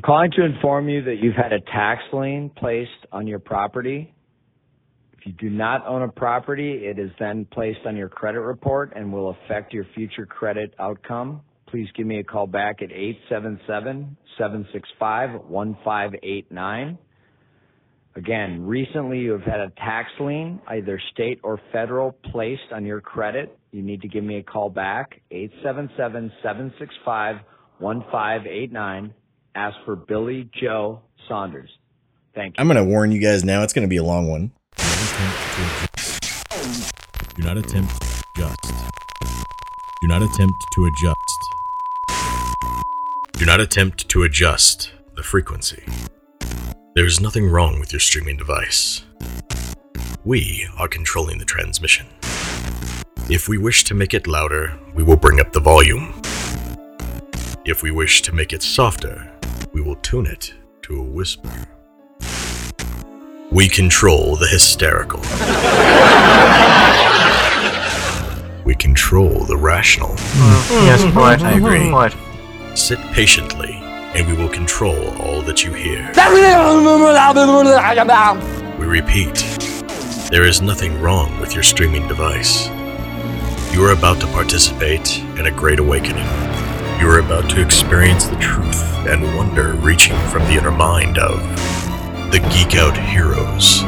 I'm calling to inform you that you've had a tax lien placed on your property. If you do not own a property, it is then placed on your credit report and will affect your future credit outcome. Please give me a call back at 877-765-1589. Again, recently you have had a tax lien, either state or federal, placed on your credit. You need to give me a call back, 877-765-1589. Ask for Billy Joe Saunders. Thank you. I'm gonna warn you guys now. It's gonna be a long one. Do not attempt to adjust. Do not attempt to adjust. Do not attempt to adjust the frequency. There is nothing wrong with your streaming device. We are controlling the transmission. If we wish to make it louder, we will bring up the volume. If we wish to make it softer, we will tune it to a whisper. We control the hysterical. we control the rational. Mm-hmm. Yes, what? I mm-hmm, agree. What? Sit patiently, and we will control all that you hear. We repeat, there is nothing wrong with your streaming device. You are about to participate in a great awakening. You are about to experience the truth and wonder reaching from the inner mind of the Geek Out Heroes.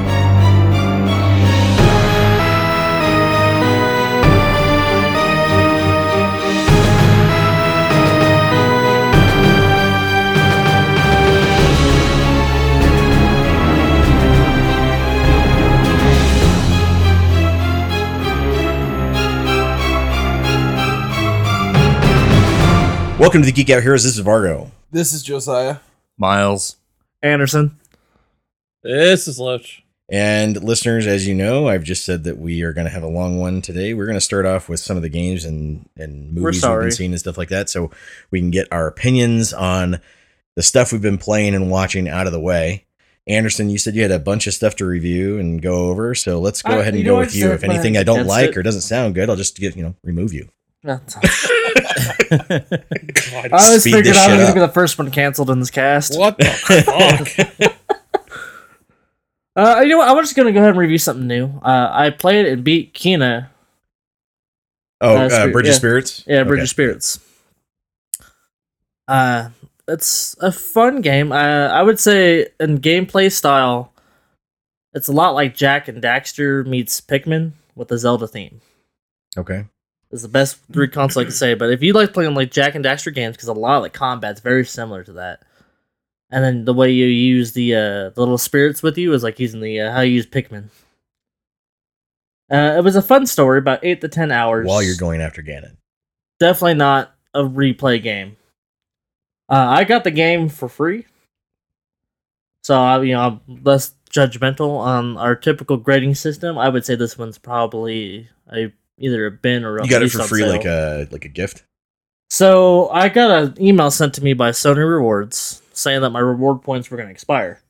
Welcome to the Geek Out Heroes. This is Vargo. This is Josiah. Miles. Anderson. This is Loach. And listeners, as you know, I've just said that we are going to have a long one today. We're going to start off with some of the games and, and movies we've been seeing and stuff like that, so we can get our opinions on the stuff we've been playing and watching out of the way. Anderson, you said you had a bunch of stuff to review and go over, so let's go Uh, ahead and go with you. If anything I don't like it. or doesn't sound good, I'll just get you know remove you. I God, always Speed figured I was going to be the first one canceled in this cast. what the fuck? Uh, you know what? I'm just going to go ahead and review something new. Uh, I played and beat Kena. Oh, Uh, uh, Spirit- Bridge yeah. of Spirits. Yeah, Bridge Okay. of Spirits. Uh, it's a fun game. Uh, I would say in gameplay style, it's a lot like Jak and Daxter meets Pikmin with the Zelda theme. Okay. Is the best three console I can say. But if you like playing like Jak and Daxter games, because a lot of the combat's very similar to that, and then the way you use the uh, the little spirits with you is like using the uh, how you use Pikmin. Uh, it was a fun story, about eight to ten hours. While you're going after Ganon. definitely not a replay game. Uh, I got the game for free, so I, you know, I'm less judgmental on our typical grading system. I would say this one's probably a either a bin or a You got it for free, sale. like a like a gift. So I got an email sent to me by Sony Rewards saying that my reward points were going to expire.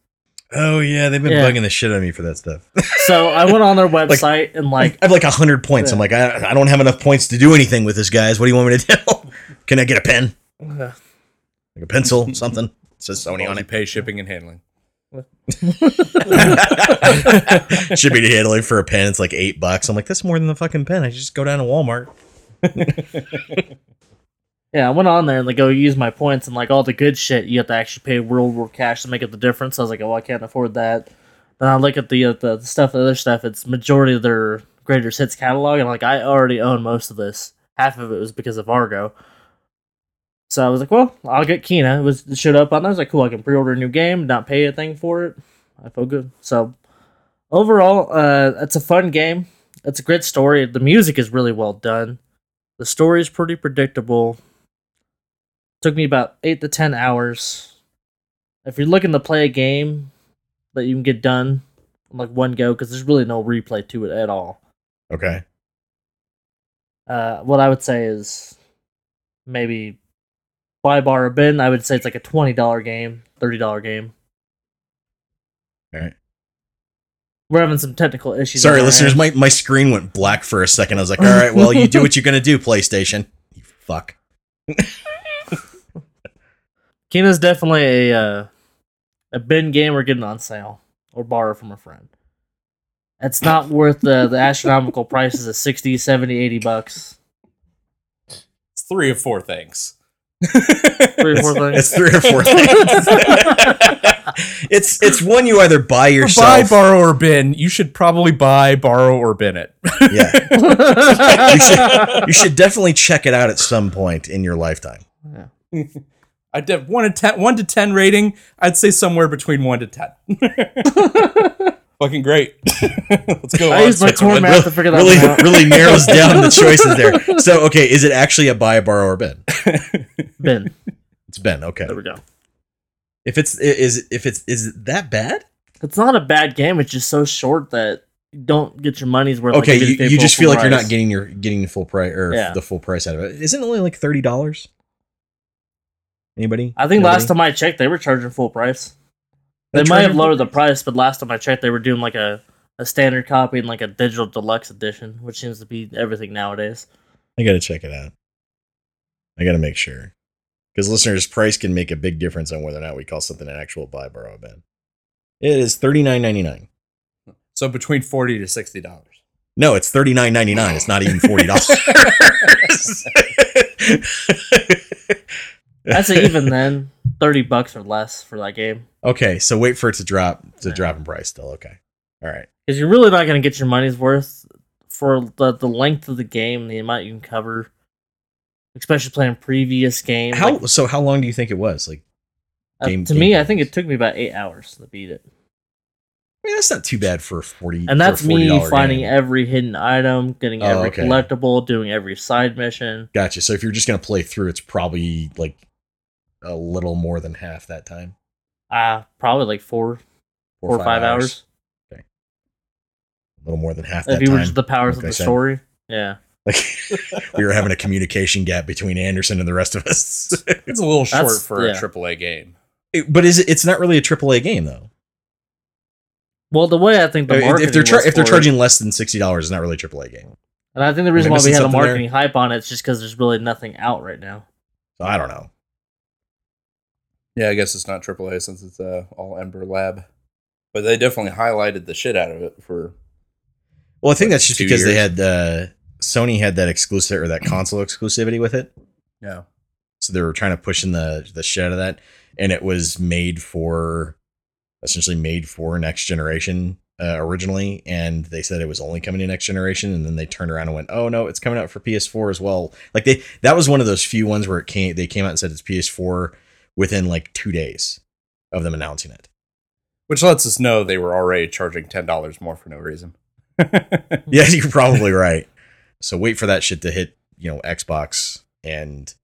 Oh yeah, they've been Yeah. bugging the shit out of me for that stuff. So I went on their website and like I have like a hundred points. I'm like, I, I don't have enough points to do anything with this, guys. What do you want me to do? Can I get a pen, uh, like a pencil, something? It says Sony on it. pay shipping and handling. Shipping be handling for a pen, it's like eight bucks. I'm like, that's more than the fucking pen. I just go down to Walmart. Yeah, I went on there and like go use my points and like all the good shit you have to actually pay real World cash to make up the difference. I was like, oh, I can't afford that. Then I look at the uh, the stuff, the other stuff. It's majority of their greatest hits catalog, and like I already own most of this. Half of it was because of Argo. So I was like, well, I'll get Kena. It was it showed up on there. I was like, cool, I can pre-order a new game, not pay a thing for it. I feel good. So overall, uh, it's a fun game. It's a great story. The music is really well done. The story is pretty predictable. Took me about eight to ten hours. If you're looking to play a game that you can get done in like one go, because there's really no replay to it at all. Okay. Uh, what I would say is maybe buy bar or bin. I would say it's like a twenty dollar game, thirty dollar game. All right. We're having some technical issues. Sorry, listeners. end. My, my screen went black for a second. I was like, all right, well, you do what you're going to do, PlayStation. You fuck. Kena's definitely a uh, a bin game we're getting on sale or borrow from a friend. It's not worth the, the astronomical prices of 60, 70, 80 bucks. It's three or four things. Three or four things. It's three or four things. it's it's one you either buy yourself, buy, borrow, or bin. You should probably buy, borrow, or bin it. yeah, you should you should definitely check it out at some point in your lifetime. I did one to ten, one to ten rating. I'd say somewhere between one to ten. Fucking great. Let's go. I on, used my Switzerland. core math to figure that really one out. really narrows down the choices there. So okay, is it actually a buy, borrow, or bin? bin. It's Ben. Okay. There we go. If it's is if it's is it that bad? It's not a bad game. It's just so short that you don't get your money's worth. Okay, like, if you, you just feel like you're not getting your getting the full price or Yeah. the full price out of it. Isn't it only like thirty dollars? Anybody? I think Nobody? last time I checked, they were charging full price. They might have lowered the price, but last time I checked, they were doing like a, a standard copy and like a digital deluxe edition, which seems to be everything nowadays. I gotta check it out. I gotta make sure because listeners' price can make a big difference on whether or not we call something an actual buy, borrow, bin. It is thirty nine ninety nine. So between forty to sixty dollars. No, it's thirty nine ninety nine. It's not even forty dollars. I'd even then, thirty bucks or less for that game, okay, so wait for it to drop to Yeah. drop in price. Still okay. All right. because you're really not going to get your money's worth for the the length of the game, the amount you can cover, especially playing previous games. How Like, so? How long do you think it was? Like, uh, game- to game me, I think it took me about eight hours to beat it. I mean, that's not too bad for forty. And that's for a me $40 finding game. every hidden item, getting Oh, every okay. collectible, doing every side mission. Gotcha. So if you're just gonna play through, it's probably like a little more than half that time. Ah, probably like four, four or five hours. A little more than half If you were just the powers like of I the said. story. Yeah. Like we were having a communication gap between Anderson and the rest of us. It's a little short That's- for yeah. a AAA game. It- but is it? It's not really a AAA game though. Well, the way I think the If- marketing if they're char- was if they're for it- charging less than sixty dollars, it's not really a AAA game. and I think the reason why we missing had a something there? marketing hype on it is just because there's really nothing out right now. So I don't know. Yeah, I guess it's not AAA since it's uh, all Ember Lab, but they definitely highlighted the shit out of it for. Well, I think Like that's just because they had uh, Sony had that exclusive or that console exclusivity with it. Yeah. so they were trying to push in the the shit out of that and it was made for essentially made for next generation uh, originally and they said it was only coming to next generation and then they turned around and went oh no it's coming out for ps4 as well like they that was one of those few ones where it came they came out and said it's ps4 within like two days of them announcing it Which lets us know they were already charging ten dollars more for no reason. yeah you're probably right so wait for that shit to hit you know xbox and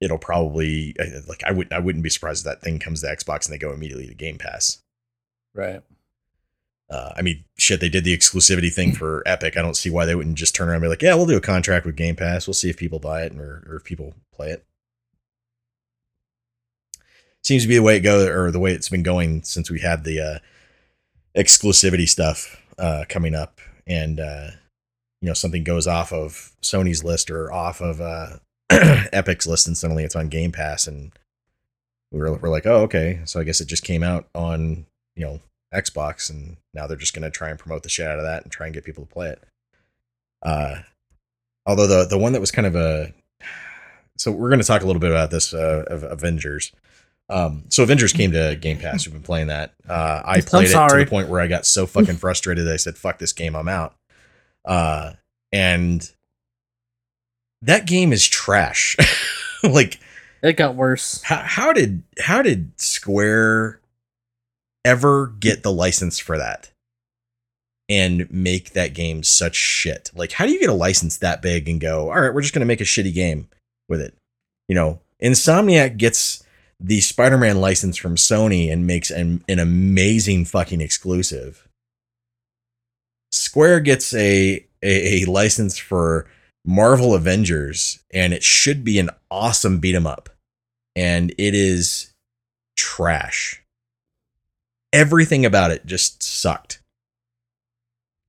it'll probably uh, like i wouldn't i wouldn't be surprised if that thing comes to xbox and they go immediately to game pass right. Uh, I mean, shit, they did the exclusivity thing for Epic. I don't see why they wouldn't just turn around and be like, yeah, we'll do a contract with Game Pass. We'll see if people buy it or, or if people play it. Seems to be the way it goes, or the way it's been going since we had the uh, exclusivity stuff uh, coming up. And, uh, you know, something goes off of Sony's list or off of uh, Epic's list, and suddenly it's on Game Pass. And we were, we're like, oh, okay. So I guess it just came out on, you know, Xbox, and now they're just going to try and promote the shit out of that and try and get people to play it. Uh, although the the one that was kind of a so we're going to talk a little bit about this uh, of Avengers. Um, so Avengers came to Game Pass. We've been playing that. Uh, I played it to the point where I got so fucking frustrated that I said, "Fuck this game, I'm out." Uh, and that game is trash. like It got worse. how, how did how did Square ever get the license for that and make that game such shit? Like, how do you get a license that big and go, all right, we're just gonna make a shitty game with it? You know, Insomniac gets the Spider-Man license from Sony and makes an, an amazing fucking exclusive. Square gets a, a a license for Marvel Avengers, and it should be an awesome beat 'em up and it is trash. Everything about it just sucked.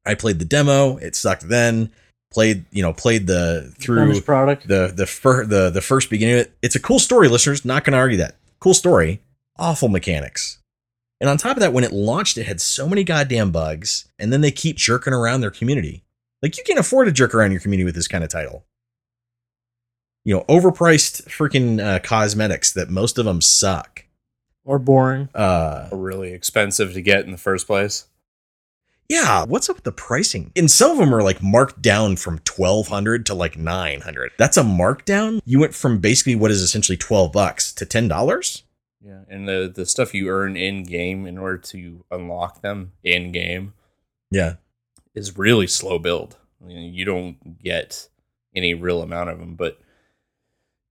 I played the demo, it sucked then. played you know played the through product. the the fir- the the first beginning of it. It's a cool story, listeners. Not going to argue that. Cool story. Awful mechanics. And on top of that, when it launched, it had so many goddamn bugs, and then they keep jerking around their community. Like you can't afford to jerk around your community with this kind of title. You know, overpriced freaking uh, cosmetics that most of them suck. or boring. Uh, really expensive to get in the first place. Yeah, what's up with the pricing? And some of them are like marked down from twelve hundred to like nine hundred. That's a markdown. You went from basically what is essentially twelve bucks to ten dollars. Yeah, and the the stuff you earn in game in order to unlock them in game Yeah, is really slow build. You, know, you don't get any real amount of them, but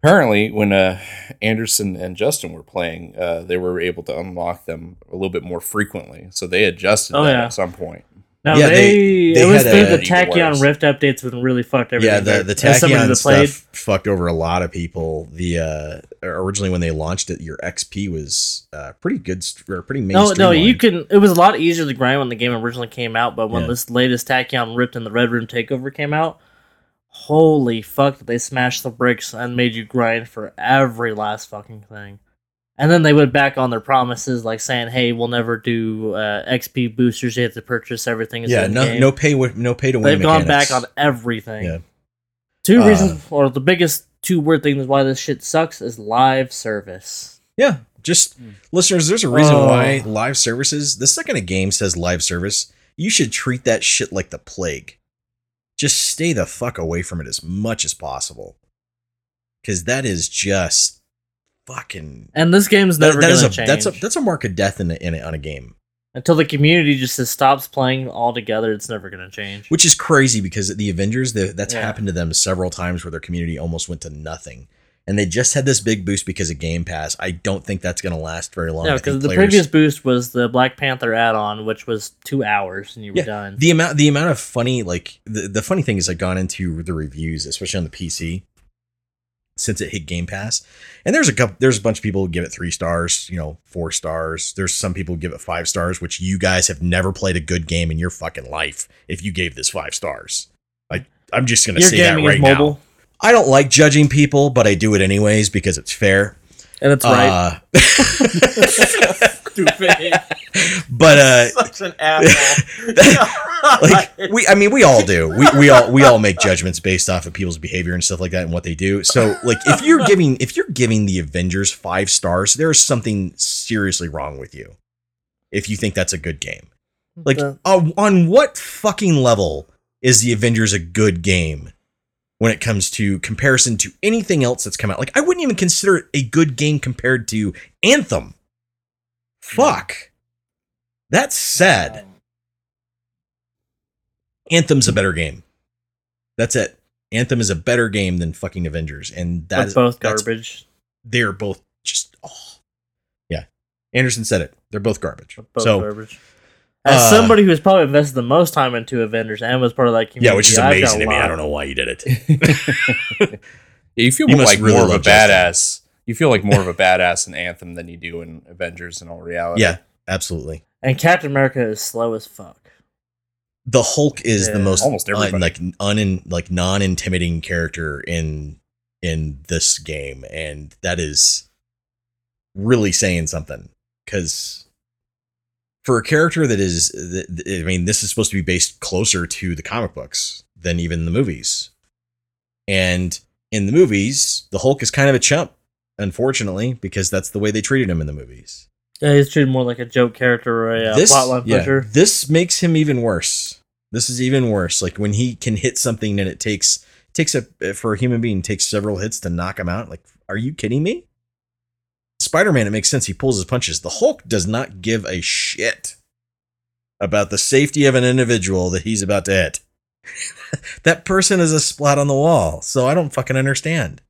apparently when uh, Anderson and Justin were playing, uh, they were able to unlock them a little bit more frequently. So they adjusted Oh, that yeah. at some point. No, Yeah, they, they- they it was had the, a- the Tachyon Rift updates would really fucked everything. yeah. The back. the Tachyon stuff played- fucked over a lot of people. The uh, originally when they launched it, your XP was uh, pretty good or pretty No, mainstream. no, you can. It was a lot easier to grind when the game originally came out, but when Yeah. this latest Tachyon Rift and the Red Room Takeover came out, holy fuck! They smashed the bricks and made you grind for every last fucking thing. And then they went back on their promises, like saying, "Hey, we'll never do uh, XP boosters. You have to purchase everything." Yeah, no, in-game." no pay, no pay to win. They've gone back on everything. Yeah. Two Uh, reasons, or the biggest two weird things why this shit sucks is live service. Yeah, just listeners. There's a reason Oh. why live services. The second a game says live service, you should treat that shit like the plague. Just stay the fuck away from it as much as possible, because that is just fucking. And this game's that- never that gonna is a change that's a that's a mark of death in a, in a, on a game, until the community just stops playing altogether. It's never gonna change. which is crazy because the Avengers the, that's Yeah. happened to them several times where their community almost went to nothing. And they just had this big boost because of Game Pass. I don't think that's going to last very long. No, because the players- previous boost was the Black Panther add-on, which was two hours and you were Yeah, done. the amount the amount of funny like the, the funny thing is I've gone into the reviews, especially on the PC, since it hit Game Pass. And there's a couple there's a bunch of people who give it three stars, you know, four stars. There's some people who give it five stars, which you guys have never played a good game in your fucking life if you gave this five stars. Like I'm just gonna say that right is mobile, now. I don't like judging people, but I do it anyways because it's fair. and it's right. Uh, Stupid. but uh Such an asshole. like we i mean we all do we, we all we all make judgments based off of people's behavior and stuff like that and what they do so like if you're giving if you're giving the avengers five stars there's something seriously wrong with you if you think that's a good game like The- uh, on what fucking level is the avengers a good game when it comes to comparison to anything else that's come out like i wouldn't even consider it a good game compared to anthem fuck that's sad Anthem's a better game. That's it. Anthem is a better game than fucking Avengers, and that's both that's- garbage. They're both just oh, yeah. Anderson said it. They're both garbage. Both so garbage. As uh, somebody who's probably invested the most time into Avengers and was part of that community, yeah, which is amazing to me. I don't know why you did it. You feel You must like really more of a love Justin. badass. You feel like more of a badass in Anthem than you do in Avengers in all reality. yeah, absolutely. And Captain America is slow as fuck. The Hulk is the most Almost un, like un like non intimidating character in in this game, and that is really saying something because for a character that is i mean this is supposed to be based closer to the comic books than even the movies. And in the movies the hulk is kind of a chump unfortunately because that's the way they treated him in the movies. Yeah, he's treated more like a joke character or a uh, plotline yeah, pusher. this makes him even worse. This is even worse. Like when he can hit something and it takes takes a for a human being takes several hits to knock him out like are you kidding me spider-man it makes sense. He pulls his punches. The hulk does not give a shit about the safety of an individual that he's about to hit. That person is a splat on the wall so i don't fucking understand.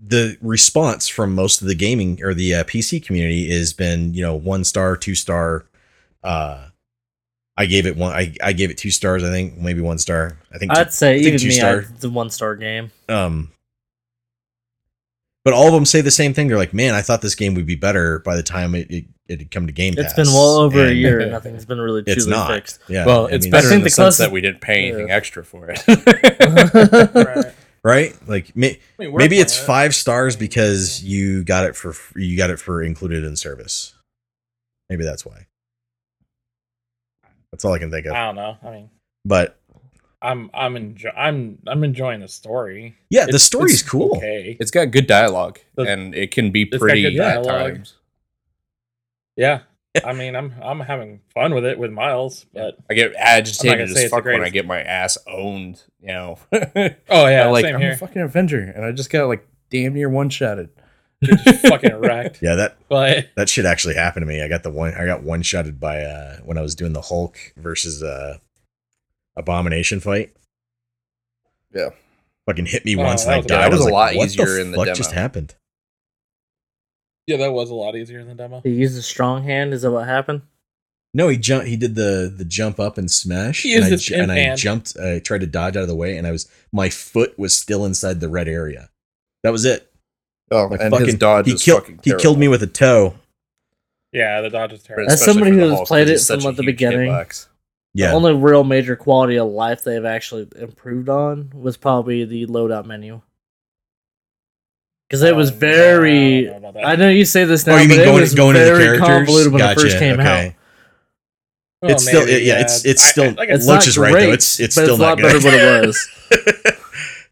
The response from most of the gaming or the uh, pc community has been you know one star two star. Uh i gave it one i, I gave it two stars i think maybe one star. I think two- I'd say I think even two me, star. It's a one star game. um but all of them say the same thing they're like man i thought this game would be better by the time it, it it had come to Game Pass. It's been well over a year and nothing's been really truly It's not. fixed. Yeah. well, I it's mean, better I in the, the sense closest- that we didn't pay anything Yeah. extra for it. right. right? Like may, I mean, maybe it's it. five stars because you got it for you got it for included in service. Maybe that's why. That's all I can think of. I don't know. I mean, But I'm I'm enjoy I'm I'm enjoying the story. yeah, the story's it's cool. Okay. it's got good dialogue, The- and it can be pretty good at dialogue. times. Yeah. I mean, I'm I'm having fun with it with Miles, but I get agitated as fuck when I get my ass owned. You know, oh yeah, I'm like same I'm here. a fucking Avenger, and I just got like damn near one shotted. Fucking wrecked. Yeah, that But that shit actually happened to me. I got the one I got one shotted by uh when I was doing the Hulk versus uh Abomination fight. Yeah. Fucking hit me Oh, once that and I died. that I was a like, lot what easier the in the fuck demo. just happened? yeah, that was a lot easier than demo. He used a strong hand. Is that what happened? No, he jumped. He did the the jump up and smash, He and, I, used his ju- and I jumped. I tried to dodge out of the way, and I was my foot was still inside the red area. That was it. Oh, Like and fucking, his dodge he is killed. fucking He killed me with a toe. Yeah, the dodge is terrible. As somebody for who has Hulk, played 'cause it from the beginning, hitbox. Yeah, The only real major quality of life they've actually improved on was probably the loadout menu. Because it was Oh, very. yeah, I don't know. I know you say this now, oh, you but mean it going was going into the very characters? convoluted when gotcha. it first came okay. out. Well, it's still- maybe, yeah, it's- it's I- I- still- like I It's said, Loach not is right, though. It's- it's still it's not good. better than it was.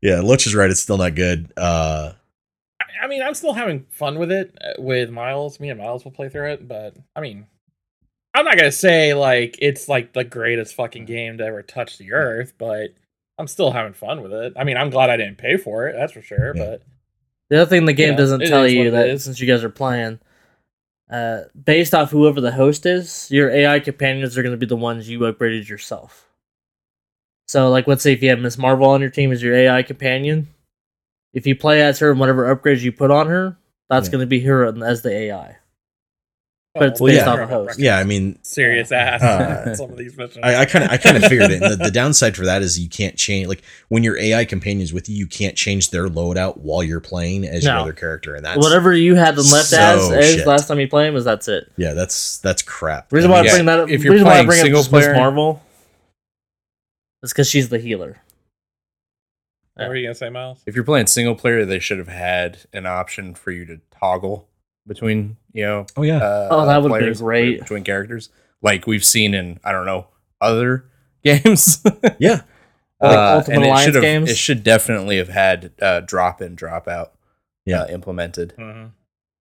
yeah, Loach is right. It's still not good. Uh, I mean, I'm still having fun with it uh, with Miles. Me and Miles will play through it, but I mean, I'm not gonna say like it's like the greatest fucking game to ever touch the earth, but I'm still having fun with it. I mean, I'm glad I didn't pay for it, that's for sure. Yeah. But The other thing the game Yeah, doesn't tell you that since you guys are playing, uh, based off whoever the host is, your AI companions are going to be the ones you upgraded yourself. So, like, let's say if you have Miss Marvel on your team as your AI companion, if you play as her and whatever upgrades you put on her, that's Yeah. going to be her as the AI. But it's well, based yeah. off the host. yeah, I mean, serious ass. Uh, some of these missions. I, I kind of I kind of figured it. And the, the downside for that is you can't change like when your AI companions with you, you can't change their loadout while you're playing as your other character, and that's Whatever you had them left so as, as last time you played was that's it. Yeah, that's that's crap. reason why I mean, Yeah, bring that up, if you're reason why I playing bring up single player- Marvel is because she's the healer. what were you gonna say, Miles? If you're playing single player, they should have had an option for you to toggle between, you know, oh yeah, uh, Oh, that would've been players, great. between characters, like we've seen in I don't know other games. yeah. Like Uh, Ultimate and it Alliance should games? It should definitely have had uh, drop in, drop out. Yeah. uh, implemented. Mhm.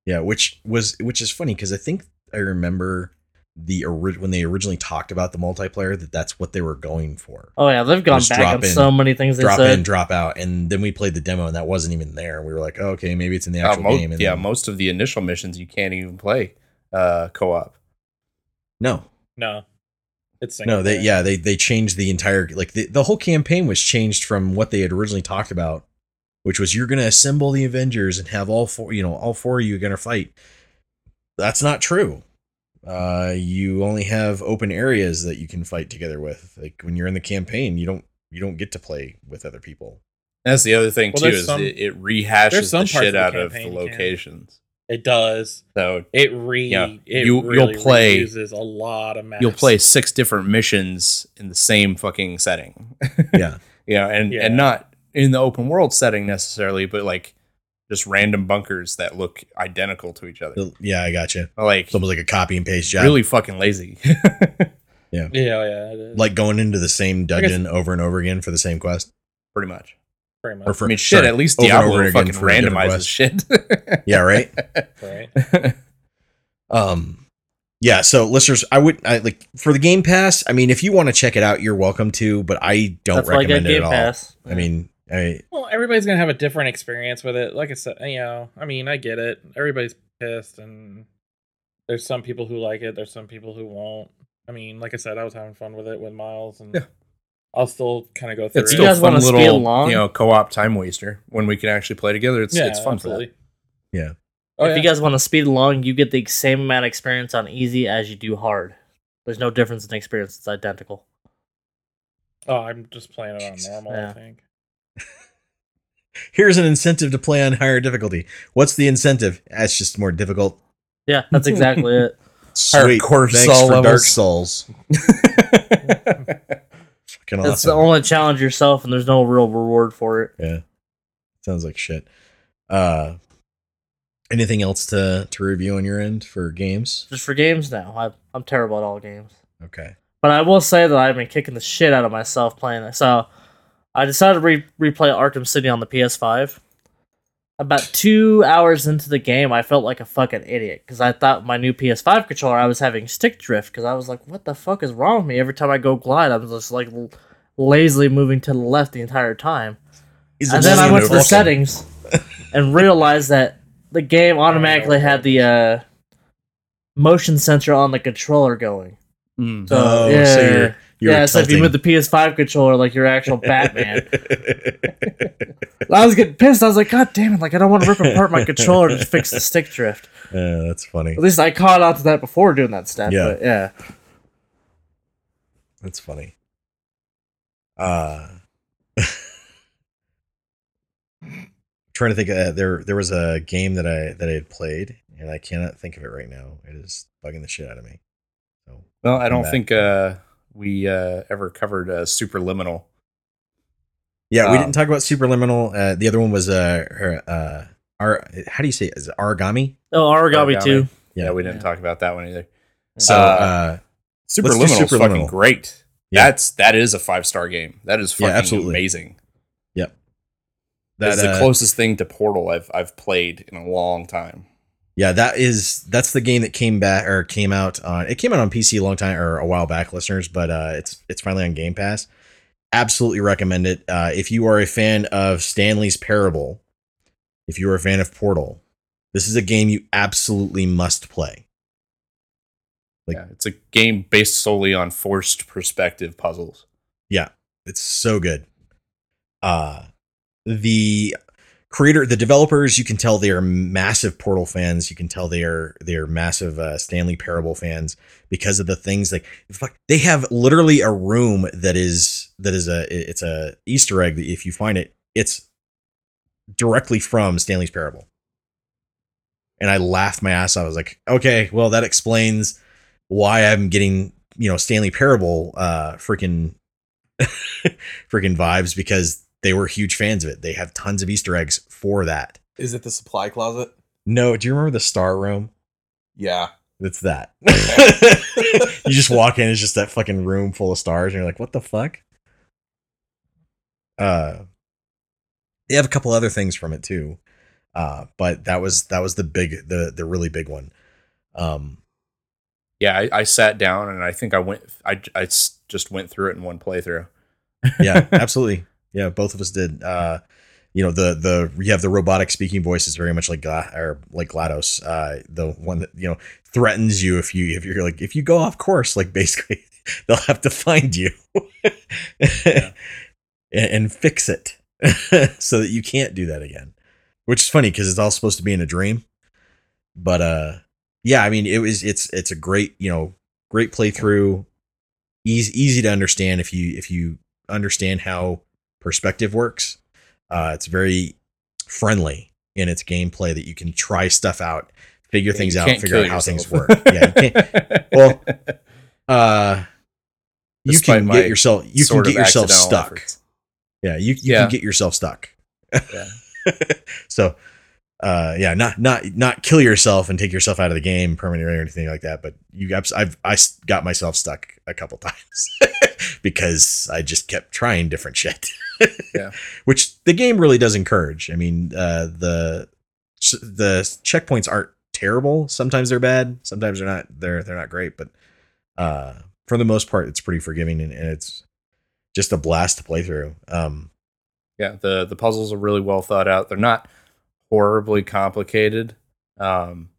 Yeah, which was which is funny because I think I remember the ori- when they originally talked about the multiplayer that that's what they were going for. Oh yeah, they've gone Just back drop on in- so many things they drop said. in, drop out, and then we played the demo and that wasn't even there. We were like, oh, okay, maybe it's in the Uh, actual mo- game. And yeah, then- most of the initial missions you can't even play uh, co-op. no, No, it's single no, they yeah they they changed the entire like the, the whole campaign was changed from what they had originally talked about, which was you're gonna assemble the Avengers and have all four you know all four of you gonna fight. That's not true. Uh, you only have open areas that you can fight together with. Like when you're in the campaign, you don't you don't get to play with other people. That's the other thing Well, too is some- it, it rehashes some the parts shit of the out of the campaign can. locations. it does. So It re Yeah, it you- you'll play- uses a lot of maps. you'll play six different missions in the same fucking setting. Yeah, you know, and Yeah. and not in the open world setting necessarily, but like just random bunkers that look identical to each other. Yeah, I got you. Like It's almost like a copy and paste job. really fucking lazy. Yeah, yeah, it is. like going into the same guess- dungeon over and over again for the same quest. Pretty much. pretty Or much for I mean, shit. sorry, At least Diablo over again fucking for randomizes shit. Yeah, right. right. Um, yeah. So listeners, I would I like for the Game Pass. I mean, if you want to check it out, you're welcome to, but I don't That's why I got recommend it Game at all. Pass. I mean, I Well, everybody's gonna have a different experience with it. Like I said, you know, I mean, I get it. Everybody's pissed, and there's some people who like it. There's some people who won't. I mean, like I said, I was having fun with it with Miles, and Yeah. I'll still kind of go through it's it. You still guys a fun wanna speed little, along? you know, co-op time waster when we can actually play together. It's it's fun for that. Yeah. Oh, if yeah. you guys want to speed along, you get the same amount of experience on easy as you do hard. There's no difference in experience; it's identical. oh, I'm just playing it on Jesus. normal. I think. Here's an incentive to play on higher difficulty. What's the incentive? That's just more difficult. Yeah, that's exactly it. Sweet. cortisol Thanks for Dark levels. Souls. Fucking It's the only challenge yourself, and there's no real reward for it. Yeah. Sounds like shit. Uh anything else to to review on your end for games? Just for games now, I, I'm terrible at all games. Okay. But I will say that I've been kicking the shit out of myself playing it. So I decided to re- replay Arkham City on the PS5. About two hours into the game, I felt like a fucking idiot because I thought my new PS5 controller I was having stick drift because I was like, "What the fuck is wrong with me?" Every time I go glide, I'm just like l- lazily moving to the left the entire time. Is And then I went to the universal? settings and realized that the game automatically had the uh, motion sensor on the controller going. Mm. So, Oh, yeah, so you're- yeah. So if you tilting. move the PS5 controller like your actual Batman, I was getting pissed. I was like, God damn it! Like I don't want to rip apart my controller to fix the stick drift. Yeah, that's funny. At least I caught on to that before doing that step. Yeah. But yeah. That's funny. Uh trying to think uh, there there was a game that I that I had played and I cannot think of it right now. It is bugging the shit out of me. So Well, I Come don't back. think uh, we uh, ever covered uh, Superliminal. Yeah, we Um, didn't talk about Superliminal. Uh, the other one was uh, uh, our how do you say it? Is it origami? Oh, Origami, Origami. too. Yeah, Yeah. we didn't Yeah. talk about that one either. So Uh, uh, Superliminal is fucking great. Yeah. That's that is a five star game. That is Yeah, fucking absolutely. amazing. Yep. That's the uh, closest thing to Portal I've I've played in a long time. Yeah, that is that's the game that came back or came out on it came out on PC a long time or a while back, listeners, but uh it's it's finally on Game Pass. Absolutely recommend it. Uh if you are a fan of Stanley's Parable, if you are a fan of Portal, this is a game you absolutely must play. Like- yeah, it's a game based solely on forced perspective puzzles. Yeah, it's so good. Uh the creator the developers you can tell they are massive portal fans. You can tell they are they are massive uh, stanley parable fans because of the things like fuck they have literally a room that is that is a it's a easter egg that if you find it. It's directly from stanley's parable. And i laughed my ass off. I was like okay well that explains why i'm getting you know stanley parable uh freaking freaking vibes because they were huge fans of it. They have tons of Easter eggs for that. Is it the supply closet? No, do you remember the Star Room? Yeah. It's that. you just walk in, it's just that fucking room full of stars, and you're like, what the fuck? Uh they have a couple other things from it too. Uh, but that was that was the big the the really big one. Um Yeah, I, I sat down and I think I went I, I s- just went through it in one playthrough. yeah, absolutely. Yeah, both of us did. Uh, you know, the the you have the robotic speaking voice is very much like Gla- or like GLaDOS, uh, the one that you know threatens you if you if you're like if you go off course, like basically they'll have to find you and, and fix it so that you can't do that again. Which is funny because it's all supposed to be in a dream, but uh, yeah, I mean it was it's it's a great you know great playthrough, easy easy to understand if you if you understand how perspective works. Uh, it's very friendly in its gameplay that you can try stuff out, figure Yeah, things out, figure out how things work. Yeah. Well, uh, you can get yourself you can get yourself stuck. efforts. Yeah, you you Yeah. can get yourself stuck. Yeah. so, uh, yeah, not not not kill yourself and take yourself out of the game permanently or anything like that. But you, I've I've I got myself stuck a couple times because I just kept trying different shit. Yeah. which the game really does encourage. I mean, uh, the the checkpoints aren't terrible. Sometimes they're bad. Sometimes they're not. They're they're not great. But uh, for the most part, it's pretty forgiving and, and it's just a blast to play through. Um, yeah the the puzzles are really well thought out they're not horribly complicated um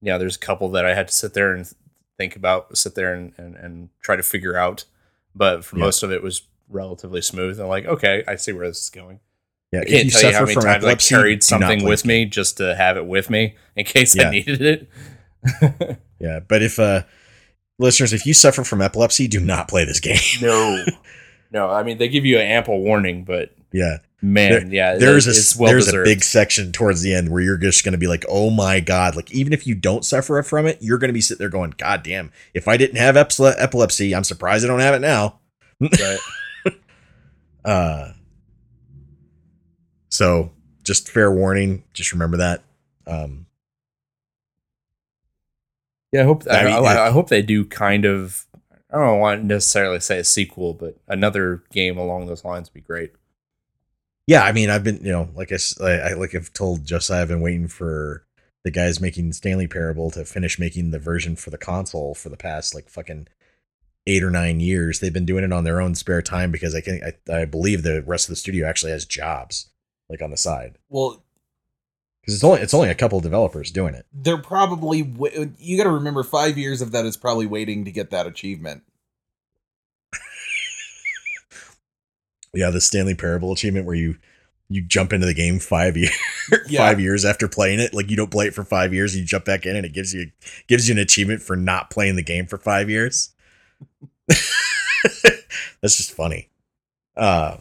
yeah there's a couple that i had to sit there and think about sit there and and, and try to figure out but for Yeah. most of it was relatively smooth i'm like okay i see where this is going yeah, i if can't tell you how suffer many from times i carried something with me just to have it with me in case Yeah. i needed it Yeah, but if uh listeners, if you suffer from epilepsy, do not play this game. no no i mean they give you an ample warning but yeah. Man, yeah, there's it- a well there's deserved. a big section towards the end where you're just going to be like, oh my god! Like even if you don't suffer from it, you're going to be sitting there going, God damn! If I didn't have epilepsy, I'm surprised I don't have it now. Right. Uh, so just fair warning. Just remember that. Um, Yeah, I hope I, I mean, I, I hope they do kind of. I don't want to necessarily say a sequel, but another game along those lines would be great. yeah, I mean, I've been, you know, like I- I- like I've told Josiah, I've been waiting for the guys making Stanley Parable to finish making the version for the console for the past like fucking eight or nine years. They've been doing it on their own spare time because I can, I, I believe the rest of the studio actually has jobs like on the side Well, because it's only it's only a couple of developers doing it. they're probably you got to remember 5 years of that is probably waiting to get that achievement. Yeah, the Stanley Parable achievement where you you jump into the game five years Yeah. five years after playing it. Like you don't play it for five years, you jump back in and it gives you gives you an achievement for not playing the game for five years. That's just funny. Uh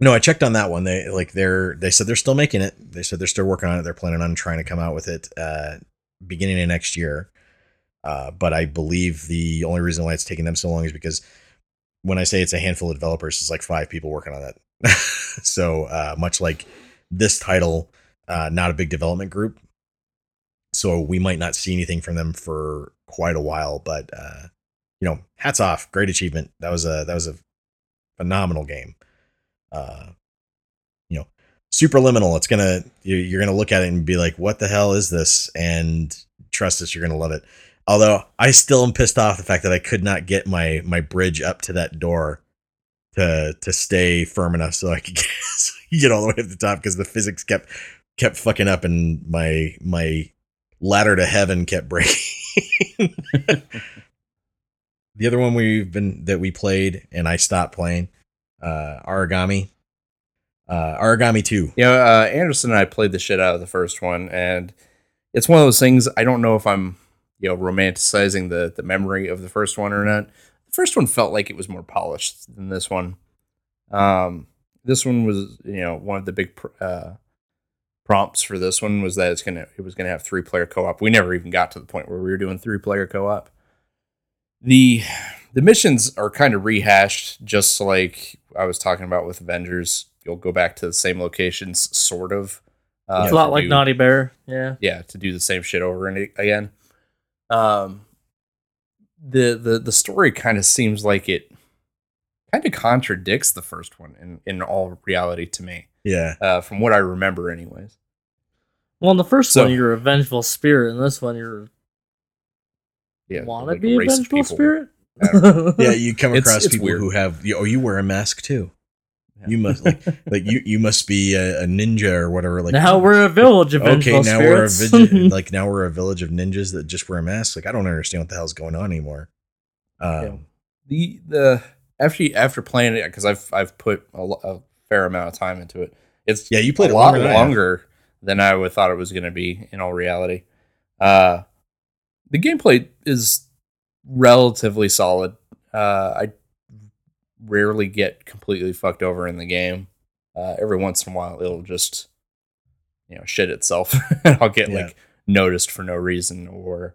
no, I checked on that one. They like they're they said they're still making it. They said they're still working on it. They're planning on trying to come out with it uh beginning of next year. Uh, but I believe the only reason why it's taking them so long is because when I say it's a handful of developers, it's like five people working on it. so uh, much like this title, uh, not a big development group. So we might not see anything from them for quite a while. But uh, you know, hats off, great achievement. That was a that was a phenomenal game. Uh, you know, superliminal. It's gonna you- you're gonna look at it and be like, what the hell is this? And trust us, you're gonna love it. Although I still am pissed off the fact that I could not get my my bridge up to that door to to stay firm enough so I could get, so I could get all the way up the top because the physics kept kept fucking up and my my ladder to heaven kept breaking. the other one we've been that we played and I stopped playing, uh, Aragami, uh, Aragami two. You know, uh, Anderson and I played the shit out of the first one, and it's one of those things. I don't know if I'm, you know, romanticizing the the memory of the first one or not. The first one felt like it was more polished than this one. Um, this one was, you know, one of the big pr- uh, prompts for this one was that it's gonna it was gonna have three player co op. We never even got to the point where we were doing three player co op. The the missions are kind of rehashed, just like I was talking about with Avengers. You'll go back to the same locations, sort of. Uh, it's a lot like do- Naughty Bear. Yeah. yeah to do the same shit over and again um the the the story kind of seems like it kind of contradicts the first one in in all reality to me Yeah, uh from what i remember anyways Well, in the first So- one, you're a vengeful spirit. In this one, you're yeah wanna like be a race vengeful people. spirit. Yeah. You come across it's people weird. who have you. Oh, you wear a mask too. Yeah. You must like like you you must be a, a ninja or whatever. Like now we're a village of okay, vengeful now we're a spirits. village, like now we're a village of ninjas that just wear masks. Like I don't understand what the hell's going on anymore. Um, Yeah. the the after you, after playing it because i've i've put a, a fair amount of time into it it's Yeah, you played a lot longer than I have. longer than I would thought it was going to be in all reality. Uh, the gameplay is relatively solid. Uh, I rarely get completely fucked over in the game. Uh, every once in a while, it'll just you know shit itself, and I'll get Yeah. like noticed for no reason, or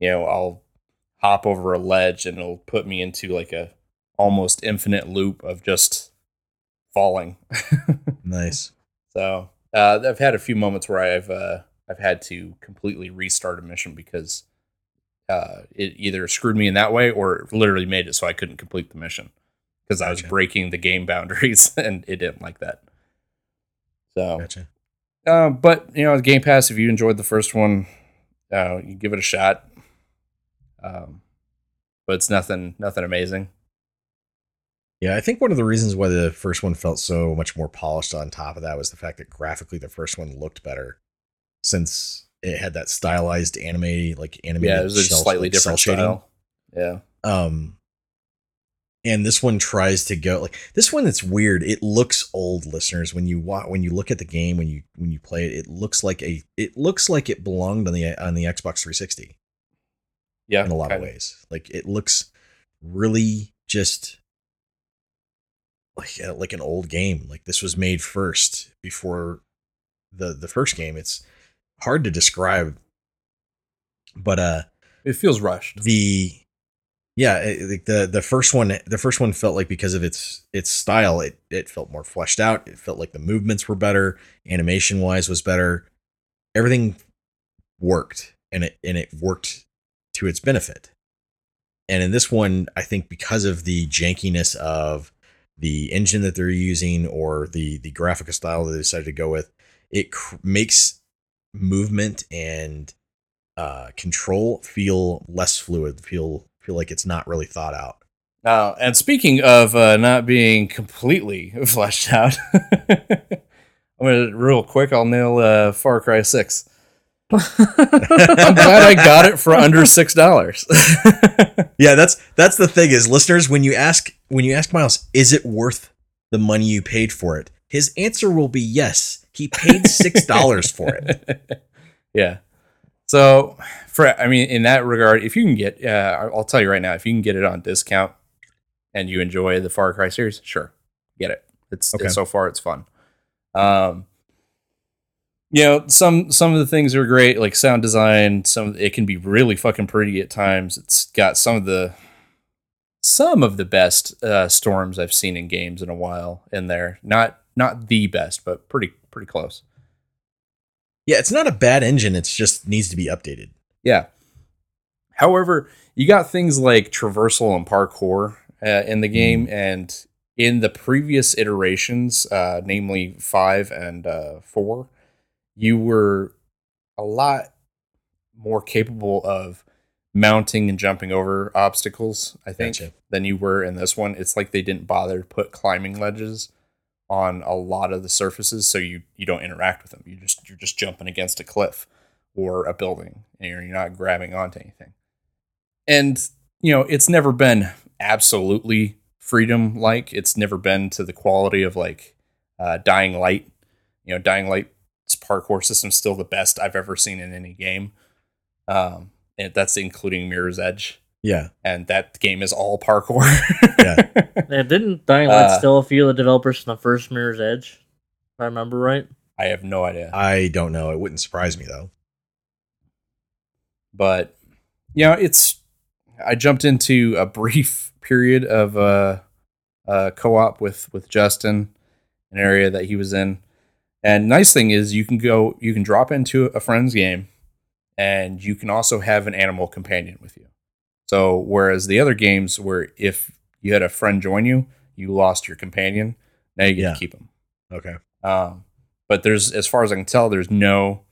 you know I'll hop over a ledge and it'll put me into like a almost infinite loop of just falling. Nice. So uh, I've had a few moments where I've uh, I've had to completely restart a mission because uh, it either screwed me in that way or literally made it so I couldn't complete the mission because I was Gotcha. breaking the game boundaries and it didn't like that. So, Gotcha. uh, but you know, Game Pass. If you enjoyed the first one, uh, you give it a shot. Um, but it's nothing nothing amazing. Yeah, I think one of the reasons why the first one felt so much more polished on top of that was the fact that graphically the first one looked better, since it had that stylized anime like animated. Yeah, it was a cel- slightly like, different style. Yeah. Um, and this one tries to go like this one. It's weird. It looks old, listeners. When you wa- when you look at the game, when you when you play it, it looks like a it looks like it belonged on the on the Xbox 360 Yeah. in a lot of ways. Like it looks really just like uh, like an old game. Like this was made first before the the first game. It's hard to describe, but uh, It feels rushed. the yeah it- like the the first one the first one felt like because of its its style it it felt more fleshed out. It felt like the movements were better animation wise was better. Everything worked and it and it worked to its benefit. And in this one i think because of the jankiness of the engine that they're using or the the graphical style that they decided to go with it cr- makes movement and uh, control feel less fluid, feel feel like it's not really thought out. Now, and speaking of uh, not being completely fleshed out, I'm gonna real quick. I'll nail uh, Far Cry Six. I'm glad I got it for under six dollars. Yeah, that's that's the thing is listeners when you ask when you ask Miles, is it worth the money you paid for it? His answer will be yes. He paid six dollars for it. yeah. So, for I mean, in that regard, if you can get, uh, I'll tell you right now, if you can get it on discount and you enjoy the Far Cry series, sure, get it. It's, Okay. it's so far it's fun. Um, you know, some some of the things are great, like sound design. Some it can be really fucking pretty at times. It's got some of the some of the best uh, storms I've seen in games in a while in there. Not not the best, but pretty pretty close. Yeah, it's not a bad engine. It's just needs to be updated. Yeah. However, you got things like traversal and parkour uh, in the game, and in the previous iterations, uh, namely five and uh, four, you were a lot more capable of mounting and jumping over obstacles. I think Gotcha. than you were in this one. It's like they didn't bother to put climbing ledges on a lot of the surfaces, so you you don't interact with them. You just you're just jumping against a cliff or a building, and you're, you're not grabbing onto anything. And you know, it's never been absolutely freedom like. It's never been to the quality of like uh, Dying Light. You know, Dying Light's parkour system's still the best I've ever seen in any game. Um, and that's including Mirror's Edge, Yeah, and that game is all parkour. Yeah. Yeah, didn't Dying Light Uh, steal a few of the developers from the first Mirror's Edge? If I remember right. I have no idea. I don't know. It wouldn't surprise me though. but you know it's i jumped into a brief period of uh, uh co-op with with justin an area that he was in and nice thing is you can go you can drop into a friend's game and you can also have an animal companion with you so whereas the other games where if you had a friend join you you lost your companion now you get Yeah. to keep him Okay. um, but there's, as far as I can tell, there's no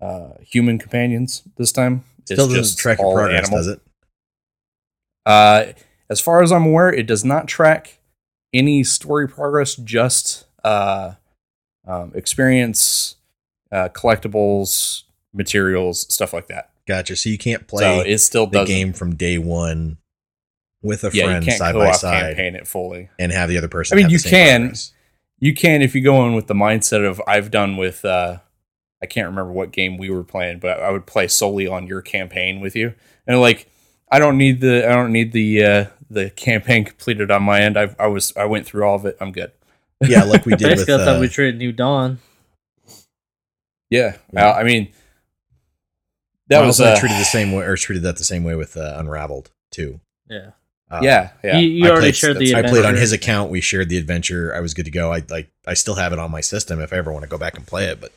uh, human companions this time. It's Still doesn't just track your progress, animal. does it? Uh, as far as I'm aware, it does not track any story progress. Just uh, um, experience, uh, collectibles, materials, stuff like that. Gotcha. So you can't play so play it still the game from day one with a Yeah, friend you can't side by off side campaign it fully. and have the other person. I mean, have the you same can. progress. You can if you go in with the mindset of I've done with uh I can't remember what game we were playing, but I would play solely on your campaign with you. And like I don't need the I don't need the uh the campaign completed on my end. I I was I went through all of it. I'm good. Yeah, like we did with. Basically, I thought Uh, we treated New Dawn. Yeah. Yeah. Well, I mean that Miles was uh, treated the same way, or treated that the same way with uh, Unravel Two. Yeah. Uh, yeah, yeah. You, you I already played, shared the I played on his account. We shared the adventure. I was good to go. I like. I still have it on my system if I ever want to go back and play it. But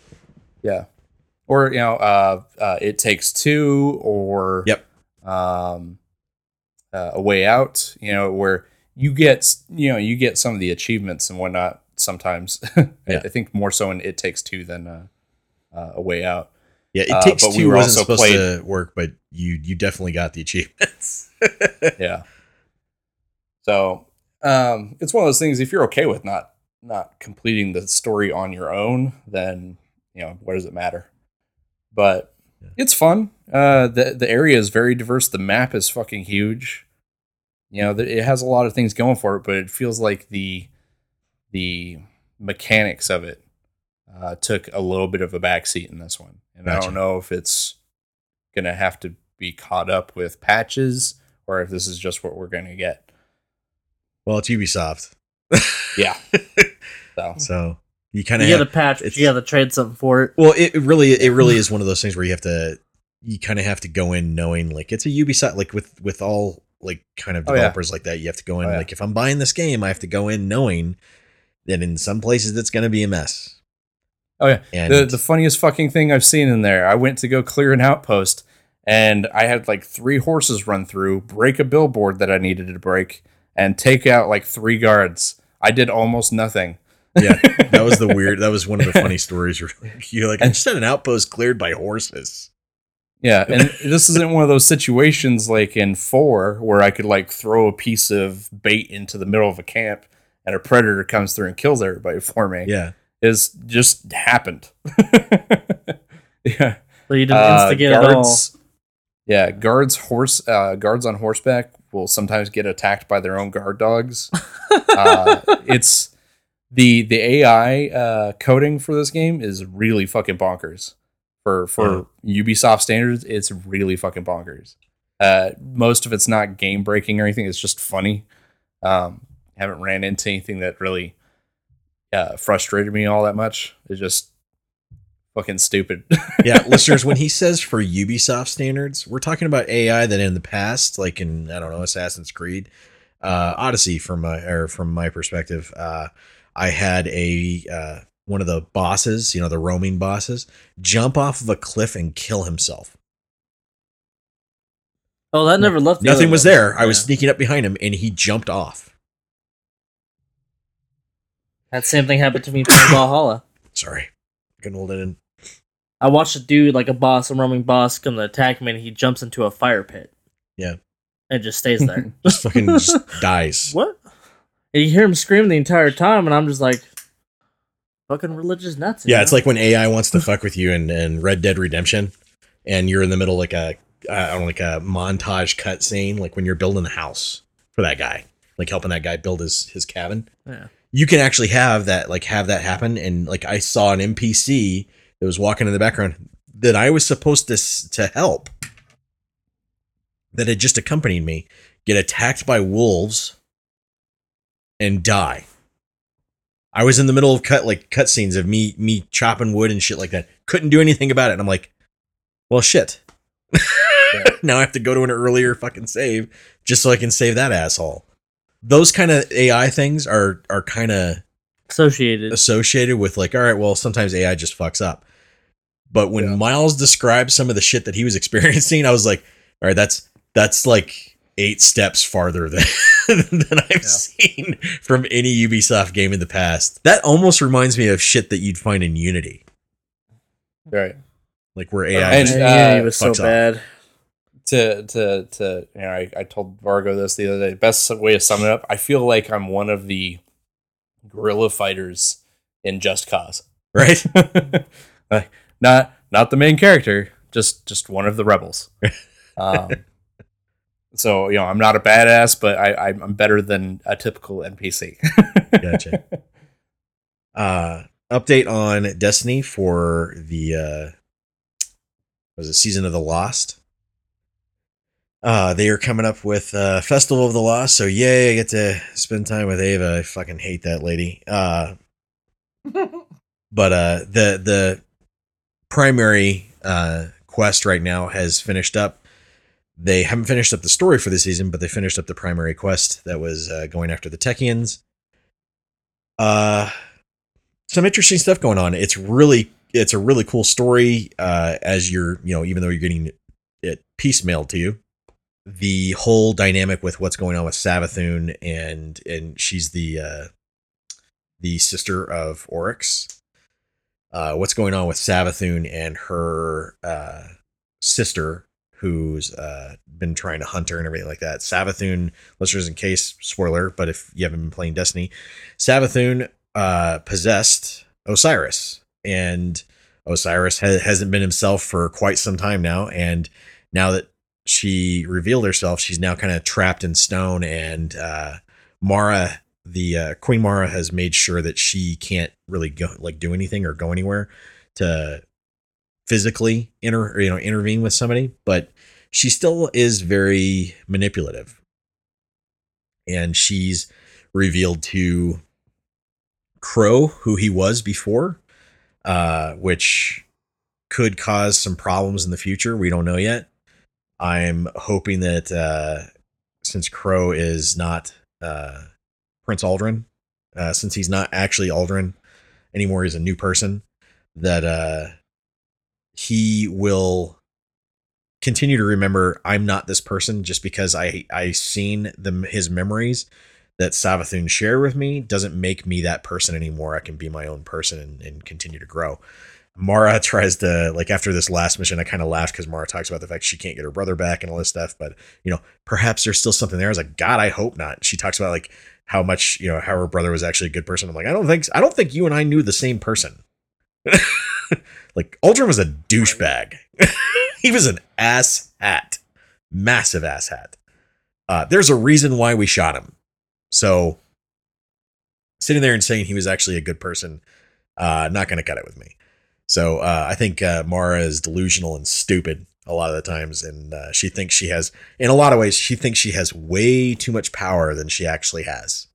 Yeah. Or you know, uh, uh, it takes two, or Yep. um, uh, a way out. You know, where you get you know you get some of the achievements and whatnot. Sometimes, I- Yeah. I think more so in it takes two than uh, uh, a way out. Yeah, it Uh, takes we two were wasn't also supposed played- to work, but you you definitely got the achievements. yeah. So um, it's one of those things. If you're okay with not not completing the story on your own, then you know what does it matter? But Yeah. it's fun. Uh, the the area is very diverse. The map is fucking huge. You know, it has a lot of things going for it, but it feels like the the mechanics of it uh, took a little bit of a backseat in this one, and I don't know if it's gonna have to be caught up with patches or if this is just what we're gonna get. well, it's Ubisoft. Yeah. So So you You kind of get a patch, but you got to trade something for it. Well, it, it really it really is one of those things where you have to you kind of have to go in knowing like it's a Ubisoft like with with all like kind of Oh, yeah. developers like that you have to go in Oh, yeah. like if I'm buying this game I have to go in knowing that in some places it's going to be a mess. Oh yeah. And the the funniest fucking thing I've seen in there. I went to go clear an outpost and I had like three horses run through, break a billboard that I needed to break, and take out like three guards. I did almost nothing. yeah, that was the weird that was one of the funny stories you're, you're like I just had an outpost cleared by horses. Yeah, and this isn't one of those situations like in four where I could like throw a piece of bait into the middle of a camp and a predator comes through and kills everybody for me. Yeah. It's just happened. yeah. So you didn't Uh, instigate all. guards, yeah, guards horse uh, guards on horseback will sometimes get attacked by their own guard dogs. uh, it's the the AI uh, coding for this game is really fucking bonkers. For for Ubisoft standards, it's really fucking bonkers. Uh, most of it's not game breaking or anything. It's just funny. Um, haven't ran into anything that really uh, frustrated me all that much. It's just fucking stupid. yeah, listeners, when he says for Ubisoft standards, we're talking about AI that in the past, like in I don't know Assassin's Creed, uh, Odyssey, from my or from my perspective, uh, I had a uh, one of the bosses, you know, the roaming bosses, jump off of a cliff and kill himself. Oh, that never left. the Nothing was there. I was sneaking up behind him, and he jumped off. That same thing happened to me from Valhalla. Sorry, couldn't hold it in. I watched a dude, like a boss, a roaming boss, come to attack me, and he jumps into a fire pit. Yeah. And just stays there. Just fucking just dies. what? And you hear him scream the entire time, and I'm just like, fucking religious nuts. you Yeah, it's like when AI wants to fuck with you in, in Red Dead Redemption, and you're in the middle of like a I don't know, like a montage cut scene, like when you're building the house for that guy, like helping that guy build his his cabin. Yeah. You can actually have that, like have that happen, and like I saw an NPC that was walking in the background that I was supposed to to help, that had just accompanied me, get attacked by wolves, and die. I was in the middle of cut like cutscenes of me me chopping wood and shit like that. Couldn't do anything about it. And I'm like, well, shit. now I have to go to an earlier fucking save just so I can save that asshole. Those kind of AI things are are kind of associated. associated with like, all right, well, sometimes AI just fucks up. But when Yeah. Miles described some of the shit that he was experiencing, I was like, all right, that's that's like eight steps farther than than I've Yeah. seen from any Ubisoft game in the past. That almost reminds me of shit that you'd find in Unity, right. like where AI. And, just- yeah, uh, it was so fucks off. bad. To to to you know, I, I told Vargo this the other day. Best way to sum it up, I feel like I'm one of the guerrilla fighters in Just Cause. right? like, not not the main character, just just one of the rebels. Um, so you know, I'm not a badass, but I I'm better than a typical NPC. Gotcha. Uh, update on Destiny for the uh, was it season of the Lost? Uh, they are coming up with uh, Festival of the Lost, so yay! I get to spend time with Ava. I fucking hate that lady. Uh, but uh, the the primary uh, quest right now has finished up. They haven't finished up the story for the season, but they finished up the primary quest that was uh, going after the Techeuns. Uh, some interesting stuff going on. It's really it's a really cool story. Uh, as you're you know even though you're getting it piecemeal to you, the whole dynamic with what's going on with Savathun and and she's the uh, the sister of Oryx. Uh, what's going on with Savathun and her uh, sister, who's uh, been trying to hunt her and everything like that. Savathun, listeners, in case spoiler, but if you haven't been playing Destiny, Savathun uh, possessed Osiris, and Osiris ha- hasn't been himself for quite some time now. And now that she revealed herself, she's now kind of trapped in stone. And uh, Mara, the uh, Queen Mara, has made sure that she can't really go like do anything or go anywhere to physically inter you know intervene with somebody, but she still is very manipulative, and she's revealed to Crow who he was before, uh, which could cause some problems in the future. We don't know yet. I'm hoping that uh, since Crow is not uh, Prince Uldren, uh, since he's not actually Uldren anymore, he's a new person, that uh, he will continue to remember I'm not this person just because I I seen the his memories that Savathun shared with me doesn't make me that person anymore. I can be my own person and, and continue to grow. Mara tries to like after this last mission, I kind of laughed because Mara talks about the fact she can't get her brother back and all this stuff. But you know, perhaps there's still something there. I was like, God, I hope not. She talks about like how much you know how her brother was actually a good person. I'm like, I don't think I don't think you and I knew the same person. like Uldren was a douchebag. he was an ass hat, massive ass hat. Uh, there's a reason why we shot him. So sitting there and saying he was actually a good person, uh, not going to cut it with me. So uh, I think uh, Mara is delusional and stupid a lot of the times, and uh, she thinks she has, in a lot of ways, she thinks she has way too much power than she actually has,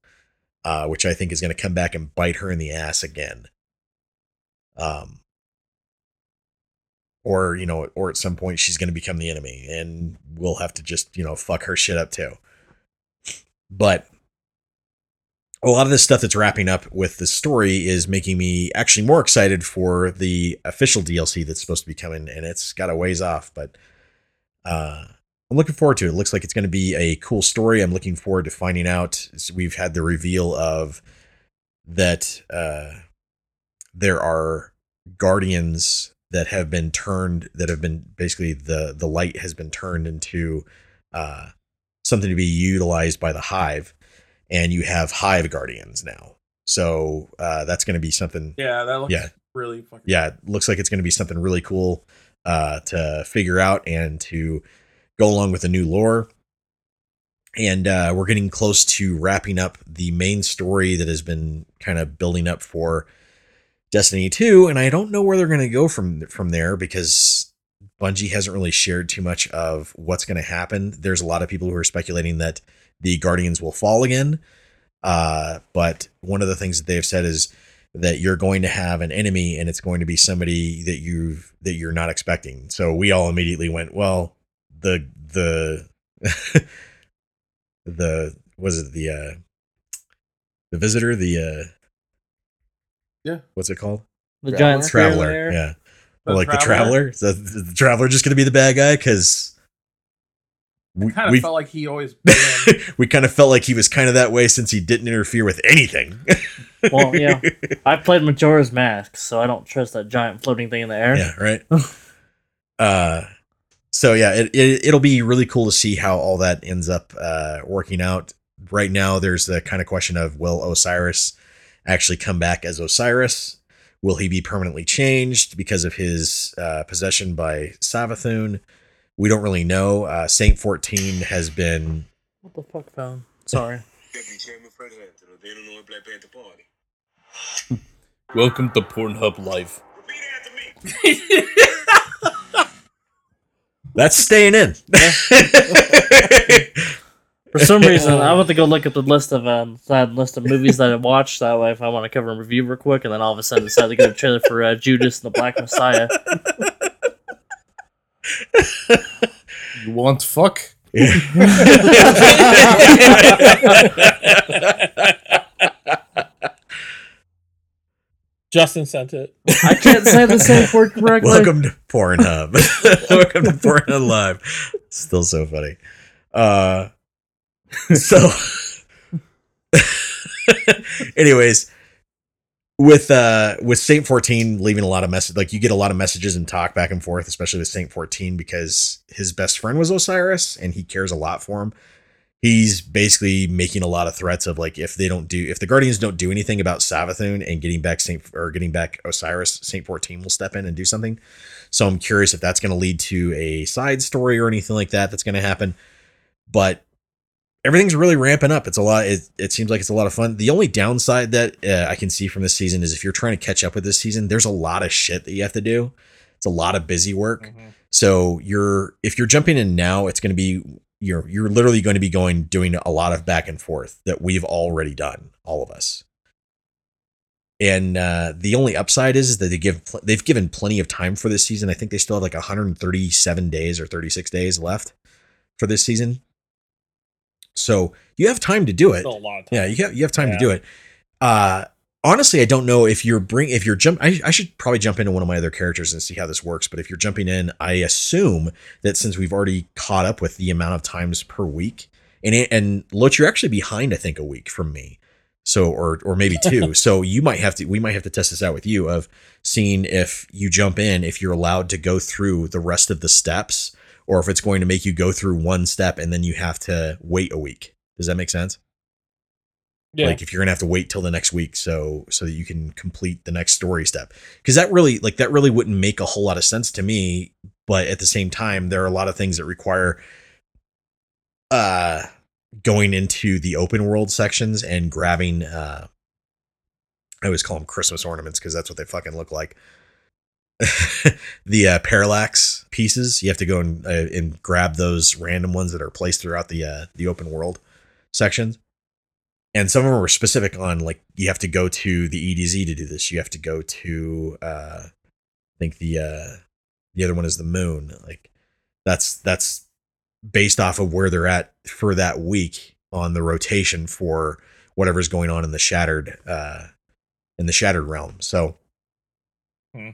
uh, which I think is going to come back and bite her in the ass again. Um, or you know, or at some point she's going to become the enemy, and we'll have to just you know fuck her shit up too. But a lot of this stuff that's wrapping up with the story is making me actually more excited for the official DLC that's supposed to be coming, and it's got a ways off, but uh, I'm looking forward to it. it looks like it's going to be a cool story. I'm looking forward to finding out. We've had the reveal of that uh, there are guardians that have been turned, that have been basically the the light has been turned into uh, something to be utilized by the hive and you have hive guardians now. So uh, that's going to be something. Yeah, that looks Yeah. really fucking. Yeah, it looks like it's going to be something really cool uh, to figure out and to go along with the new lore. And uh, we're getting close to wrapping up the main story that has been kind of building up for Destiny 2. And I don't know where they're going to go from from there because Bungie hasn't really shared too much of what's going to happen. There's a lot of people who are speculating that the Guardians will fall again. Uh, but one of the things that they've said is that you're going to have an enemy and it's going to be somebody that you've that you're not expecting. So we all immediately went, well, the the the was it the uh the visitor, the uh Yeah. what's it called? The Traveler? giant spear Traveler. Yeah. The Or like the Traveler? traveler. So the, the traveler just gonna be the bad guy because we, Kind of we, felt like he always. we kind of felt like he was kind of that way since he didn't interfere with anything. Well, yeah. I played Majora's Mask, so I don't trust that giant floating thing in the air. yeah, right. uh, so yeah, it, it it'll be really cool to see how all that ends up uh, working out. Right now, there's the kind of question of will Osiris actually come back as Osiris? Will he be permanently changed because of his uh, possession by Savathun? We don't really know. Uh, Saint 14 has been What the fuck, phone? Sorry. Deputy Chairman Fred of the Illinois Black Panther Party. Welcome to Pornhub Live. Repeat after me. that's staying in. For some reason, I want to go look at the list of um, that list of movies that I watched. That way, if I want to cover a review real quick, and then all of a sudden decided to get a trailer for uh, Judas and the Black Messiah. You want fuck? Justin sent it. I can't say the same word correctly. Welcome to Pornhub. Welcome to Pornhub Live. Still so funny. Uh, so, anyways, with uh with Saint fourteen leaving a lot of message, like you get a lot of messages and talk back and forth, especially with Saint fourteen because his best friend was Osiris and he cares a lot for him. He's basically making a lot of threats of like if they don't do if the Guardians don't do anything about Savathun and getting back Saint or getting back Osiris, Saint fourteen will step in and do something. So I'm curious if that's going to lead to a side story or anything like that that's going to happen. But everything's really ramping up. It's a lot. It, it seems like it's a lot of fun. The only downside that uh, I can see from this season is if you're trying to catch up with this season, there's a lot of shit that you have to do. It's a lot of busy work. Mhm. So you're if you're jumping in now, it's going to be you're you're literally going to be going doing a lot of back and forth that we've already done, all of us. And uh, the only upside is, is that they give pl- they've given plenty of time for this season. I think they still have like 137 days or 36 days left for this season. So you have time to do it. Still a lot of time. Yeah, you have you have time to do it. Uh honestly, I don't know if you're bring if you're jump. I, I should probably jump into one of my other characters and see how this works. But if you're jumping in, I assume that since we've already caught up with the amount of times per week, and it, and Loach, you're actually behind, I think, a week from me. So or or maybe two. so you might have to we might have to test this out with you of seeing if you jump in if you're allowed to go through the rest of the steps or if it's going to make you go through one step and then you have to wait a week. Does that make sense? Yeah. like if you're gonna have to wait till the next week so so that you can complete the next story step because that really like that really wouldn't make a whole lot of sense to me but at the same time there are a lot of things that require uh going into the open world sections and grabbing uh i always call them christmas ornaments because that's what they fucking look like the uh, parallax pieces you have to go and, uh, and grab those random ones that are placed throughout the uh, the open world sections and some of them are specific on like you have to go to the EDZ to do this. You have to go to uh I think the uh the other one is the moon. Like that's that's based off of where they're at for that week on the rotation for whatever's going on in the shattered uh in the shattered realm. So Hmm.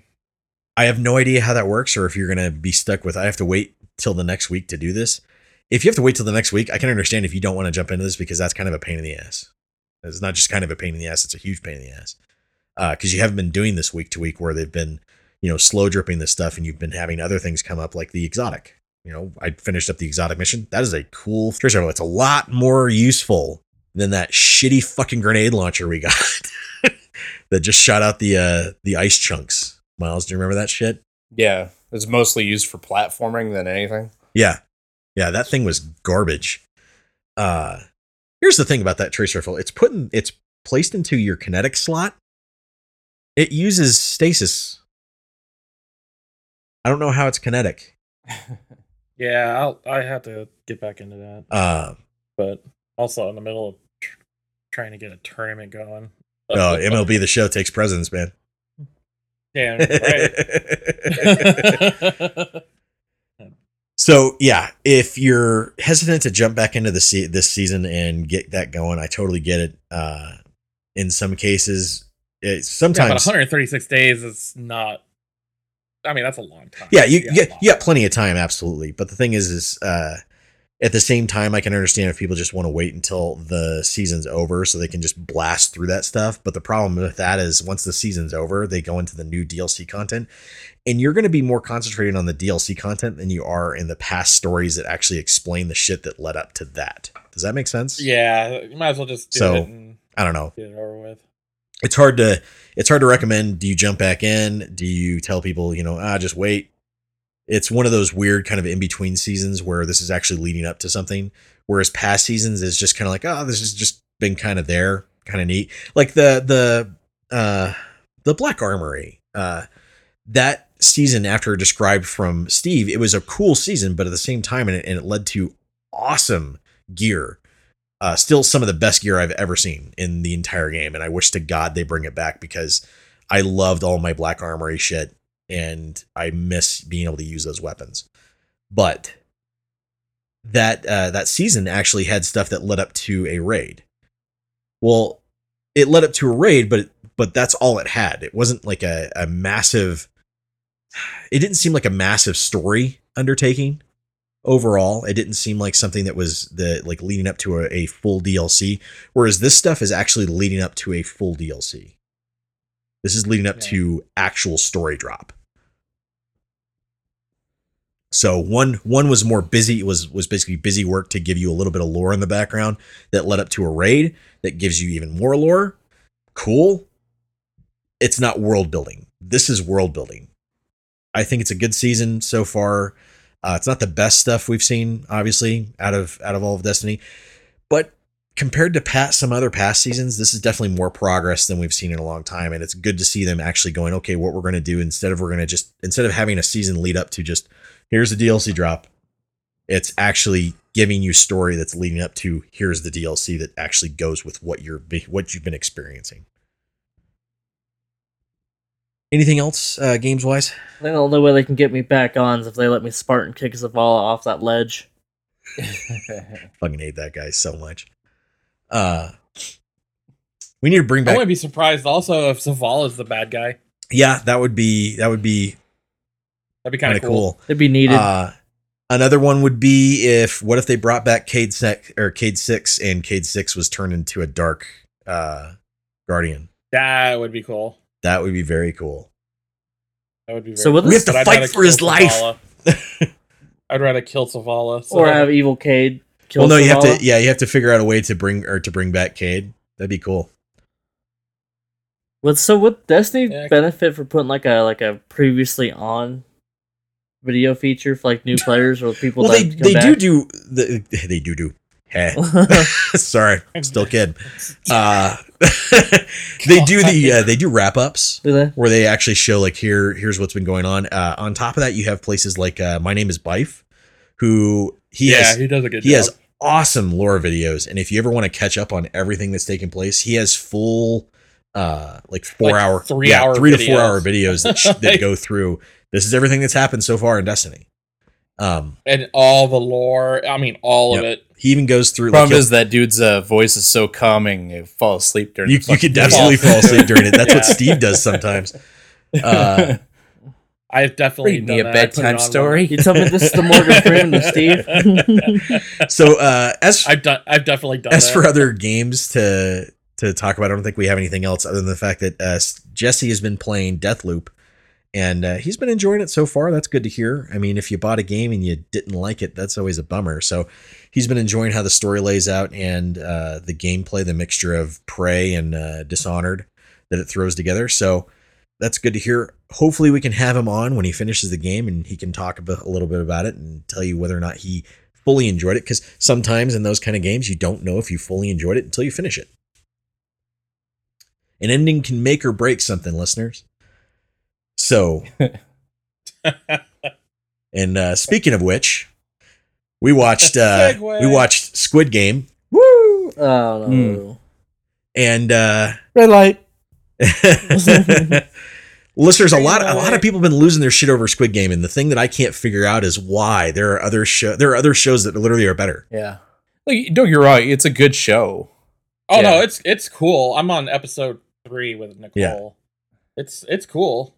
I have no idea how that works or if you're gonna be stuck with I have to wait till the next week to do this if you have to wait till the next week, I can understand if you don't want to jump into this because that's kind of a pain in the ass. It's not just kind of a pain in the ass; it's a huge pain in the ass because you haven't been doing this week to week where they've been, you know, slow dripping this stuff, and you've been having other things come up like the exotic. You know, I finished up the exotic mission. That is a cool treasure. It's a lot more useful than that shitty fucking grenade launcher we got that just shot out the uh the ice chunks. Miles, do you remember that shit? Yeah, it's mostly used for platforming than anything. Yeah. Yeah, that thing was garbage. Uh here's the thing about that trace rifle. It's put in it's placed into your kinetic slot. It uses stasis. I don't know how it's kinetic. yeah, I'll I have to get back into that. Uh But also in the middle of tr- trying to get a tournament going. oh, MLB the show takes precedence, man. Damn right. So yeah, if you're hesitant to jump back into the se- this season and get that going, I totally get it. Uh, in some cases, it, yeah, sometimes 136 days is not. I mean, that's a long time. yeah, you Yeah, get you got plenty of time, absolutely. But the thing is, is uh, at the same time, I can understand if people just want to wait until the season's over so they can just blast through that stuff. But the problem with that is once the season's over, they go into the new DLC content, and you're going to be more concentrated on the DLC content than you are in the past stories that actually explain the shit that led up to that. Does that make sense? Yeah, you might as well just do So- it and I don't know. get it over with. It's hard to it's hard to recommend. Do you jump back in? Do you tell people, you know, ah, just wait? It's one of those weird kind of in between seasons where this is actually leading up to something, whereas past seasons is just kind of like, oh, this has just been kind of there, kind of neat. Like the the uh the Black Armory, uh that season after described from Steve, it was a cool season, but at the same time, and it, and it led to awesome gear. Uh, still some of the best gear I've ever seen in the entire game, and I wish to God they bring it back because I loved all my Black Armory shit, and I miss being able to use those weapons. But that uh, that season actually had stuff that led up to a raid. Well, it led up to a raid, but but that's all it had. It wasn't like a, a massive. It didn't seem like a massive story undertaking overall. It didn't seem like something that was the like leading up to a, a full DLC. Whereas this stuff is actually leading up to a full DLC. This is leading up Yeah. to actual story drop. So one one was more busy was was basically busy work to give you a little bit of lore in the background that led up to a raid that gives you even more lore. Cool. It's not world building. This is world building. I think it's a good season so far. Uh, it's not the best stuff we've seen, obviously, out of out of all of Destiny, but compared to past some other past seasons, this is definitely more progress than we've seen in a long time, and it's good to see them actually going. Okay, what we're going to do instead of we're going to just instead of having a season lead up to just here's a DLC drop, It's actually giving you story that's leading up to here's the DLC that actually goes with what you're what you've been experiencing. Anything else uh, games wise? I think the only way they can get me back on is if they let me Spartan kick Zavala off that ledge. Fucking hate that guy so much. Uh, we need to bring back. I wouldn't be surprised also if Zaval is the bad guy. Yeah, that would be that would be That'd be kind kind of of cool. cool. It'd be needed. Uh, another one would be if what if they brought back Cayde sec, or Cayde six and Cayde six was turned into a dark uh, guardian. That would be cool. That would be very cool. That would be. Very So cool. We have to fight for his kill life. I'd rather kill Zavala So or have Evil Cayde kill well, no, you have to. Yeah, you have to figure out a way to bring or to bring back Cayde. That'd be cool. Would so would Destiny Yeah. benefit for putting like a like a previously on video feature for like new players or people Well, that they they do back? do the, they do do. Heh. Sorry, I'm still kid. Uh, they do the uh, they do wrap ups. Where they actually show like here here's what's been going on. Uh, on top of that, you have places like uh, my name is Byf, who he yeah, has he does a good he job. has awesome lore videos, and if you ever want to catch up on everything that's taking place, he has full uh like four Like hour three yeah, hour three to four hour videos that, sh- that go through this is everything that's happened so far in Destiny. Um, and all the lore. I mean, all of it. he even goes through. Problem he'll- is that dude's uh, voice is so calming, you fall asleep during. you, the you could fucking definitely fall asleep during it. That's what Steve does sometimes. Uh, I've definitely Read me done a that. I put it bedtime story. You tell me this is the Morgan Freeman of Steve. so uh, as I've done. I've definitely done. as that. for other games to to talk about, I don't think we have anything else other than the fact that uh, Jesse has been playing Deathloop, and uh, he's been enjoying it so far. That's good to hear. I mean, if you bought a game and you didn't like it, that's always a bummer. So he's been enjoying how the story lays out and uh, the gameplay, the mixture of Prey and uh, Dishonored that it throws together. So that's good to hear. Hopefully, we can have him on when he finishes the game and he can talk about, a little bit about it and tell you whether or not he fully enjoyed it. Because sometimes in those kind of games, you don't know if you fully enjoyed it until you finish it. An ending can make or break something, listeners. So, and uh, speaking of which, we watched uh, we watched Squid Game, Woo! Oh no. and uh, Red light. listeners, a lot a lot of people have been losing their shit over Squid Game, and the thing that I can't figure out is why there are other show there are other shows that literally are better. Yeah. Like, don't get me wrong, it's a good show. Oh no, it's it's cool. I'm on episode three with Nicole. Yeah. It's it's cool.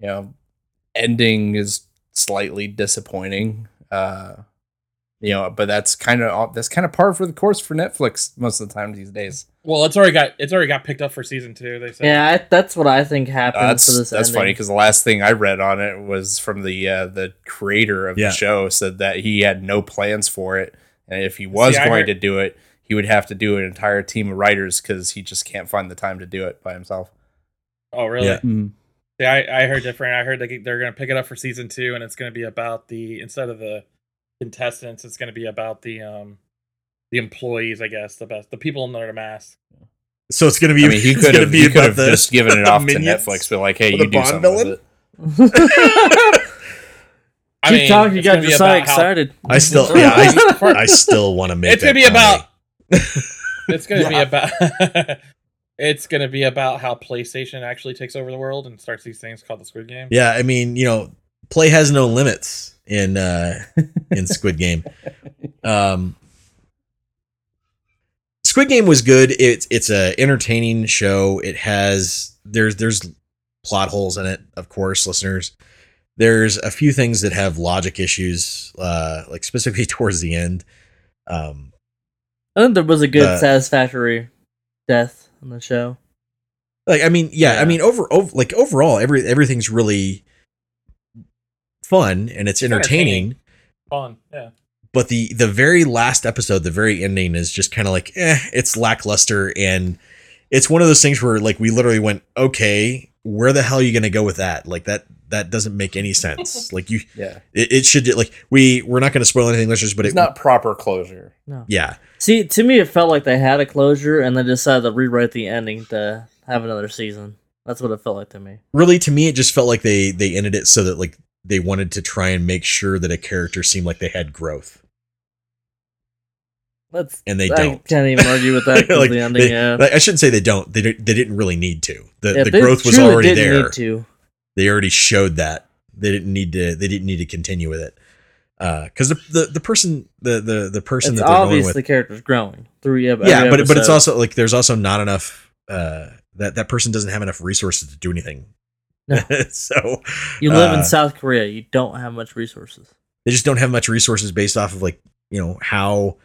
You know, ending is slightly disappointing. Uh, you know, but that's kind of that's kind of par for the course for Netflix most of the time these days. Well, it's already got it's already got picked up for season two. They said. Yeah, I, that's what I think Uh, happened that's to this. that's ending. funny because the last thing I read on it was from the uh, the creator of Yeah. the show said that he had no plans for it, and if he was I going heard- to do it, he would have to do an entire team of writers because he just can't find the time to do it by himself. Oh really? Yeah. Yeah, I, I heard different. I heard they, they're going to pick it up for season two, and it's going to be about the instead of the contestants, it's going to be about the um the employees. I guess the best the people in the mask. So it's gonna be. I mean, he could gonna have be he could about have the- just given it the off to Netflix, but like, hey, you do Bond something villain? with it. I Keep mean, talking. You it's gonna got be so about how- excited. I still, yeah, I, I still want to make. It's gonna be about. It's gonna be about. it's gonna be about how PlayStation actually takes over the world and starts these things called the Squid Game. Yeah, I mean, you know, play has no limits in uh in Squid Game. Um Squid Game was good. It's it's a entertaining show. It has there's there's plot holes in it, of course, listeners. There's a few things that have logic issues, uh, like specifically towards the end. Um, I think there was a good, Uh, satisfactory death on the show. like I mean, yeah, I mean over, over like overall, every everything's really fun and it's entertaining. Fun, yeah. but the the very last episode, the very ending is just kind of like, eh, it's lackluster, and it's one of those things where like we literally went, okay, where the hell are you gonna go with that? Like that that doesn't make any sense. like you, Yeah, it, it should like we we're not gonna spoil anything, listeners, but it's it not proper closure. No. Yeah, See, to me, it felt like they had a closure and they decided to rewrite the ending to have another season. That's what it felt like to me. really to me, it just felt like they they ended it so that like they wanted to try and make sure that a character seemed like they had growth, That's and they I don't. can't even argue with that. like, the ending, they- yeah. I shouldn't say they don't. They they didn't really need to. The Yeah, the growth was already didn't there. Need to. They already showed that they didn't need to. They didn't need to continue with it. Because the, the the person the the the person It's that they're going obvious with the character's growing through every yeah but but it's also like there's also not enough uh that that person doesn't have enough resources to do anything No. so you live uh, in South Korea. You don't have much resources. they just don't have much resources based off of like you know how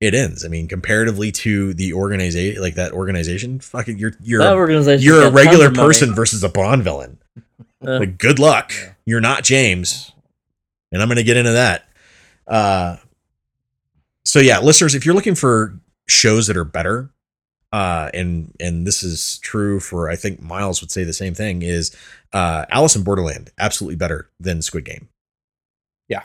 it ends i mean comparatively to the organization like that organization fucking you're you're a, organization you're a regular person versus a bond villain Uh, like good luck Yeah. you're not james and i'm gonna get into that uh so yeah listeners if you're looking for shows that are better uh and and this is true for i think miles would say the same thing is uh alice in borderland absolutely better than squid game Yeah,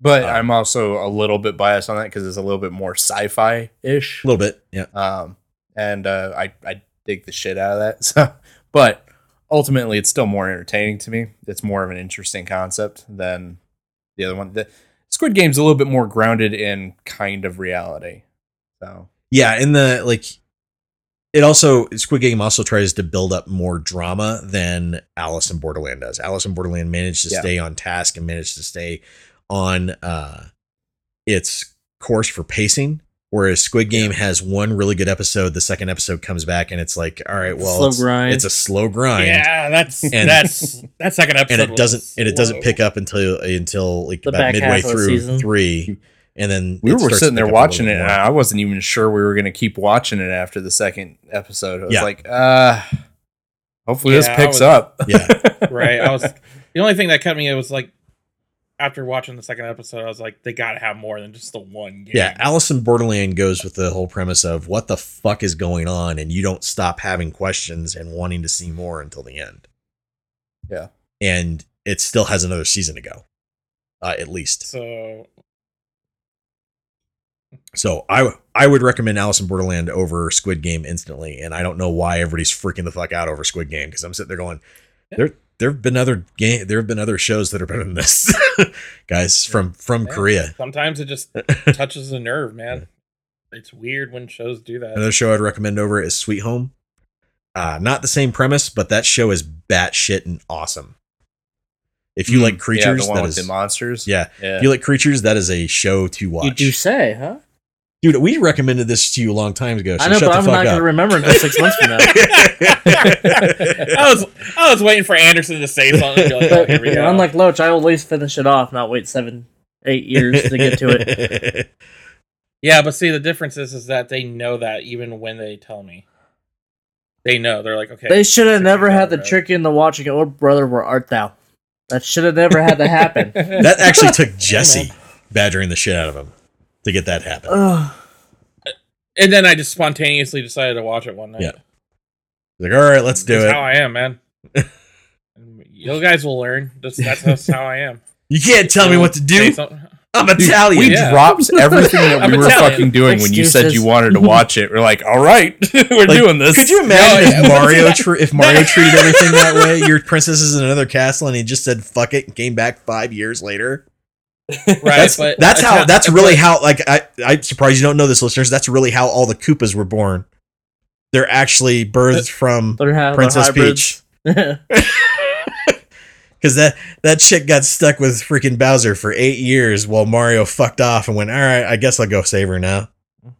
But Uh, I'm also a little bit biased on that because it's a little bit more sci-fi ish. a little bit yeah Um, and uh, I I dig the shit out of that. So, but ultimately, it's still more entertaining to me. It's more of an interesting concept than the other one. The Squid Game's a little bit more grounded in kind of reality. So yeah in the like it also squid game also tries to build up more drama than alice in borderland does alice in borderland managed to Yeah. stay on task and managed to stay on uh its course for pacing whereas squid game has one really good episode the second episode comes back and it's like all right well Slow it's, it's a slow grind Yeah, that's And- that's that second episode. and it doesn't and it doesn't pick up until until like The about midway half of the through season. three and then we it were sitting there pick up a little watching bit it, and. I wasn't even sure we were going to keep watching it after the second episode. I was Yeah. like, uh, hopefully this Yeah, I picks was- up. Yeah. right. I was the only thing that kept me. It was like after watching the second episode, I was like, they got to have more than just the one game. Yeah, Alice in Borderland goes with the whole premise of what the fuck is going on, and you don't stop having questions and wanting to see more until the end. Yeah. And it still has another season to go, uh, at least. So So I I would recommend Alice in Borderland over Squid Game instantly, and I don't know why everybody's freaking the fuck out over Squid Game because I'm sitting there going, there there have been other game there have been other shows that are better than this, guys from from Yeah. Korea. sometimes it just touches the nerve, man. It's weird when shows do that. Another show I'd recommend over is Sweet Home. Uh, not the same premise, but that show is batshit and awesome. If you like Mm, yeah, creatures, the one that with is the monsters. yeah. yeah. If you like creatures, that is a show to watch. You do say, huh? Dude, we recommended this to you a long time ago. So I know, shut but the I'm not going to remember until six months from now. I was I was waiting for Anderson to say something. And be like, oh, here we go. unlike Loach, I will at least finish it off, not wait seven, eight years to get to it. Yeah, but see, the difference is, is that they know that even when they tell me, they know they're like, okay. They should have never had the Right. trick the watching Oh Brother, Where Art Thou? That should have never had to happen. that actually took Jesse badgering the shit out of him to get that happen. Ugh. and then I just spontaneously decided to watch it one night. Yeah. like, all right, let's do That's it. how I am, man. You guys will learn. That's, that's, that's how I am. You can't tell me what to do. something- I'm Italian. We Yeah. dropped everything that we were Italian. fucking doing when you said you wanted to watch it. We're like, all right, we're Like, doing this. Could you imagine No, if Mario that- tre- if Mario treated everything that way? Your princess is in another castle, and he just said "fuck it" and came back five years later. Right, That's but that's how not- that's really how like I I'm surprised you don't know this, listeners. That's really how all the Koopas were born. They're actually birthed from They're ha- they're Princess. Peach because that that chick got stuck with freaking Bowser for eight years while Mario fucked off and went. All right, I guess I'll go save her now.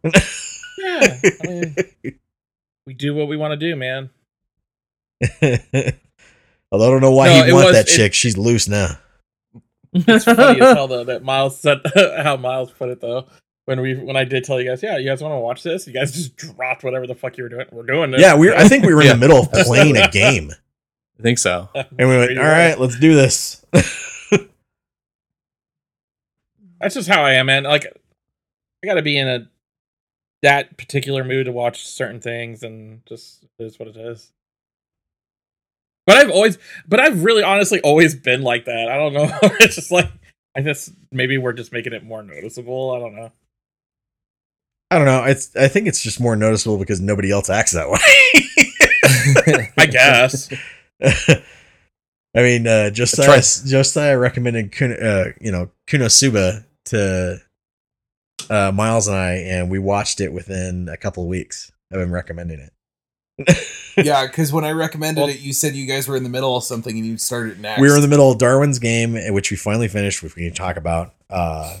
Yeah, I mean, we do what we want to do, man. Although I don't know why No, he'd want was- that it- chick. She's loose now. It's funny as hell though that Miles said how Miles put it though. When we when I did tell you guys, yeah, you guys want to watch this? You guys just dropped whatever the fuck you were doing. We're doing this. Yeah, we I think we were in Yeah. the middle of playing a game. I think so. And we went, all right, let's do this. That's just how I am, man. Like, I got to be in a that particular mood to watch certain things, and just it is what it is. But I've always, but I've really honestly always been like that. I don't know. it's just like I just maybe we're just making it more noticeable. I don't know. I don't know. It's I think it's just more noticeable because nobody else acts that way. I guess. I mean, uh, Josiah, try- Josiah recommended, Kun- uh, you know, KonoSuba to uh, Miles and I, and we watched it within a couple of weeks of him recommending it. yeah, because when I recommended Well- it, you said you guys were in the middle of something and you started next. we were in the middle of Darwin's game, eh, which we finally finished, which we can talk about. Uh,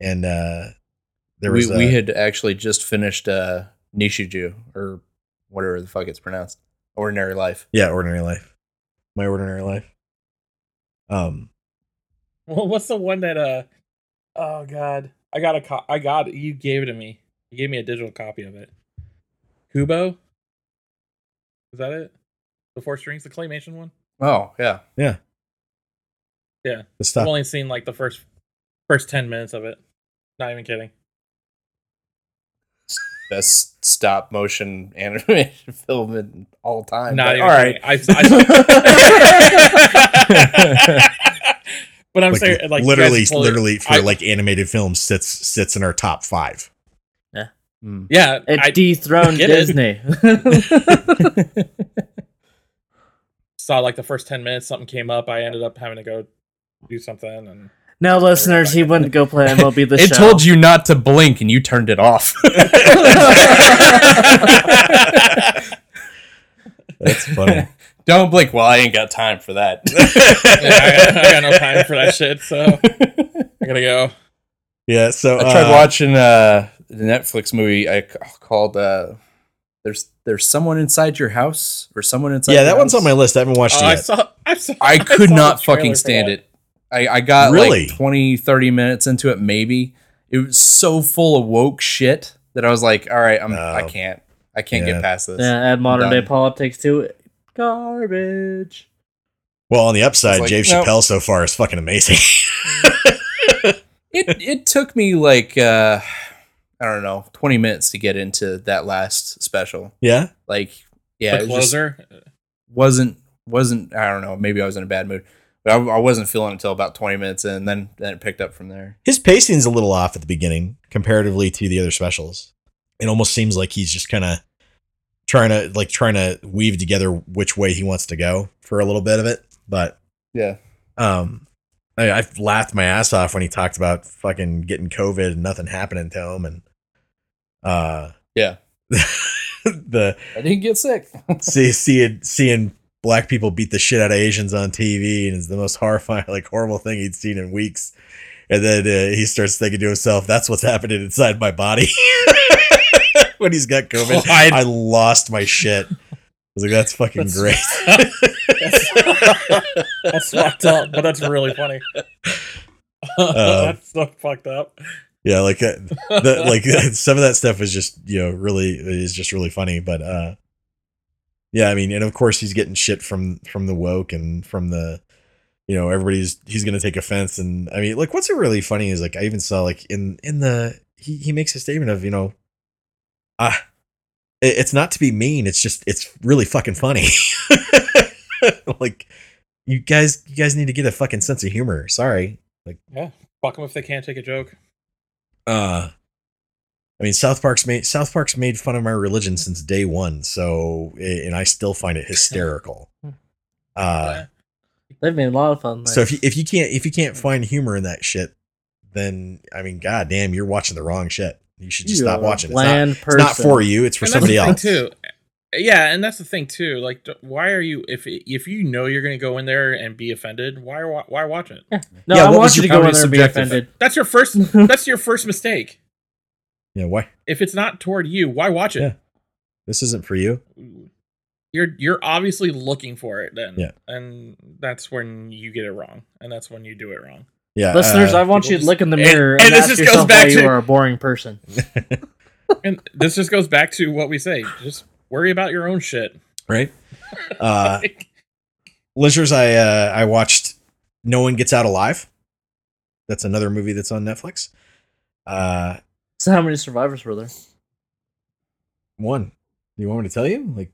and uh, there was we, a- we had actually just finished uh, Nichijou or whatever the fuck it's pronounced. Ordinary Life. yeah, ordinary life, my ordinary life. Um, Well, what's the one that uh oh god. I got a co- I got it. You gave it to me. You gave me a digital copy of it. Kubo? Is that it? The four strings, the claymation one? Oh yeah. yeah, Yeah. the stuff. I've only seen like the first first ten minutes of it. Not even kidding. Best stop motion animation film in all time. Not But even all kidding. right. I, I but I'm like, saying like literally, fully- literally for I- like animated films sits sits in our top five. Mm. yeah, It I dethroned get it. Disney. saw like the first ten minutes. Something came up. I ended up having to go do something, and now, listeners, he wouldn't go play MLB the It Show. told you not to blink and you turned it off. That's funny. Don't blink. Well, I ain't got time for that. yeah, I, got, I got no time for that shit. So I gotta go. yeah, so I tried uh, watching uh, the Netflix movie I called uh, "There's There's Someone Inside Your House" or "Someone Inside." Yeah, Your that one's on my list. I haven't watched Oh, it I yet. saw. I saw. I saw could the not fucking stand that. it. I, I got Really? like 20, 30 minutes into it, maybe. It was so full of woke shit that I was like, all right, I'm, I Oh. can't. I can't Yeah. get past this. Yeah, add modern day politics to it. Garbage. Well, on the upside, like, Dave no. Chappelle so far is fucking amazing. It, it took me like, uh, I don't know, 20 minutes to get into that last special. yeah, Like, yeah, the it just closer. wasn't, wasn't, I don't know, maybe I was in a bad mood. But I, I wasn't feeling until about 20 minutes in, and then, then it picked up from there. his pacing's a little off at the beginning comparatively to the other specials. It almost seems like he's just kind of trying to like trying to weave together which way he wants to go for a little bit of it. But Yeah. um, I, I laughed my ass off when he talked about fucking getting COVID and nothing happening to him, and uh, Yeah. the I didn't get sick. see, seeing seeing black people beat the shit out of Asians on TV, and it's the most horrifying, like horrible thing he'd seen in weeks. And then uh, he starts thinking to himself, "That's what's happening inside my body." when he's got COVID, I- I lost my shit. I was like, "That's fucking That's- great." That's fucked up, but that's really funny. Uh, that's so fucked up. yeah, like uh, the, like some of that stuff is just you know really is just really funny. But uh, yeah, I mean, and of course he's getting shit from from the woke and from the you know everybody's he's gonna take offense. And I mean, like what's really funny is like I even saw like in in the he he makes a statement of you know ah. it- It's not to be mean. It's just it's really fucking funny. like you guys, you guys need to get a fucking sense of humor. Sorry, like yeah Fuck them if they can't take a joke. uh I mean South Park's made South Park's made fun of my religion since day one, so eh, and I still find it hysterical. Hmm. Uh They've made a lot of fun. so if you if you can't if you can't hmm. find humor in that shit, then I mean goddamn, you're watching the wrong shit. You should just stop watching. It's not, it's person. not for you, it's for And somebody else. too. Yeah, and that's the thing too. Like, why are you if if you know you're going to go in there and be offended? Why wa- why watch it? No, Yeah, I what want you to go in there and be offended. That's your first. that's your first mistake. Yeah, why? If it's not toward you, why watch Yeah. it? This isn't for you. You're you're obviously looking for it then. Yeah. And that's when you get it wrong, and that's when you do it wrong. Yeah, Listeners, uh, I want you to look in the mirror and- and, and this ask just goes yourself back why you to- are a boring person. And this just goes back to what we say: just worry about your own shit. right. Uh, listeners, I uh, I watched No One Gets Out Alive. That's another movie that's on Netflix. Uh, So how many survivors were there? one. You want me to tell you? Like,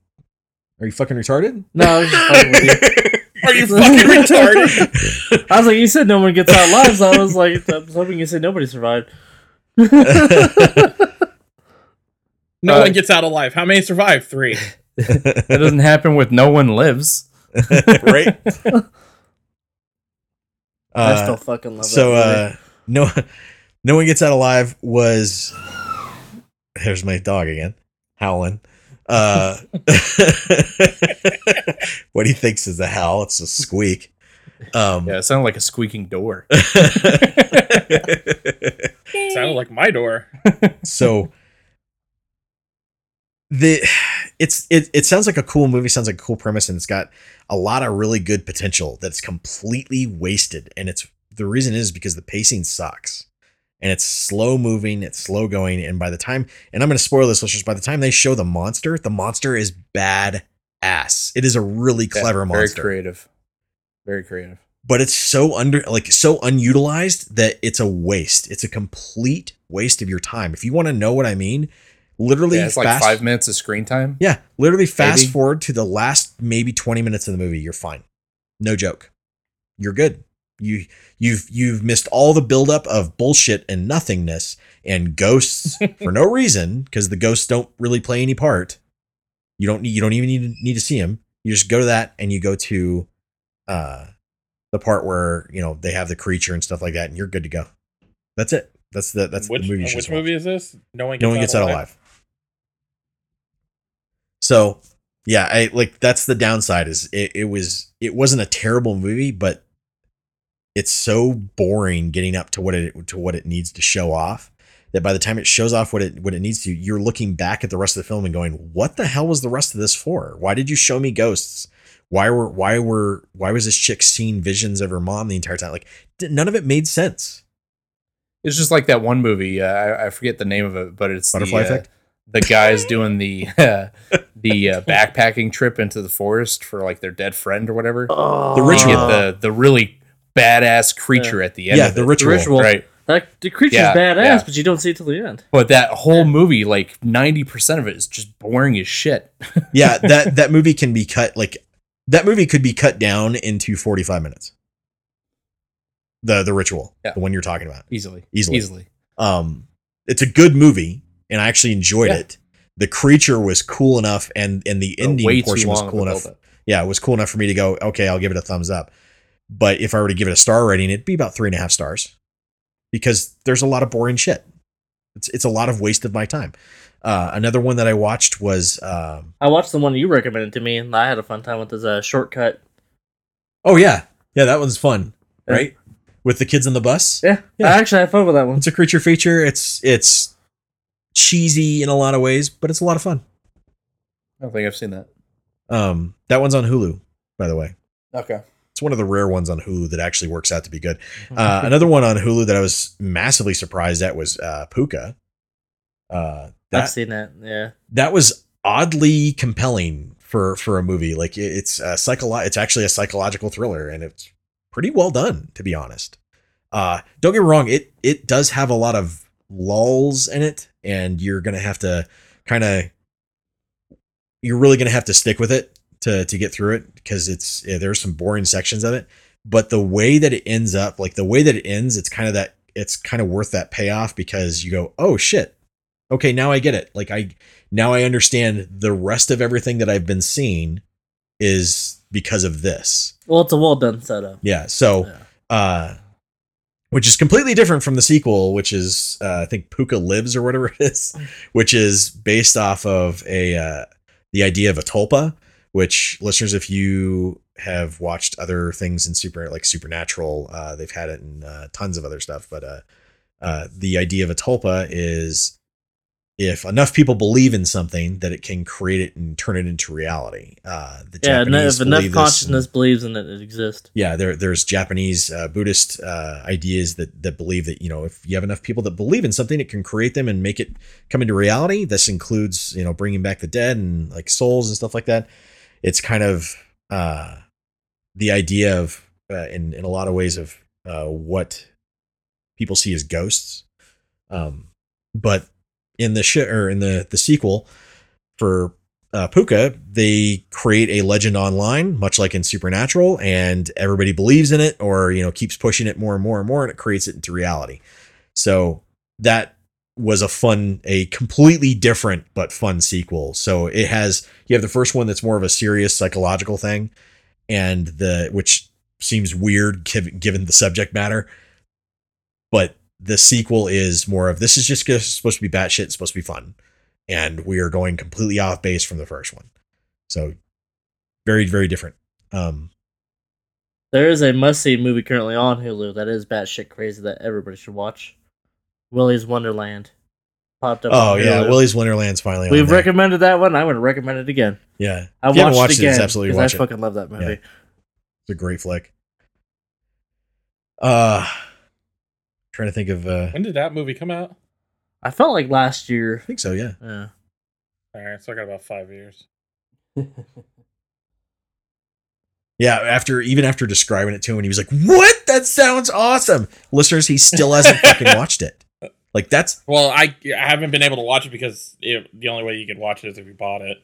are you fucking retarded? No, I was just fucking with you. Are you fucking retarded? I was like, you said no one gets out alive, so I was like, I was hoping you said nobody survived. No Uh, one gets out alive. How many survive? Three. That doesn't happen with no one lives. right? I Uh, still fucking love it. so that. uh no no one gets out alive was there's my dog again howling. Uh what he thinks is a howl. It's a squeak. Um Yeah, it sounded like a squeaking door. Sounded like my door. so the it's it, it sounds like a cool movie sounds like a cool premise and it's got a lot of really good potential that's completely wasted. And it's the reason is because the pacing sucks and it's slow moving it's slow going and by the time and i'm going to spoil this listeners by the time they show the monster the monster is bad ass it is a really Yeah, clever very monster Very creative. Very creative. but it's so under like so unutilized that it's a waste. It's a complete waste of your time. If you want to know what I mean, literally Yeah, it's like five minutes of screen time. Yeah, literally fast Maybe. forward to the last maybe 20 minutes of the movie, you're fine. No joke. You're good. You you've you've missed all the buildup of bullshit and nothingness and ghosts for no reason because the ghosts don't really play any part. You don't need you don't even need to, need to see them. You just go to that and you go to uh the part where you know they have the creature and stuff like that, and you're good to go. That's it. That's the that's which the movie. you should which movie is this? No one gets, no one gets out alive. So yeah, I like that's the downside is it, it was it wasn't a terrible movie, but it's so boring getting up to what it to what it needs to show off that by the time it shows off what it what it needs to, you're looking back at the rest of the film and going, "What the hell was the rest of this for? Why did you show me ghosts? Why were why were why was this chick seeing visions of her mom the entire time? Like none of it made sense." It's just like that one movie. Uh, I, I forget the name of it, but it's Butterfly the, uh, the guys doing the the uh, backpacking trip into the forest for like their dead friend or whatever. oh, The You ritual. get the the really badass creature at the end. Yeah, of the it, ritual. ritual. right? that the creature's Yeah, badass, yeah. but you don't see it till the end. But that whole movie, like ninety percent of it, is just boring as shit. yeah, that that movie can be cut like that movie could be cut down into 45 minutes. The the ritual, Yeah. the one you're talking about. Easily, Easily. easily. Um it's a good movie and I actually enjoyed Yeah. it. The creature was cool enough and and the ending Way portion was cool enough. Yeah, it was cool enough for me to go, okay, I'll give it a thumbs up. But if I were to give it a star rating, it'd be about three and a half stars. Because there's a lot of boring shit. It's it's a lot of waste of my time. Uh, another one that I watched was um, I watched the one you recommended to me, and I had a fun time with this uh, shortcut. Oh yeah, yeah, that one's fun, Yeah. right? With the kids on the bus. Yeah, Yeah. I actually had fun with that one. It's a creature feature. It's it's cheesy in a lot of ways, but it's a lot of fun. I don't think I've seen that. Um, that one's on Hulu, by the way. Okay. It's one of the rare ones on Hulu that actually works out to be good. Uh, another one on Hulu that I was massively surprised at was uh, Pooka. Uh, I've that seen that. Yeah, that was oddly compelling for for a movie. Like it- it's a psycholo- It's actually a psychological thriller, and it's pretty well done, to be honest. Uh, don't get me wrong; it it does have a lot of lulls in it, and you're gonna have to kind of you're really gonna have to stick with it to to get through it because it's yeah, there's some boring sections of it. But the way that it ends up, like the way that it ends, it's kind of that it's kind of worth that payoff because you go, oh shit, okay, now I get it. Like I now I understand the rest of everything that I've been seeing is because of this. well, it's a well done setup. Yeah. So, Yeah. uh, which is completely different from the sequel, which is uh, I think Pooka Lives or whatever it is, which is based off of a uh, the idea of a tulpa. Which listeners, if you have watched other things in super like Supernatural, uh, they've had it in uh, tons of other stuff. But uh, uh, the idea of a tulpa is if enough people believe in something that it can create it and turn it into reality. Uh, the Yeah, Japanese if enough this and- consciousness believes in it, it exists. yeah there there's japanese uh, buddhist uh, ideas that that believe that you know if you have enough people that believe in something it can create them and make it come into reality this includes you know bringing back the dead and like souls and stuff like that it's kind of uh the idea of uh, in in a lot of ways of uh what people see as ghosts um but in the shit or in the the sequel for uh, Pooka, they create a legend online, much like in Supernatural, and everybody believes in it or you know keeps pushing it more and more and more, and it creates it into reality. So that was a fun, a completely different but fun sequel. So it has you have the first one that's more of a serious psychological thing, and the which seems weird given, the subject matter. But the sequel is more of this is just supposed to be batshit, it's supposed to be fun, and we are going completely off base from the first one. So very very different. Um, There is a must see movie currently on Hulu that is batshit crazy that everybody should watch. Willy's Wonderland. Popped up. oh yeah, Hulu. Willy's Wonderland's finally. We've there. recommended that one. I would recommend it again. Yeah, I If you haven't watched, watched it again. it's absolutely 'cause watch I it. fucking love that movie. Yeah. It's a great flick. Uh trying to think of uh When did that movie come out? I felt like last year. I think so, yeah. Yeah. All right, so I got about five years. Yeah, after even after describing it to him, he was like, "What? That sounds awesome." Listeners, he still hasn't fucking watched it. Like that's Well, I, I haven't been able to watch it because it, the only way you could watch it is if you bought it.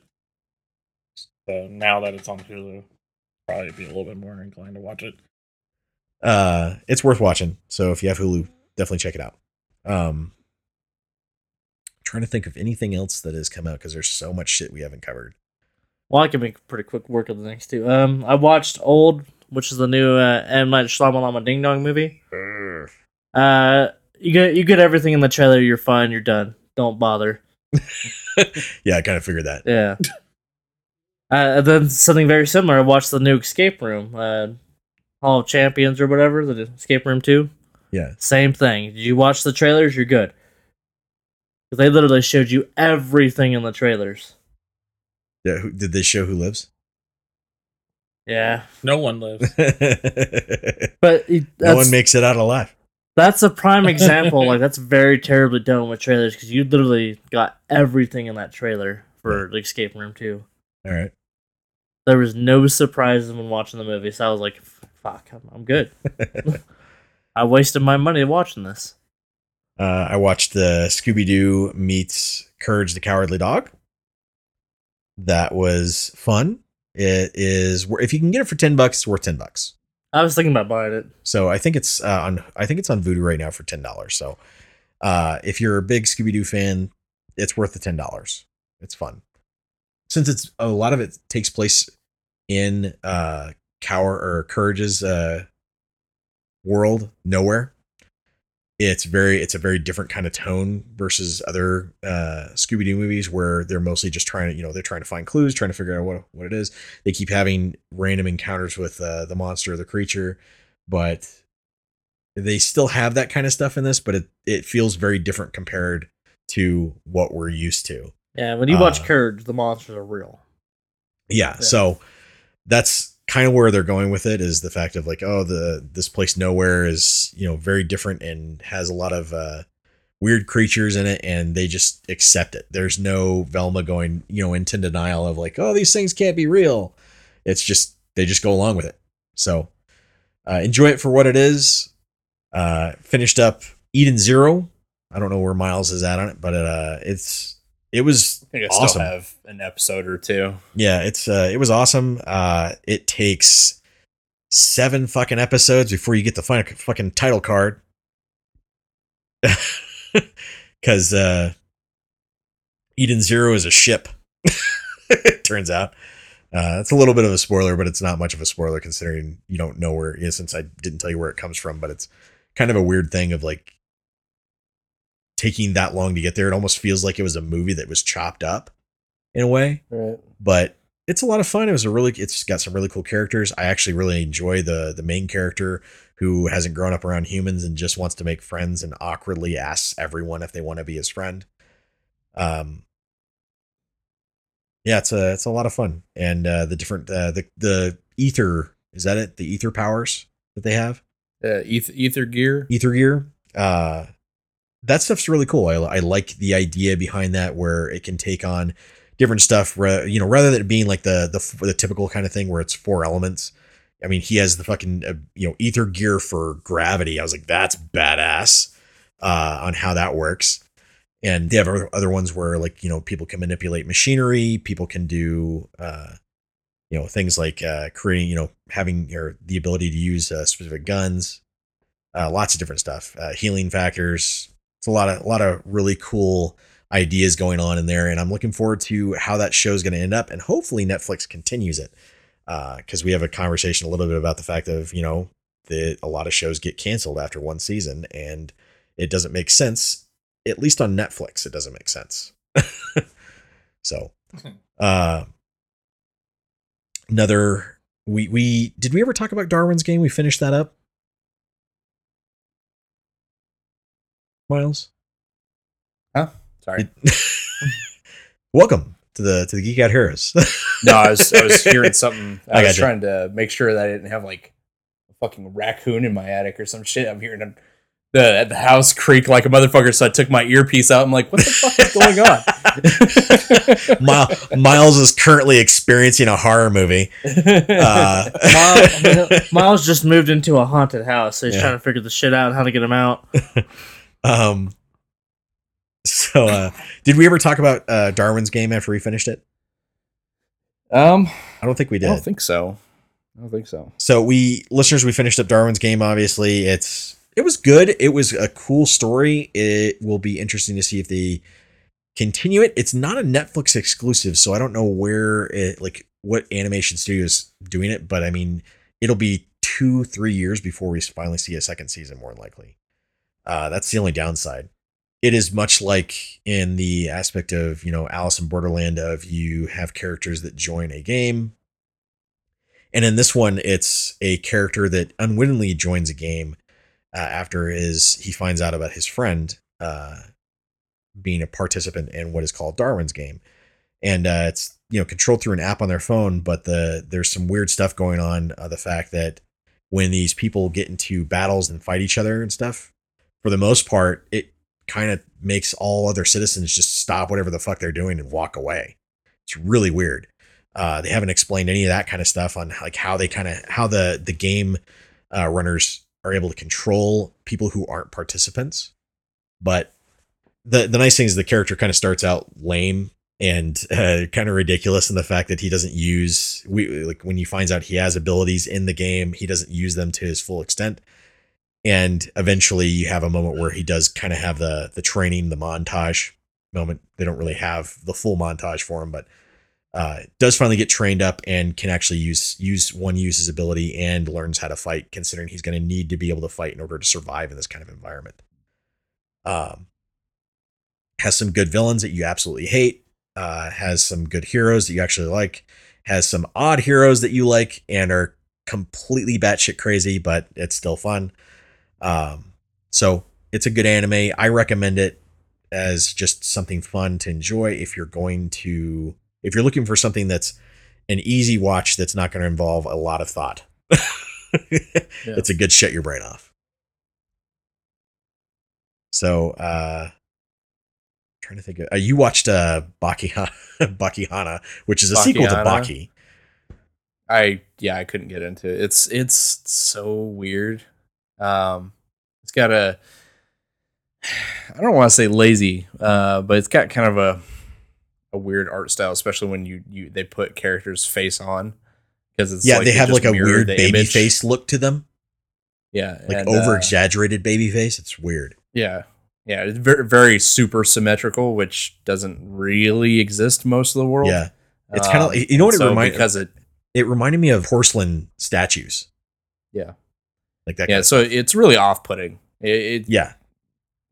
So now that it's on Hulu, probably be a little bit more inclined to watch it. uh it's worth watching. So if you have Hulu, definitely check it out. Um trying to think of anything else that has come out because there's so much shit we haven't covered. Well, I can make pretty quick work of the next two. Um, I watched Old, which is the new uh, M Night Shyamalan Ding Dong movie. Uh, you get you get everything in the trailer. You're fine. You're done. Don't bother. Yeah, I kind of figured that. Yeah. uh, and then something very similar. I watched the new Escape Room, uh, Hall of Champions or whatever, the Escape Room Two. Yeah. Same thing. Did you watch the trailers? You're good. 'Cause they literally showed you everything in the trailers. Yeah, who, did they show who lives? Yeah, No one lives. but it- no one makes it out alive. That's a prime example. like that's very terribly done with trailers because you literally got everything in that trailer for the Escape Room Two. All right. There was no surprises when watching the movie, so I was like, "Fuck, I'm, I'm good." I wasted my money watching this. Uh, I watched the Scooby Doo meets Courage the Cowardly Dog. That was fun. It is if you can get it for ten bucks, it's worth ten bucks. I was thinking about buying it. So I think it's uh, on. I think it's on Vudu right now for ten dollars. So uh, if you're a big Scooby Doo fan, it's worth the ten dollars. It's fun since it's a lot of it takes place in uh, Cower or Courage's uh, world, nowhere. It's very it's a very different kind of tone versus other uh, Scooby Doo movies where they're mostly just trying to you know they're trying to find clues, trying to figure out what what it is. They keep having random encounters with uh, the monster or the creature, but they still have that kind of stuff in this, but it it feels very different compared to what we're used to. Yeah, when you watch Uh, Courage, the monsters are real. Yeah, so that's kind of where they're going with it is the fact of like oh the this place nowhere is you know very different and has a lot of uh weird creatures in it and they just accept it. There's no velma going you know into denial of like oh these things can't be real. It's just they just go along with it. So uh enjoy it for what it is. Uh finished up eden zero. I don't know where miles is at on it but uh it's it was think I awesome still have an episode or two. yeah, it's uh it was awesome. Uh it takes seven fucking episodes before you get the final fucking title card. Cuz uh Eden Zero is a ship. it turns out. Uh it's a little bit of a spoiler, but it's not much of a spoiler considering you don't know where you know, since I didn't tell you where it comes from, but it's kind of a weird thing of like taking that long to get there. It almost feels like it was a movie that was chopped up in a way Right. but it's a lot of fun. It was a really, it's got some really cool characters. I actually really enjoy the the main character who hasn't grown up around humans and just wants to make friends and awkwardly asks everyone if they want to be his friend. Um, yeah, it's a it's a lot of fun, and uh, the different uh, the the ether is that it? The ether powers that they have Uh, ether, ether gear. ether gear uh that stuff's really cool. I, I like the idea behind that where it can take on different stuff you know rather than it being like the the, the typical kind of thing where it's four elements. I mean he has the fucking uh, you know ether gear for gravity. I was like that's badass uh on how that works. And they have other other ones where like you know people can manipulate machinery. People can do uh you know things like uh creating you know having your the ability to use uh, specific guns uh, lots of different stuff uh, healing factors it's a lot of a lot of really cool ideas going on in there and i'm looking forward to how that show is going to end up and hopefully netflix continues it Uh, because we have a conversation a little bit about the fact of you know that a lot of shows get canceled after one season, and it doesn't make sense. At least on Netflix, it doesn't make sense. so, uh, another we we did we ever talk about Darwin's game? We finished that up. Miles. Huh? Sorry. Welcome to the to the Geek Out Heroes. No, I was I was hearing something. I, I was gotcha. trying to make sure that I didn't have like a fucking raccoon in my attic or some shit. I'm hearing them- the at the house creak like a motherfucker. So I took my earpiece out. I'm like, what the fuck is going on? Miles, Miles is currently experiencing a horror movie. Uh, Miles, Miles just moved into a haunted house, so he's Yeah. trying to figure the shit out how to get him out. Um. So, uh, did we ever talk about uh, Darwin's game after we finished it? um, I don't think we did. I don't think so. I don't think so. So we listeners, we finished up Darwin's game. Obviously, it's it was good. It was a cool story. It will be interesting to see if they continue it. It's not a Netflix exclusive, so I don't know where it like what animation studio is doing it. But I mean, it'll be two three years before we finally see a second season, more than likely. Uh, that's the only downside. It is much like in the aspect of you know Alice in Borderland of you have characters that join a game and in this one, it's a character that unwittingly joins a game uh, after his he finds out about his friend uh, being a participant in what is called Darwin's game, and uh, it's you know controlled through an app on their phone. But the there's some weird stuff going on. Uh, the fact that when these people get into battles and fight each other and stuff, for the most part, it kind of makes all other citizens just stop whatever the fuck they're doing and walk away. It's really weird. Uh, they haven't explained any of that kind of stuff on like how they kind of how the the game uh, runners are able to control people who aren't participants. But the the nice thing is the character kind of starts out lame and uh, kind of ridiculous in the fact that he doesn't use we like when he finds out he has abilities in the game, he doesn't use them to his full extent. And eventually, you have a moment where he does kind of have the the training, the montage moment. They don't really have the full montage for him, but uh, does finally get trained up and can actually use use one use his ability and learns how to fight, considering he's going to need to be able to fight in order to survive in this kind of environment. Um, has some good villains that you absolutely hate. Uh, has some good heroes that you actually like. Has some odd heroes that you like and are completely batshit crazy, but it's still fun. Um, so it's a good anime. I recommend it as just something fun to enjoy if you're going to if you're looking for something that's an easy watch that's not going to involve a lot of thought. It's a good shut your brain off. So, uh trying to think of uh, you watched uh Baki Baki Hanma, which is a sequel to Baki Hanma. Baki. I yeah, I couldn't get into it. It's it's so weird. Um, got a I don't want to say lazy, uh, but it's got kind of a a weird art style, especially when you you they put characters face on because it's yeah, like they have like a weird baby image. face look to them, yeah, like and, over uh, exaggerated baby face. It's weird. Yeah. Yeah, it's very very super symmetrical, which doesn't really exist most of the world. Yeah, It's kinda- Um, you know what it so remind- because it it reminded me of porcelain statues. Yeah. like that. yeah, kind of so stuff. it's really off putting. It, it yeah,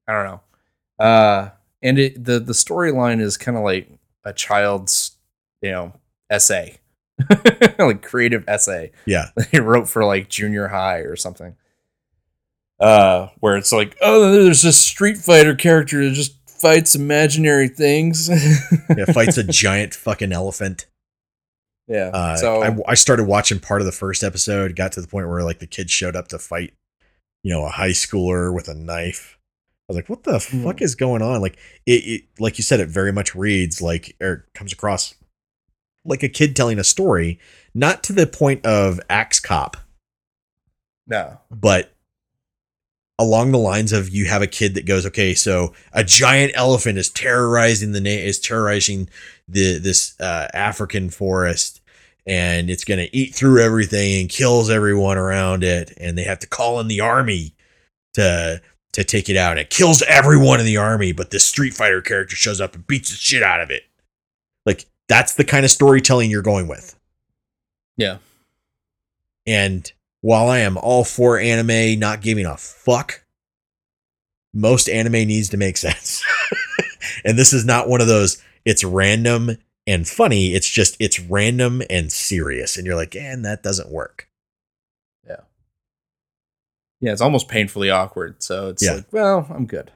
I don't know. Uh and it the the storyline is kind of like a child's, you know, essay. like creative essay. yeah, they wrote for like junior high or something. Uh, where it's like, oh, there's this Street Fighter character that just fights imaginary things. yeah. Fights a giant fucking elephant. yeah. Uh, so I, I started watching part of the first episode. Got to the point where like the kid showed up to fight, you know, a high schooler with a knife. I was like, "What the Hmm. fuck is going on?" Like it, it, like you said, it very much reads like or comes across like a kid telling a story, not to the point of Axe Cop, no, but along the lines of you have a kid that goes, okay, so a giant elephant is terrorizing the na- is terrorizing the this uh, African forest, and it's gonna eat through everything and kills everyone around it, and they have to call in the army to to take it out. It kills everyone in the army, but this Street Fighter character shows up and beats the shit out of it. Like that's the kind of storytelling you're going with. Yeah. And while I am all for anime not giving a fuck, most anime needs to make sense. and this is not one of those, it's random and funny. It's just, it's random and serious. And you're like, and that doesn't work. Yeah, Yeah, it's almost painfully awkward. So it's Yeah. like, well, I'm good.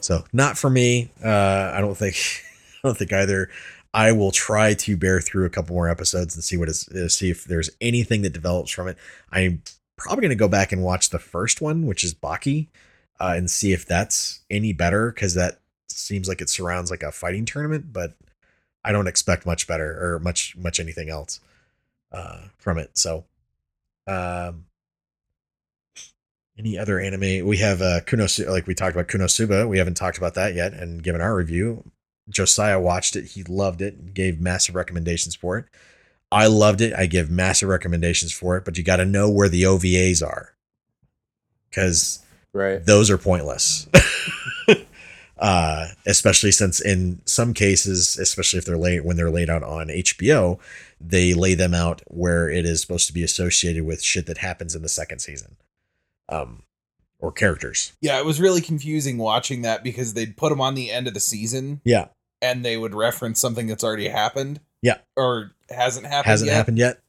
So not for me. Uh, I don't think, I don't think either. I will try to bear through a couple more episodes and see what is, uh, see if there's anything that develops from it. I'm probably going to go back and watch the first one, which is Baki, uh, and see if that's any better because that seems like it surrounds like a fighting tournament, but I don't expect much better or much much anything else uh, from it. So, um, any other anime? We have uh, KonoSuba, like we talked about KonoSuba. We haven't talked about that yet and given our review. Josiah watched it. He loved it. Gave massive recommendations for it. I loved it. I give massive recommendations for it. But you got to know where the OVAs are, because Right. those are pointless. uh, especially since in some cases, especially if they're late when they're laid out on HBO, they lay them out where it is supposed to be associated with shit that happens in the second season, um, or characters. Yeah, it was really confusing watching that because they'd put them on the end of the season Yeah, and they would reference something that's already happened. Yeah. Or hasn't happened hasn't yet. happened yet.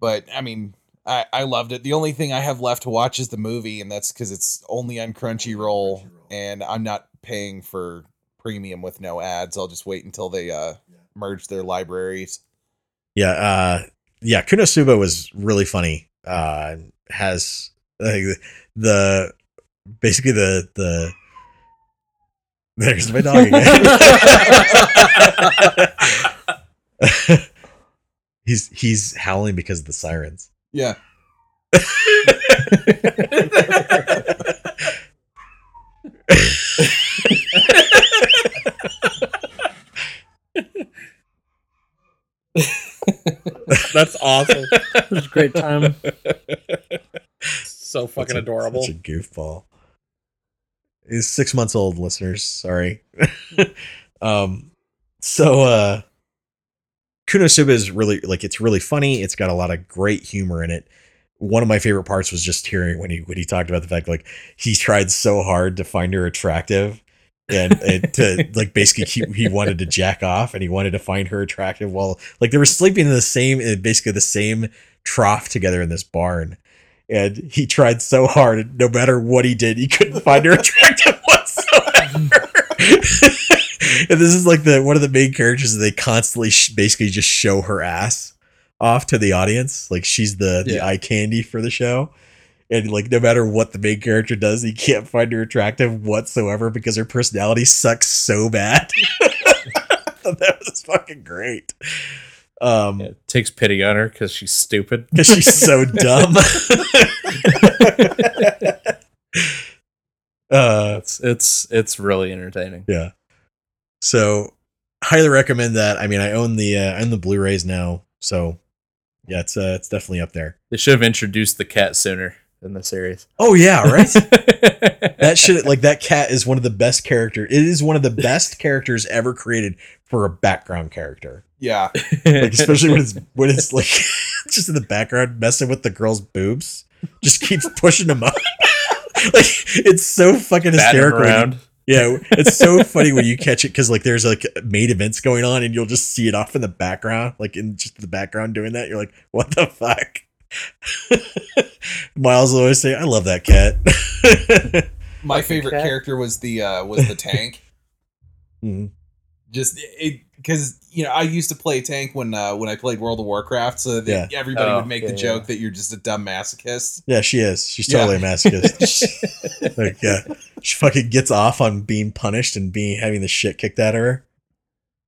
But I mean, I, I loved it. The only thing I have left to watch is the movie, and that's because it's only on Crunchyroll, and I'm not paying for premium with no ads. I'll just wait until they uh merge their libraries. Yeah, uh, yeah. KonoSuba was really funny. Uh, has like the basically the the there's my dog again. he's he's howling because of the sirens. Yeah. That's awesome. It was a great time. so fucking a- adorable. Such a goofball. He's six months old, listeners. Sorry. um, so uh KonoSuba is really like it's really funny. It's got a lot of great humor in it. One of my favorite parts was just hearing when he when he talked about the fact like he tried so hard to find her attractive and, and to like basically keep he wanted to jack off and he wanted to find her attractive while like they were sleeping in the same basically the same trough together in this barn. And he tried so hard and no matter what he did he couldn't find her attractive whatsoever. And this is like the one of the main characters that they constantly sh- basically just show her ass off to the audience. Like she's the the eye candy for the show and like no matter what the main character does he can't find her attractive whatsoever because her personality sucks so bad that was fucking great um Yeah, takes pity on her because she's stupid. because she's so dumb. uh, It's it's it's really entertaining. yeah. So, highly recommend that. I mean, I own the uh, I own the Blu-rays now, so yeah, it's uh, it's definitely up there. They should have introduced the cat sooner in the series. Oh yeah, right. that shit, like that cat, is one of the best character. It is one of the best characters ever created for a background character. Yeah. Like especially when it's when it's like just in the background messing with the girl's boobs, just keeps pushing them up. like it's so fucking hysterical. Yeah, it's so funny when you catch it because like there's like main events going on and you'll just see it off in the background, like in just the background doing that. You're like, what the fuck? Miles will always say, "I love that cat." My favorite cat. character was the uh was the tank. Mhm. Just it because you know I used to play tank when uh when I played World of Warcraft, so that everybody Oh, would make the joke yeah. that you're just a dumb masochist. Yeah, she is. She's Yeah. totally a masochist. like, yeah, she fucking gets off on being punished and being having the shit kicked out of her.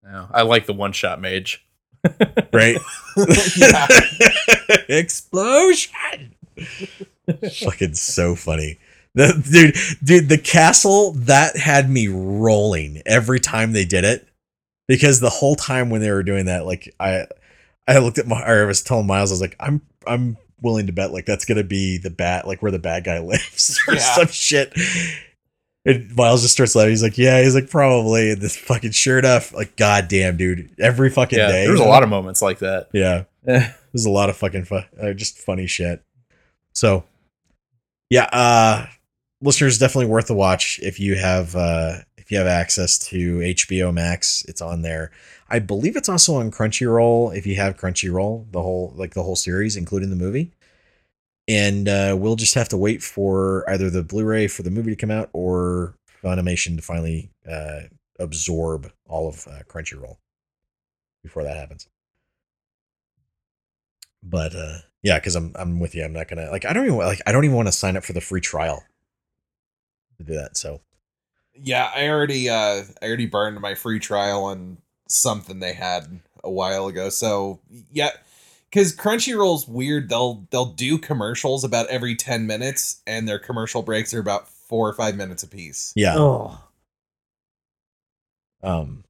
No, I like the one shot mage. Right? Explosion. fucking so funny. The, dude, dude, the castle that had me rolling every time they did it because the whole time when they were doing that, like I, I looked at my, or I was telling Miles, I was like, I'm, I'm willing to bet like that's gonna be the bat, like where the bad guy lives or Yeah. some shit. And Miles just starts laughing. He's like, yeah, he's like, probably. And this fucking sure enough, like, goddamn, dude, every fucking Yeah, day. There's a lot of moments like that. Yeah. There's a lot of fucking fun, uh, just funny shit. So, yeah, uh, listeners, definitely worth a watch if you have uh, if you have access to HBO Max. It's on there. I believe it's also on Crunchyroll if you have Crunchyroll, the whole like the whole series, including the movie. And uh, we'll just have to wait for either the Blu-ray for the movie to come out or Funimation to finally uh, absorb all of uh, Crunchyroll before that happens. But uh, yeah, because I'm I'm with you. I'm not gonna like I don't even like I don't even want to sign up for the free trial to do that. So Yeah, I already uh I already burned my free trial on something they had a while ago. So yeah, because Crunchyroll's weird. They'll they'll do commercials about every ten minutes, and their commercial breaks are about four or five minutes apiece. yeah, Oh, um,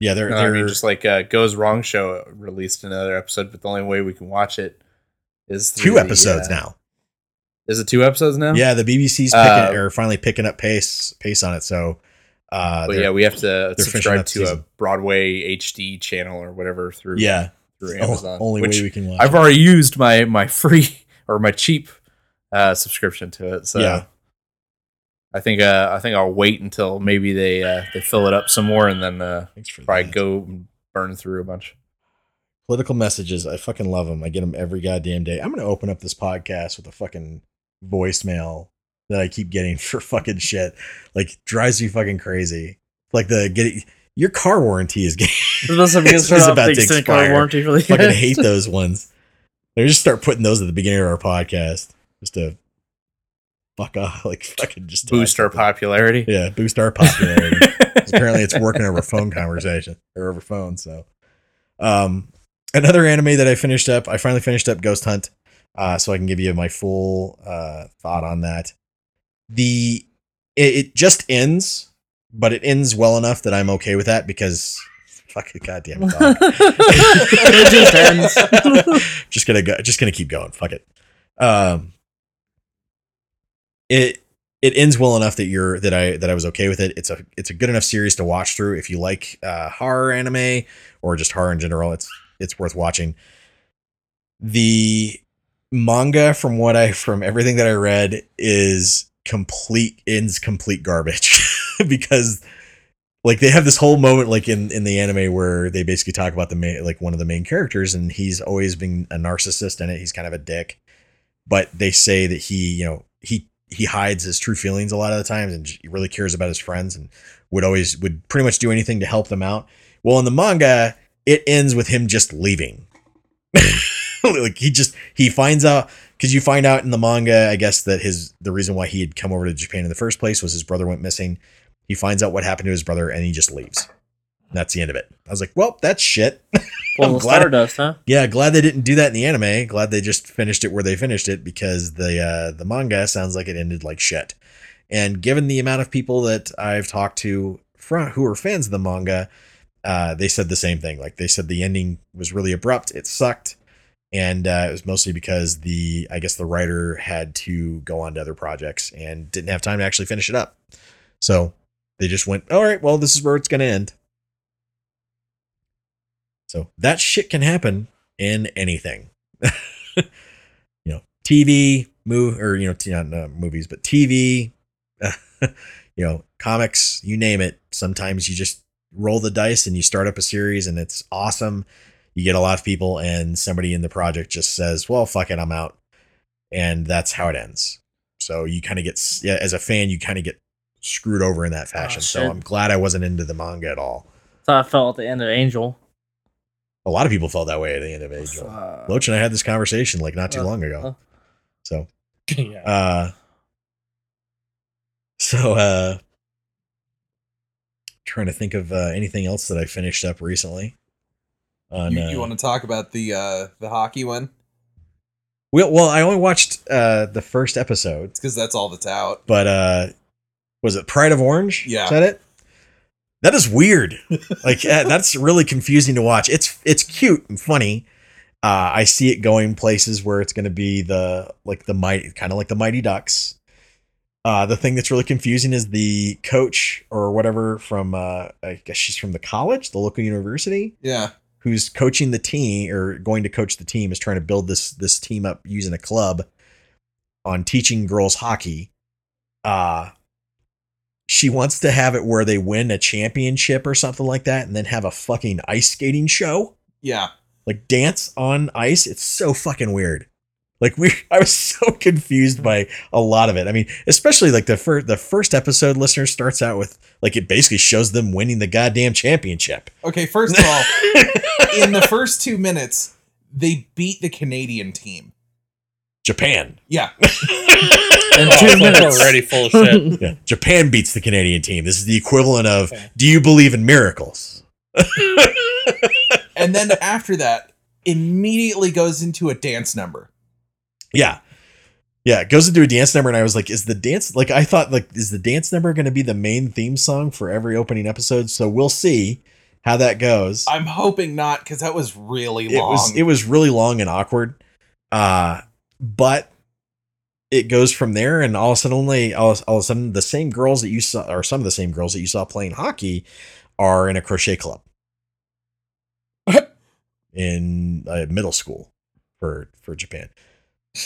yeah, they're No, they're I mean, just like uh, Goes Wrong Show released another episode, but the only way we can watch it is through two the, episodes uh, now. Is it two episodes now? Yeah, the BBC's Uh, picking, are finally picking up pace pace on it. So, uh, but yeah, we have to subscribe up to a. Broadway HD channel or whatever through yeah, through Amazon. only which way we can watch. I've it. already used my my free or my cheap uh, subscription to it. So Yeah. I think uh, I think I'll wait until maybe they uh, they fill it up some more and then uh, probably that. go burn through a bunch. political messages. I fucking love them. I get them every goddamn day. I'm gonna open up this podcast with a fucking voicemail that I keep getting for fucking shit. Like drives me fucking crazy. Like the getting your car warranty is getting. This is is about about the to extended expire. warranty for the fucking hate those ones. They just start putting those at the beginning of our podcast just to fuck off. Like fucking just Boost our popularity. Yeah, boost our popularity. apparently it's working over phone conversation or over phone. So, um, another anime that I finished up, I finally finished up Ghost Hunt, uh, so I can give you my full uh, thought on that. The it, it just ends, but it ends well enough that I'm okay with that because fuck it, goddamn it, dog. it just ends. just gonna go just gonna keep going. Fuck it. Um it it ends well enough that you're that i that i was okay with it. It's a it's a good enough series to watch through. If you like uh horror anime or just horror in general it's it's worth watching. The manga from what i from everything that i read is complete ends complete garbage because like they have this whole moment like in in the anime where they basically talk about the main like one of the main characters and he's always been a narcissist in it. He's kind of a dick. But they say that he you know he he hides his true feelings a lot of the times and he really cares about his friends and would always would pretty much do anything to help them out. Well in the manga it ends with him just leaving. Like he just he finds out because you find out in the manga i guess that his the reason why he had come over to japan in the first place was his brother went missing he finds out what happened to his brother and he just leaves. And that's the end of it. I was like, well, that's shit. I'm glad- Stardust, huh? yeah, glad they didn't do that in the anime. Glad they just finished it where they finished it because the uh, the manga sounds like it ended like shit. And given the amount of people that I've talked to from who are fans of the manga, uh, they said the same thing. Like they said the ending was really abrupt. It sucked, and uh, it was mostly because the I guess the writer had to go on to other projects and didn't have time to actually finish it up. So they just went, all right, well, this is where it's going to end. So that shit can happen in anything. you know, TV, move or you know, t- not, not movies, but TV, you know, comics, you name it. Sometimes you just roll the dice and you start up a series and it's awesome. You get a lot of people and somebody in the project just says, "Well, fuck it, I'm out." And that's how it ends. So you kind of get yeah, as a fan, you kind of get screwed over in that fashion. so. I'm glad I wasn't into the manga at all. So I felt at the end of Angel. A lot of people felt that way at the end of Angel. Uh, Loach and I had this conversation like not too Uh, long ago. uh. So, yeah. uh, so, uh, trying to think of uh, anything else that I finished up recently. On, You, uh, you want to talk about the uh the hockey one? well, well, I only watched uh, the first episode, It's because that's all that's out. but uh, was it Pride of Orange? Yeah. is that it? That is weird. like that's really confusing to watch. It's it's cute and funny. Uh, I see it going places where it's going to be the like the mighty kind of like the Mighty Ducks. Uh, the thing that's really confusing is the coach or whatever from uh, I guess she's from the college, the local university, Yeah. who's coaching the team or going to coach the team is trying to build this this team up using a club on teaching girls hockey. Uh she wants to have it where they win a championship or something like that and then have a fucking ice skating show Yeah. like dance on ice. It's so fucking weird. Like we, I was so confused by a lot of it. I mean, especially like the first, the first episode listener starts out with like it basically shows them winning the goddamn championship. Okay, first of all, in the first two minutes, they beat the Canadian team. Japan, Yeah. In two so minutes. Already full of shit. yeah, Japan beats the Canadian team. This is the equivalent of Okay. "Do you believe in miracles?" And then after that, immediately goes into a dance number. Yeah. Yeah, it goes into a dance number, and I was like, "Is the dance like I thought? Like, is the dance number going to be the main theme song for every opening episode?" So we'll see how that goes. I'm hoping not because that was really long. it long. was it was really long and awkward uh but it goes from there and all of a sudden only all, all of a sudden the same girls that you saw or some of the same girls that you saw playing hockey are in a crochet club. In uh, middle school for for japan.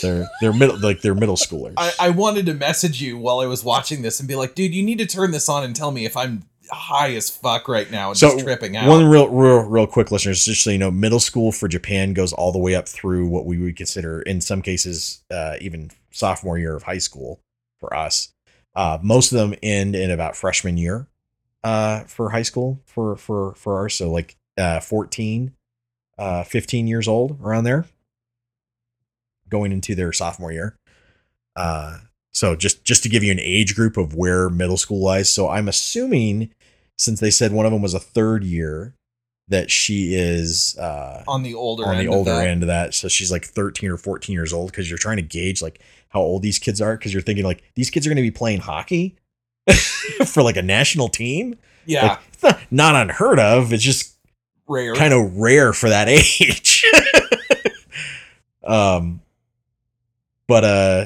They're they're middle like they're middle schoolers. I, I wanted to message you while I was watching this and be like, dude, you need to turn this on and tell me if I'm high as fuck right now and So, just tripping out. One real, real, real quick, listeners, just so you know, middle school for Japan goes all the way up through what we would consider, in some cases, uh, even sophomore year of high school for us. Uh, most of them end in about freshman year uh, for high school for for for ours. So like uh, 14, uh, 15 years old around there, going into their sophomore year. Uh, so just just to give you an age group of where middle school lies. So I'm assuming since they said one of them was a third year that she is uh on the older on end the of older that. end of that. So she's like 13 or 14 years old because you're trying to gauge like how old these kids are because you're thinking like these kids are going to be playing hockey for like a national team. Yeah, Like, it's not, not unheard of. It's just rare. kind of rare for that age. um, but uh,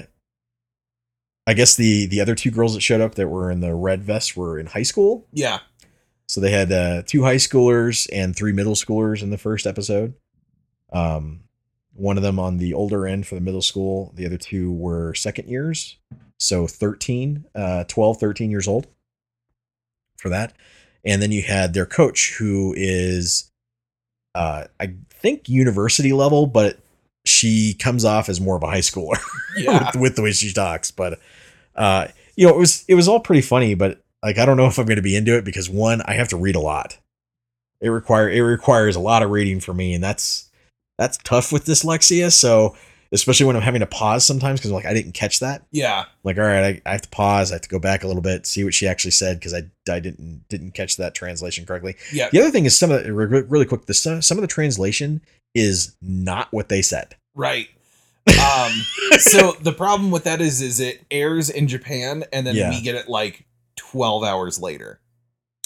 I guess the the other two girls that showed up that were in the red vest were in high school. yeah, So they had uh, two high schoolers and three middle schoolers in the first episode. Um, one of them on the older end for the middle school. The other two were second years. So 13, uh, 12, 13 years old for that. And then you had their coach who is, uh, I think university level, but she comes off as more of a high schooler yeah. with, with the way she talks. But uh, you know, it was it was all pretty funny. But like, I don't know if I'm going to be into it because one, I have to read a lot. It require it requires a lot of reading for me, and that's that's tough with dyslexia. So especially when I'm having to pause sometimes because like I didn't catch that. yeah. Like, all right, I, I have to pause. I have to go back a little bit, see what she actually said because I I didn't didn't catch that translation correctly. Yeah. The other thing is some of the, really quick. The some some of the translation is not what they said. Right. Um so the problem with that is is it airs in Japan and then Yeah. we get it like 12 hours later.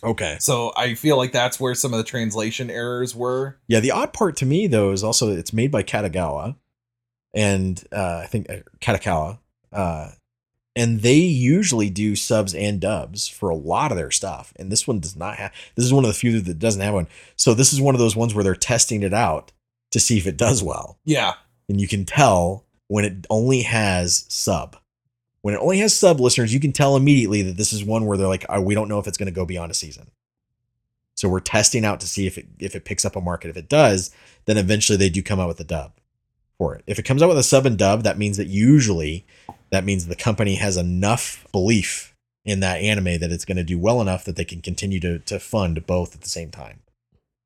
Okay. So I feel like that's where some of the translation errors were. Yeah, the odd part to me though is also it's made by Katagawa, and uh, I think uh, Kadokawa, uh, and they usually do subs and dubs for a lot of their stuff, and this one does not have. This is one of the few that doesn't have one. So this is one of those ones where they're testing it out to see if it does well, Yeah. and you can tell when it only has sub. When it only has sub listeners, you can tell immediately that this is one where they're like, oh, we don't know if it's going to go beyond a season. So we're testing out to see if it if it picks up a market. If it does, then eventually they do come out with a dub for it. If it comes out with a sub and dub, that means that usually that means the company has enough belief in that anime that it's going to do well enough that they can continue to to fund both at the same time,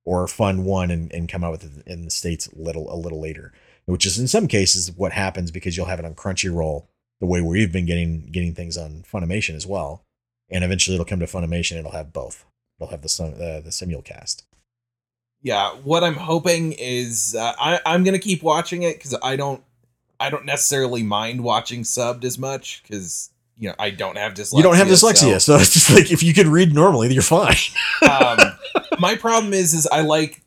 or fund one and, and come out with it in the states little a little later, which is in some cases what happens because you'll have it on Crunchyroll the way we've been getting getting things on Funimation as well, and eventually it'll come to Funimation. It'll have both. It'll have the uh, the simulcast. Yeah, what I'm hoping is uh, I I'm going to keep watching it cuz I don't I don't necessarily mind watching subbed as much cuz you know, I don't have dyslexia. you don't have dyslexia, so- so, it's just like if you could read normally, you're fine. um, my problem is is I like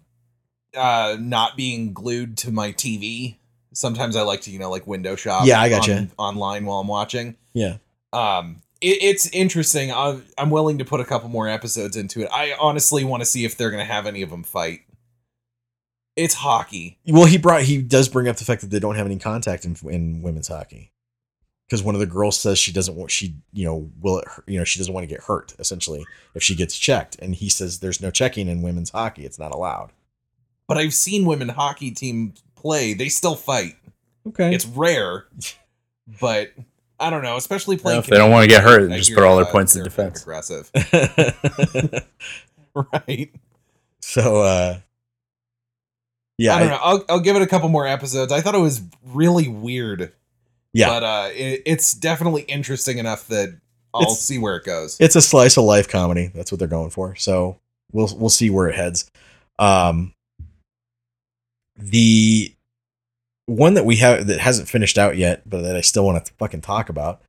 uh not being glued to my TV. Sometimes I like to, you know, like window shop Yeah, I gotcha. on- online while I'm watching. Yeah. Um it, it's interesting. I'm, I'm willing to put a couple more episodes into it. I honestly want to see if they're going to have any of them fight. It's hockey. Well, he brought he does bring up the fact that they don't have any contact in, in women's hockey because one of the girls says she doesn't want she you know will it you know she doesn't want to get hurt essentially if she gets checked and he says there's no checking in women's hockey it's not allowed. But I've seen women hockey team play. They still fight. Okay, It's rare, but I don't know. Especially playing. if they don't wanna get hurt, and just put all their uh, points in defense. Aggressive, right? so uh yeah I don't I- know. I'll I'll give it a couple more episodes. I thought it was really weird. yeah but uh, it, it's definitely interesting enough that I'll It's- see where it goes. it's a slice of life comedy. That's what they're going for. So we'll we'll see where it heads. Um, the one that we have that hasn't finished out yet, but that I still want to fucking talk about,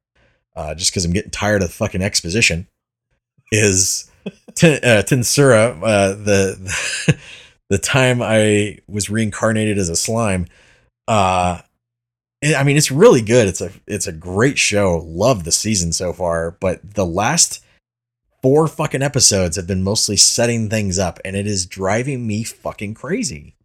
uh, just because I'm getting tired of fucking exposition, is Tin, uh, Tensura. Uh, the, the the time I was reincarnated as a slime. Uh, I mean, it's really good. It's a it's a great show. Love the season so far, but the last four fucking episodes have been mostly setting things up, and it is driving me fucking crazy.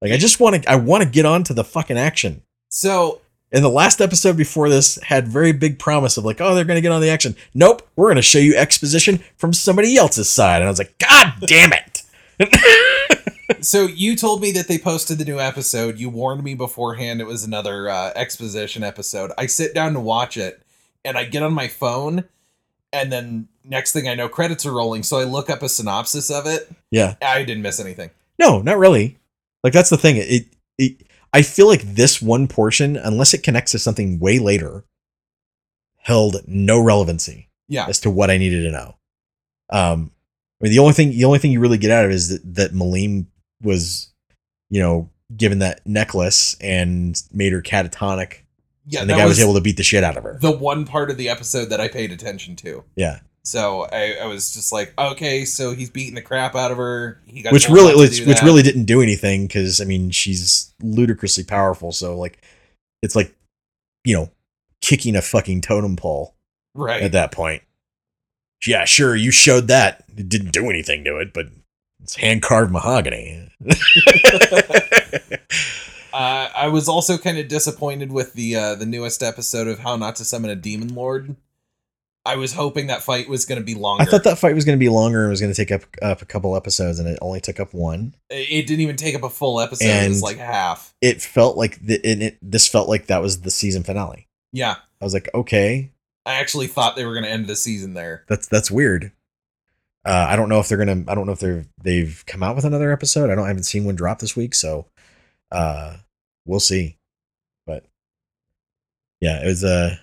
Like I just want to I want to get on to the fucking action. So And the last episode before this had very big promise of like, oh, they're gonna get on the action. Nope, we're gonna show you exposition from somebody else's side. And I was like, God damn it. so you told me that they posted the new episode. You warned me beforehand it was another uh, exposition episode. I sit down to watch it, and I get on my phone, and then next thing I know, credits are rolling. So I look up a synopsis of it. yeah. I didn't miss anything. No, not really. Like that's the thing. It, it I feel like this one portion, unless it connects to something way later, held no relevancy Yeah, as to what I needed to know. Um, I mean, the only thing the only thing you really get out of it is that that Milim was, you know, given that necklace and made her catatonic, yeah. and the guy was, able to beat the shit out of her. the one part of the episode that I paid attention to. yeah, So I, I was just like, okay, so he's beating the crap out of her. He got which really which, which really didn't do anything because I mean she's ludicrously powerful. So like, it's like, you know, kicking a fucking totem pole right. at that point. Yeah, sure, you showed that. It didn't do anything to it, but it's hand carved mahogany. Uh, I was also kind of disappointed with the uh, the newest episode of How Not to Summon a Demon Lord. I was hoping that fight was going to be longer. I thought that fight was going to be longer and was going to take up up a couple episodes, and it only took up one. it didn't even take up a full episode. it was like half. It felt like the, it, it. This felt like that was the season finale. Yeah, I was like, okay, I actually thought they were going to end the season there. that's that's weird. Uh, I don't know if they're gonna. I don't know if they're they've come out with another episode. I don't. I haven't seen one drop this week, so uh, we'll see. But yeah, it was uh,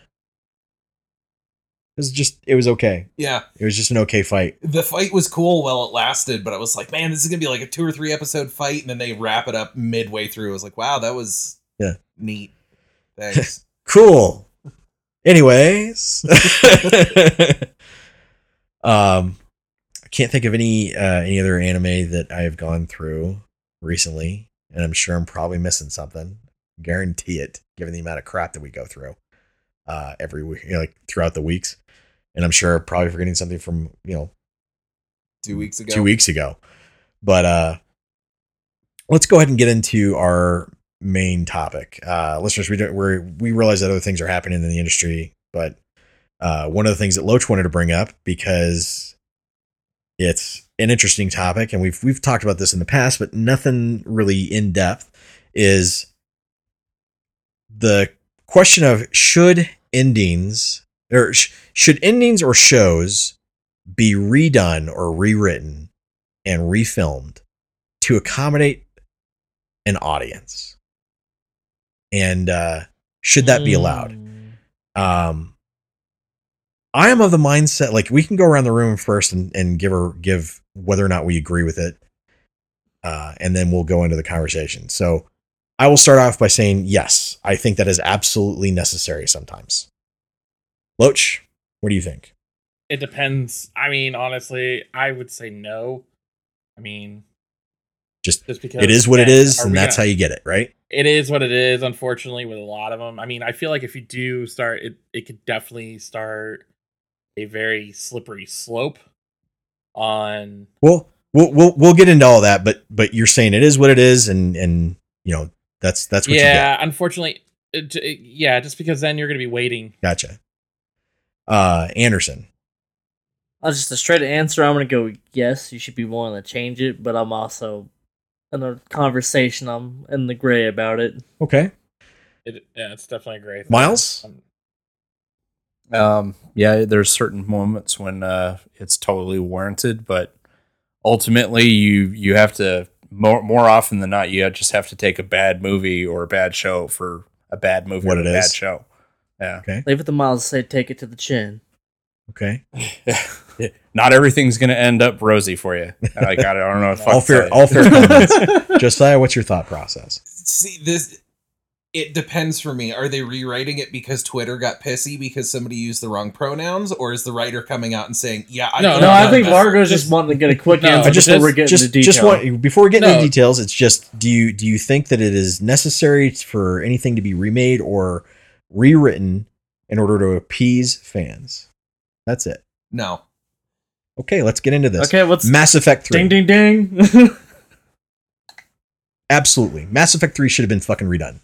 it was just it was okay. Yeah, It was just an okay fight. the fight was cool while it lasted, but I was like, man, this is going to be like a two or three episode fight, and then they wrap it up midway through. I was like, wow, that was Yeah. neat. Thanks. Cool. Anyways, um, I can't think of any uh, any other anime that I have gone through recently, and I'm sure I'm probably missing something. Guarantee it, given the amount of crap that we go through uh, every week, you know, like throughout the weeks, and I'm sure probably forgetting something from you know two weeks ago. two weeks ago. But uh let's go ahead and get into our main topic. Uh listeners, we don't we we realize that other things are happening in the industry, but uh one of the things that Loach wanted to bring up because it's an interesting topic and we've we've talked about this in the past, but nothing really in depth is the question of should endings or sh- should endings or shows be redone or rewritten and refilmed to accommodate an audience? And uh should that be allowed? Mm. um i am of the mindset like we can go around the room first and, and give her give whether or not we agree with it uh and then we'll go into the conversation. So i will start off by saying yes. I think that is absolutely necessary sometimes loach what do you think It depends. I mean, honestly, I would say no. I mean, just just because it is what it yeah, and that's gonna- how you get it right it is what it is unfortunately with a lot of them i mean i feel like if you do start it it could definitely start a very slippery slope on Well, we'll we'll we'll get into all that, but but you're saying it is what it is, and and you know that's that's what you get. yeah, unfortunately, it, it- yeah, just because then you're gonna be waiting. Gotcha. Uh, Anderson. I'll just a straight answer. I'm gonna go yes. You should be willing to change it, but I'm also in a conversation. I'm in the gray about it. Okay. It, yeah, it's definitely a great. Miles? Um, Um, yeah, there's certain moments when uh, it's totally warranted, but ultimately, you you have to more more often than not, you just have to take a bad movie or a bad show for a bad movie What or it a bad show. Yeah, Leave it to Miles to say, "Take it to the chin." Okay. not everything's gonna end up rosy for you. I got it. I don't know. What the fuck All to fair. tell you. All fair comments. Josiah, what's your thought process? See this. It depends for me. Are they rewriting it because Twitter got pissy because somebody used the wrong pronouns, or is the writer coming out and saying, "Yeah, I No, No, I think better." Margot's just wanting to get a quick No, answer I just before we're getting just into just want before we get into details. It's just do you do you think that it is necessary for anything to be remade or rewritten in order to appease fans? That's it. No. Okay, let's get into this. okay, what's Mass Effect Three. ding ding ding? Absolutely, Mass Effect Three should have been fucking redone.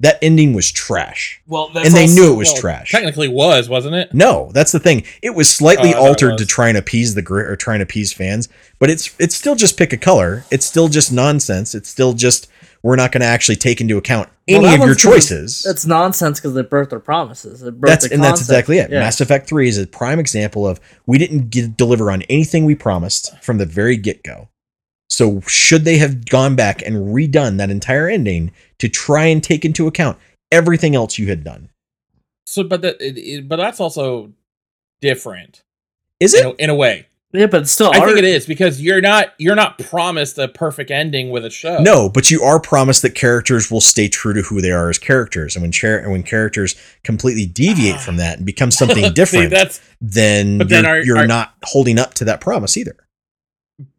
That ending was trash, Well, that's and they also- knew it was well, trash. Technically, was wasn't it? No, that's the thing. It was slightly oh, I thought altered to try and appease the gr- or try and appease fans, but it's it's still just pick a color. It's still just nonsense. It's still just we're not going to actually take into account any that of your choices. It's nonsense because they broke their promises. They broke That's the and that's exactly it. Yeah. Mass Effect Three is a prime example of we didn't get, deliver on anything we promised from the very get go. So should they have gone back and redone that entire ending to try and take into account everything else you had done? So, but that, it, it- but that's also different Is in it? a, in a way. Yeah, but it's still I think it is because you're not you're not promised a perfect ending with a show. No, but you are promised that characters will stay true to who they are as characters, and when char- and when characters completely deviate from that and become something See, different, that's then But you're, then are- you're are- not holding up to that promise either.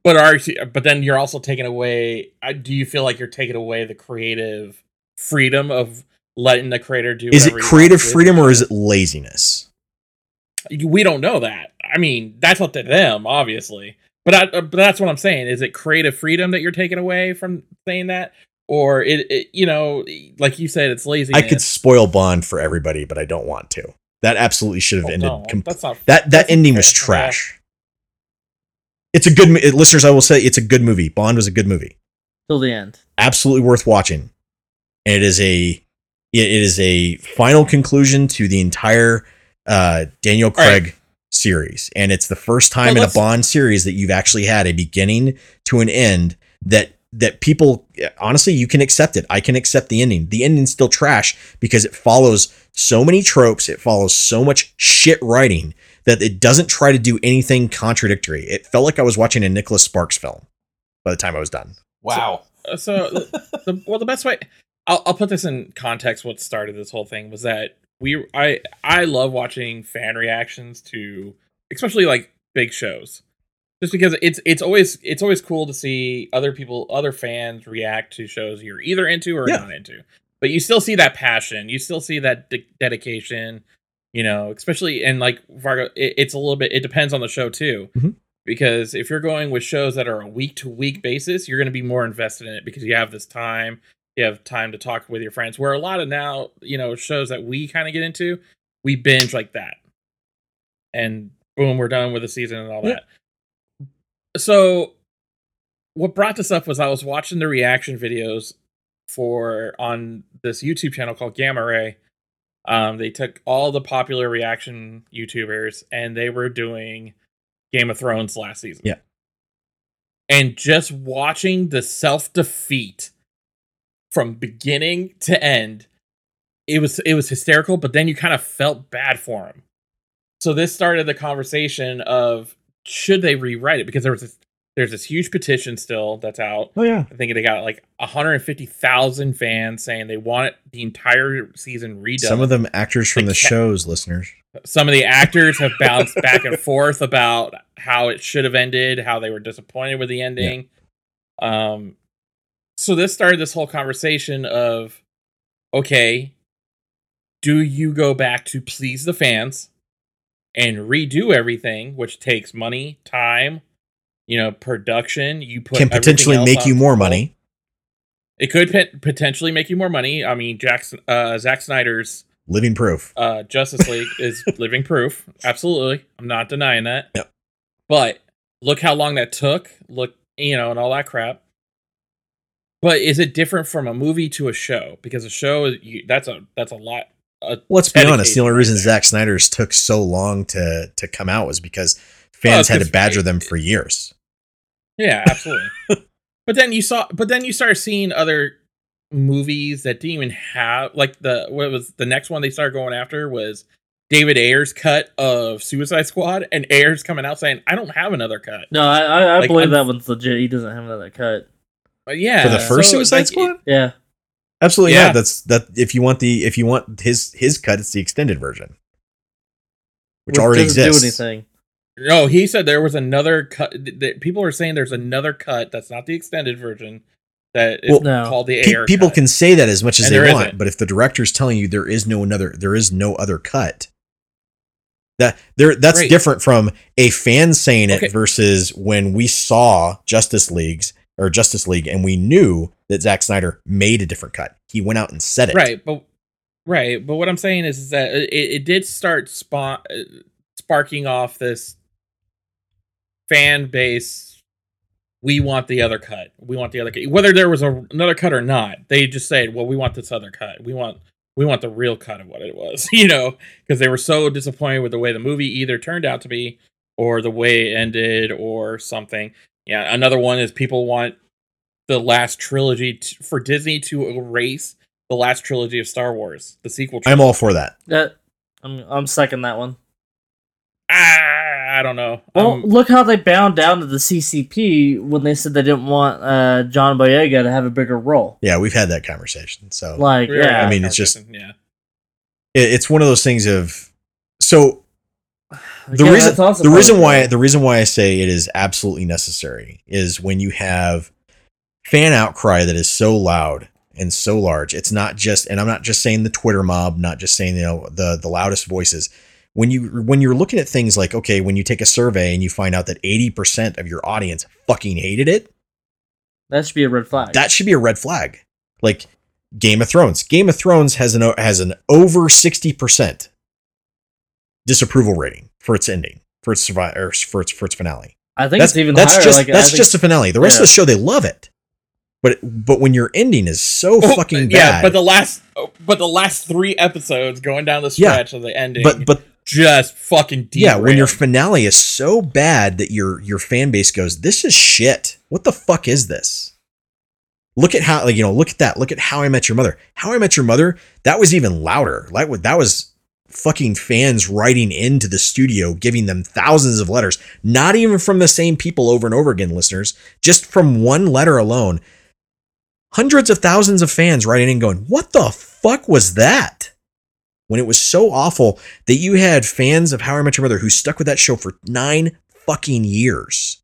but are but then you're also taking away. uh, Do you feel like you're taking away the creative freedom of letting the creator do? Is it creative freedom or is it laziness? we don't know that. I mean, that's up to them, obviously. But I, uh, but that's what I'm saying. Is it creative freedom that you're taking away from saying that, or it, it you know, like you said, it's lazy. I could spoil Bond for everybody, but I don't want to. That absolutely should have Well, ended. no, com- that's not that that that's ending fair. was trash. It's a good mo- listeners. I will say it's a good movie. Bond was a good movie. till the end. absolutely worth watching. And it is a it is a final conclusion to the entire uh, Daniel All right. Craig series, and it's the first time in a Bond series that you've actually had a beginning to an end that that people honestly you can accept it. I can accept the ending. The ending's still trash because it follows so many tropes. It follows so much shit writing that it doesn't try to do anything contradictory. It felt like I was watching a Nicholas Sparks film by the time I was done. Wow. Uh, so the, the well the best way I'll, I'll put this in context what started this whole thing was that we i i love watching fan reactions to especially like big shows just because it's it's always it's always cool to see other people other fans react to shows you're either into or Yeah. not into but you still see that passion you still see that de- dedication you know especially and like Vargo it, it's a little bit it depends on the show too Mhm. because if you're going with shows that are a week to week basis you're going to be more invested in it because you have this time you have time to talk with your friends where a lot of now you know shows that we kind of get into we binge like that and boom we're done with the season and all Yeah. that so what brought this up was i was watching the reaction videos for on this youtube channel called gamma ray um, they took all the popular reaction youtubers and they were doing game of thrones last season Yeah. and just watching the self defeat from beginning to end it was it was hysterical but then you kind of felt bad for him. So this started the conversation of should they rewrite it? Because there was this there's this huge petition still that's out. Oh yeah, i think they got like 150000 fans saying they want it, the entire season redone. Some of them actors from The the ca- shows, listeners. some of the actors have bounced back and forth about how it should have ended, how they were disappointed with the ending. Um, so this started this whole conversation of, okay, do you go back to please the fans and redo everything, which takes money, time, you know production. You put Can potentially make you more money. It could pot- potentially make you more money. I mean, Jackson, uh, Zack Snyder's Living proof. uh, Justice League is living proof. Absolutely, I'm not denying that. Yep. But look how long that took. Look, you know, and all that crap. But is it different from a movie to a show? Because a show is you, that's a that's a lot. Uh, a Let's be honest. The only right reason there. Zack Snyder's took so long to to come out was because fans it's had to badger it- them for years. Yeah, absolutely. but then you saw, but then you start seeing other movies that didn't even have like the what was the next one they started going after was David Ayer's cut of Suicide Squad, and Ayer's coming out saying, "I don't have another cut." No, I I, I Like, believe I'm- that one's legit. He doesn't have another cut. But yeah, For the first so, Suicide like, Squad? Yeah, Absolutely Yeah. not. That's that if you want the if you want his his cut, it's the extended version. Which already doesn't exists. Do anything? No, he said there was another cut. th- th- People are saying there's another cut that's not the extended version that is Well, No. called the Pe- Ayer. people cut. can say that as much as And they want, isn't. but if the director's telling you there is no another, there is no other cut. That there, that's Right. different from a fan saying it Okay. versus when we saw Justice League's or Justice League and we knew that Zack Snyder made a different cut. He went out and said it. right, but right, but what I'm saying is, is that it, it did start spawn, uh, sparking off this fan base. We want the other cut. We want the other cut. Whether there was a, another cut or not, they just said, "Well, we want this other cut. We want we want the real cut of what it was." You know, because they were so disappointed with the way the movie either turned out to be, or the way it ended, or something. Yeah, another one is people want the last trilogy t- for Disney to erase the last trilogy of Star Wars, the sequel. I'm all for that. That I'm I'm second that one. Ah, I don't know. Well, Um, look how they bound down to the CCP when they said they didn't want uh, John Boyega to have a bigger role. Yeah, we've had that conversation. So Like, we yeah, I mean, it's just- yeah. it, it's one of those things of so the Again, reason also the part reason why the reason why I say it is absolutely necessary is when you have fan outcry that is so loud and so large. It's not just and I'm not just saying the Twitter mob, not just saying you know the the loudest voices. When you when you're looking at things like okay, when you take a survey and you find out that 80% of your audience fucking hated it, that should be a red flag. that should be a red flag. Like Game of Thrones. Game of Thrones has an has an over 60% disapproval rating for its ending, for its survive or for its for its finale. I think That's it's even that's higher. just like, that's think- just a finale. The rest yeah. of the show they love it. But but when your ending is so Oh, fucking yeah, bad, but the last, but the last three episodes going down the Yeah, stretch of the ending, but but just fucking yeah, when your finale is so bad that your your fan base goes, "This is shit. What the fuck is this?" Look at how like you know, look at that. Look at How I Met Your Mother. How I Met Your Mother. That was even louder. Like that was fucking fans writing into the studio, giving them thousands of letters. Not even from the same people over and over again, listeners. Just from one letter alone, hundreds of thousands of fans writing in, going, "What the fuck was that?" When it was so awful that you had fans of How I Met Your Mother who stuck with that show for nine fucking years.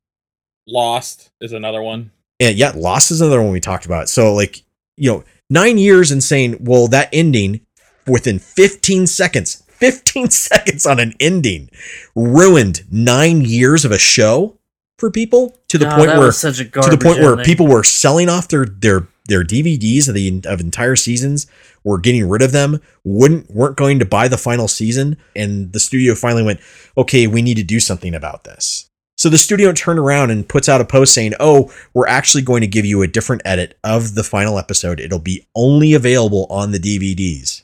Lost is another one. And yeah, Lost is another one we talked about. So like, you know, nine years and saying, well, that ending within 15 seconds, 15 seconds on an ending ruined nine years of a show for people to the No, point where to the point where people were selling off their their their DVDs of the of entire seasons, were getting rid of them, wouldn't weren't going to buy the final season, and the studio finally went, okay, we need to do something about this. So the studio turned around and puts out a post saying, "Oh, we're actually going to give you a different edit of the final episode. It'll be only available on the DVDs."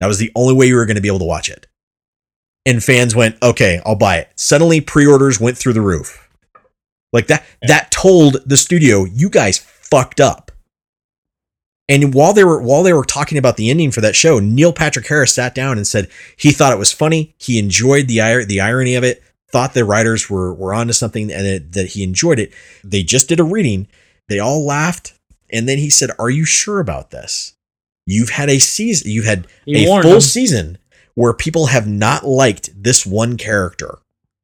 That was the only way you were going to be able to watch it. And fans went, "Okay, I'll buy it." Suddenly pre-orders went through the roof. Like that that told the studio, "You guys fucked up." And while they were while they were talking about the ending for that show, Neil Patrick Harris sat down and said he thought it was funny. He enjoyed the ir- the irony of it. Thought the writers were were onto something and it, that he enjoyed it. They just did a reading. They all laughed, and then he said, "Are you sure about this? You've had a season. You've had a full them. season where people have not liked this one character."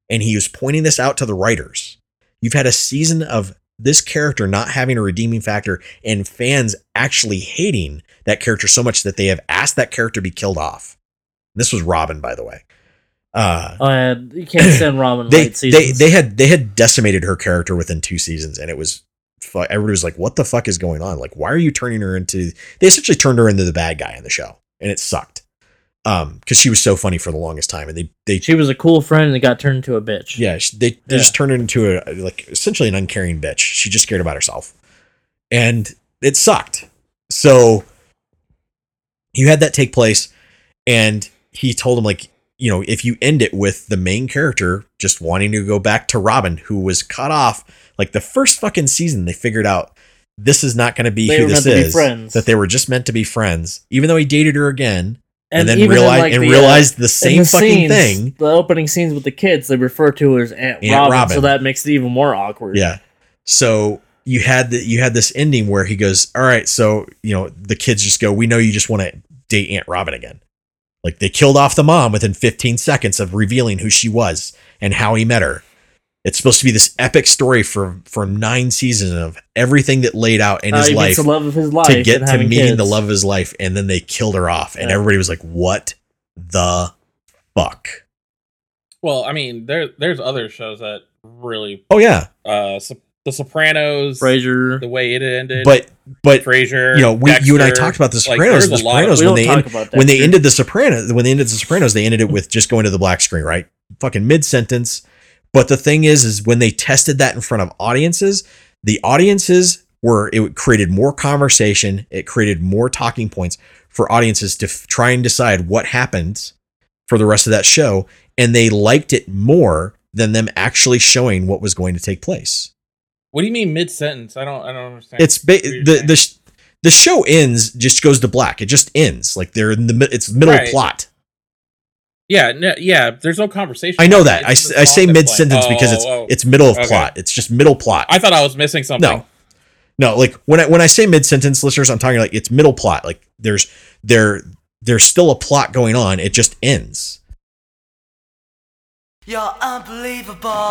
And he was pointing this out to the writers. You've had a season of this character not having a redeeming factor and fans actually hating that character so much that they have asked that character be killed off. This was Robin, by the way. Uh, Oh, you can't stand Robin they late they they had they had decimated her character within two seasons, and it was fu- everybody was like, "What the fuck is going on? Like, why are you turning her into?" They essentially turned her into the bad guy in the show, and it sucked. Um, because she was so funny for the longest time, and they they she was a cool friend and got turned into a bitch. yeah they they Yeah. just turned her into a like essentially an uncaring bitch. She just cared about herself, and it sucked. So you had that take place, and he told him like you know if you end it with the main character just wanting to go back to Robin, who was cut off like the first fucking season, they figured out this is not going to be They who this meant to be is. That they were just meant to be friends, even though he dated her again, and, then realized like, and the, uh, realized the same the fucking scenes, thing. The opening scenes with the kids, they refer to her as Aunt, Aunt Robin, Robin. so that makes it even more awkward. Yeah. So you had the you had this ending where he goes, All right, so you know, the kids just go, We know you just want to date Aunt Robin again. Like they killed off the mom within 15 seconds of revealing who she was and how he met her. It's supposed to be this epic story for for nine seasons of everything that laid out in his he life the love of his life to get to having meeting the love of his life, and then they killed her off, and Yeah. everybody was like, "What the fuck?" Well, I mean, there there's other shows that really Oh yeah, uh Sop- The Sopranos, Frasier. the way it ended, but but Frasier, you know, we, you and I talked about the like, Sopranos. there's the a of- Sopranos when they end, when they ended the Sopranos, when they ended the Sopranos, they ended it with just going to the black screen, right? Fucking mid sentence. But the thing is, is when they tested that in front of audiences, the audiences were it created more conversation. It created more talking points for audiences to f- try and decide what happens for the rest of that show, and they liked it more than them actually showing what was going to take place. What do you mean mid sentence? I don't I don't understand. It's ba- the the sh- the show ends just goes to black. It just ends like they're in the it's middle Right. plot. Yeah no, yeah. There's no conversation. I know that. I, It's s- the I say mid sentence playing. because Oh, it's oh. it's middle of Okay. plot. It's just middle plot. I thought I was missing something. no, no. Like when I when I say mid sentence, listeners, I'm talking like it's middle plot. Like there's there there's still a plot going on. It just ends. You're unbelievable.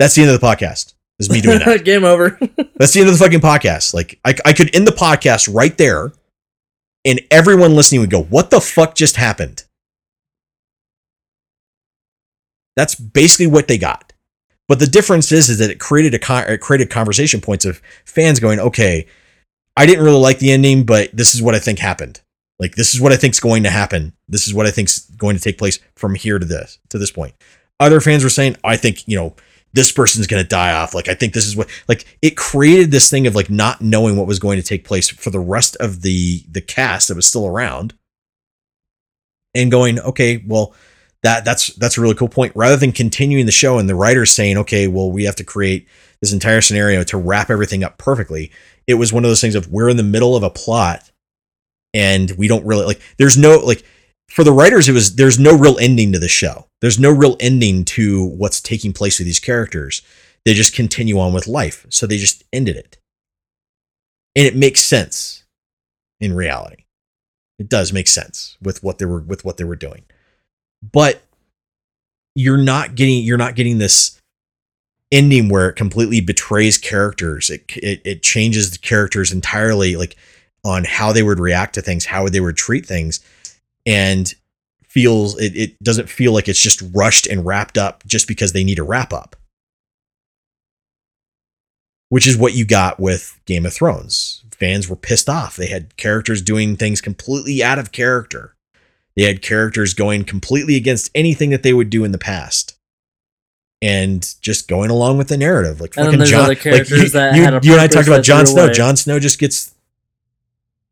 That's the end of the podcast. This is me doing that. Game over. That's the end of the fucking podcast. Like I, I could end the podcast right there, and everyone listening would go, "What the fuck just happened?" That's basically what they got. But the difference is, is that it created a con- it created conversation points of fans going, "Okay, I didn't really like the ending, but this is what I think happened. Like this is what I think's going to happen. This is what I think's going to take place from here to this to this point." Other fans were saying, "I think you know." This person's going to die off. Like, I think this is what, like, it created this thing of like not knowing what was going to take place for the rest of the, the cast that was still around and going, okay, well, that, that's, that's a really cool point. Rather than continuing the show and the writers saying, okay, well, we have to create this entire scenario to wrap everything up perfectly. It was one of those things of we're in the middle of a plot and we don't really like, there's no, like, for the writers, it was there's no real ending to the show. There's no real ending to what's taking place with these characters. They just continue on with life. So they just ended it. And it makes sense in reality. It does make sense with what they were with what they were doing. But you're not getting you're not getting this ending where it completely betrays characters. It, it it changes the characters entirely, like on how they would react to things, how they would treat things, and feels it, it doesn't feel like it's just rushed and wrapped up just because they need a wrap up. Which is what you got with Game of Thrones. Fans were pissed off. They had characters doing things completely out of character. They had characters going completely against anything that they would do in the past. And just going along with the narrative. Like And fucking Jon like you, that you, you and I talked about Jon Snow. Jon Snow just gets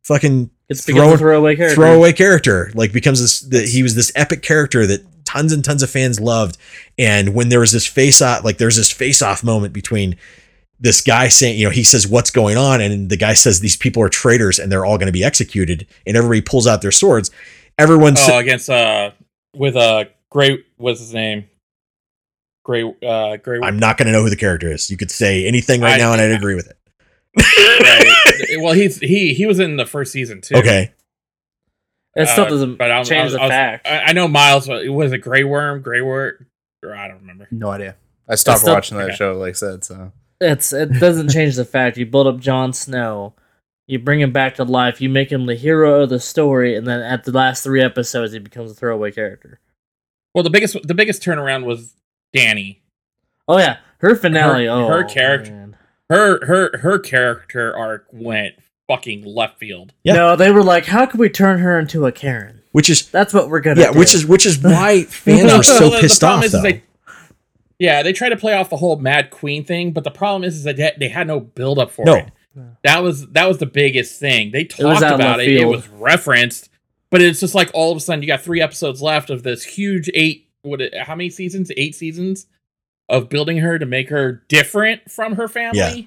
fucking It's throw- of throwaway character. throwaway character. Like becomes this that he was this epic character that tons and tons of fans loved. And when there was this face off like there's this face off moment between this guy saying you know he says what's going on? And the guy says these people are traitors and they're all going to be executed. And everybody pulls out their swords. Everyone sa- Oh, against uh with uh great what's his name? Great uh great i'm not going to know who the character is. You could say anything right I- now and i'd agree with it. Right. Well he's he he was in the first season too. okay It still Uh, doesn't but I'm- I change was- the I was- fact. I, I know Miles was was it Grey Worm, Grey Worm or I don't remember. No idea. I stopped still- watching that okay. show, like I said. So it's it doesn't change the fact you build up Jon Snow, you bring him back to life, you make him the hero of the story, and then at the last three episodes he becomes a throwaway character. Well the biggest the biggest turnaround was Dany. Oh yeah, her finale. Her- oh, her character- man. Her her her character arc went fucking left field. Yeah. No, they were like, how can we turn her into a Karen? which is That's what we're gonna yeah do. which is which is why fans No, were so the- the pissed problem off is- is though they- yeah, they try to play off the whole Mad Queen thing, but the problem is, is that they- they had no build up for No. it. That was that was the biggest thing. They talked out about left it. It was referenced, but it's just like all of a sudden you got three episodes left of this huge eight. What? How many seasons? Eight seasons of building her to make her different from her family. Yeah.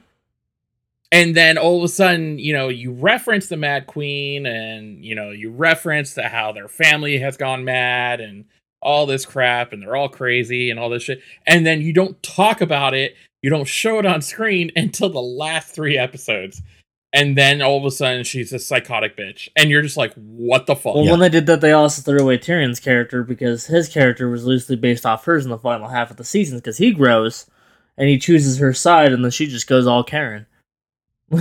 And then all of a sudden, you know, you reference the Mad Queen, and you know, you reference the, how their family has gone mad, and all this crap, and they're all crazy, and all this shit. And then you don't talk about it, you don't show it on screen until the last three episodes, and then all of a sudden she's a psychotic bitch, and you're just like, what the fuck? Well, Yeah. when they did that, they also threw away Tyrion's character because his character was loosely based off hers in the final half of the season because he grows and he chooses her side, and then she just goes all Karen.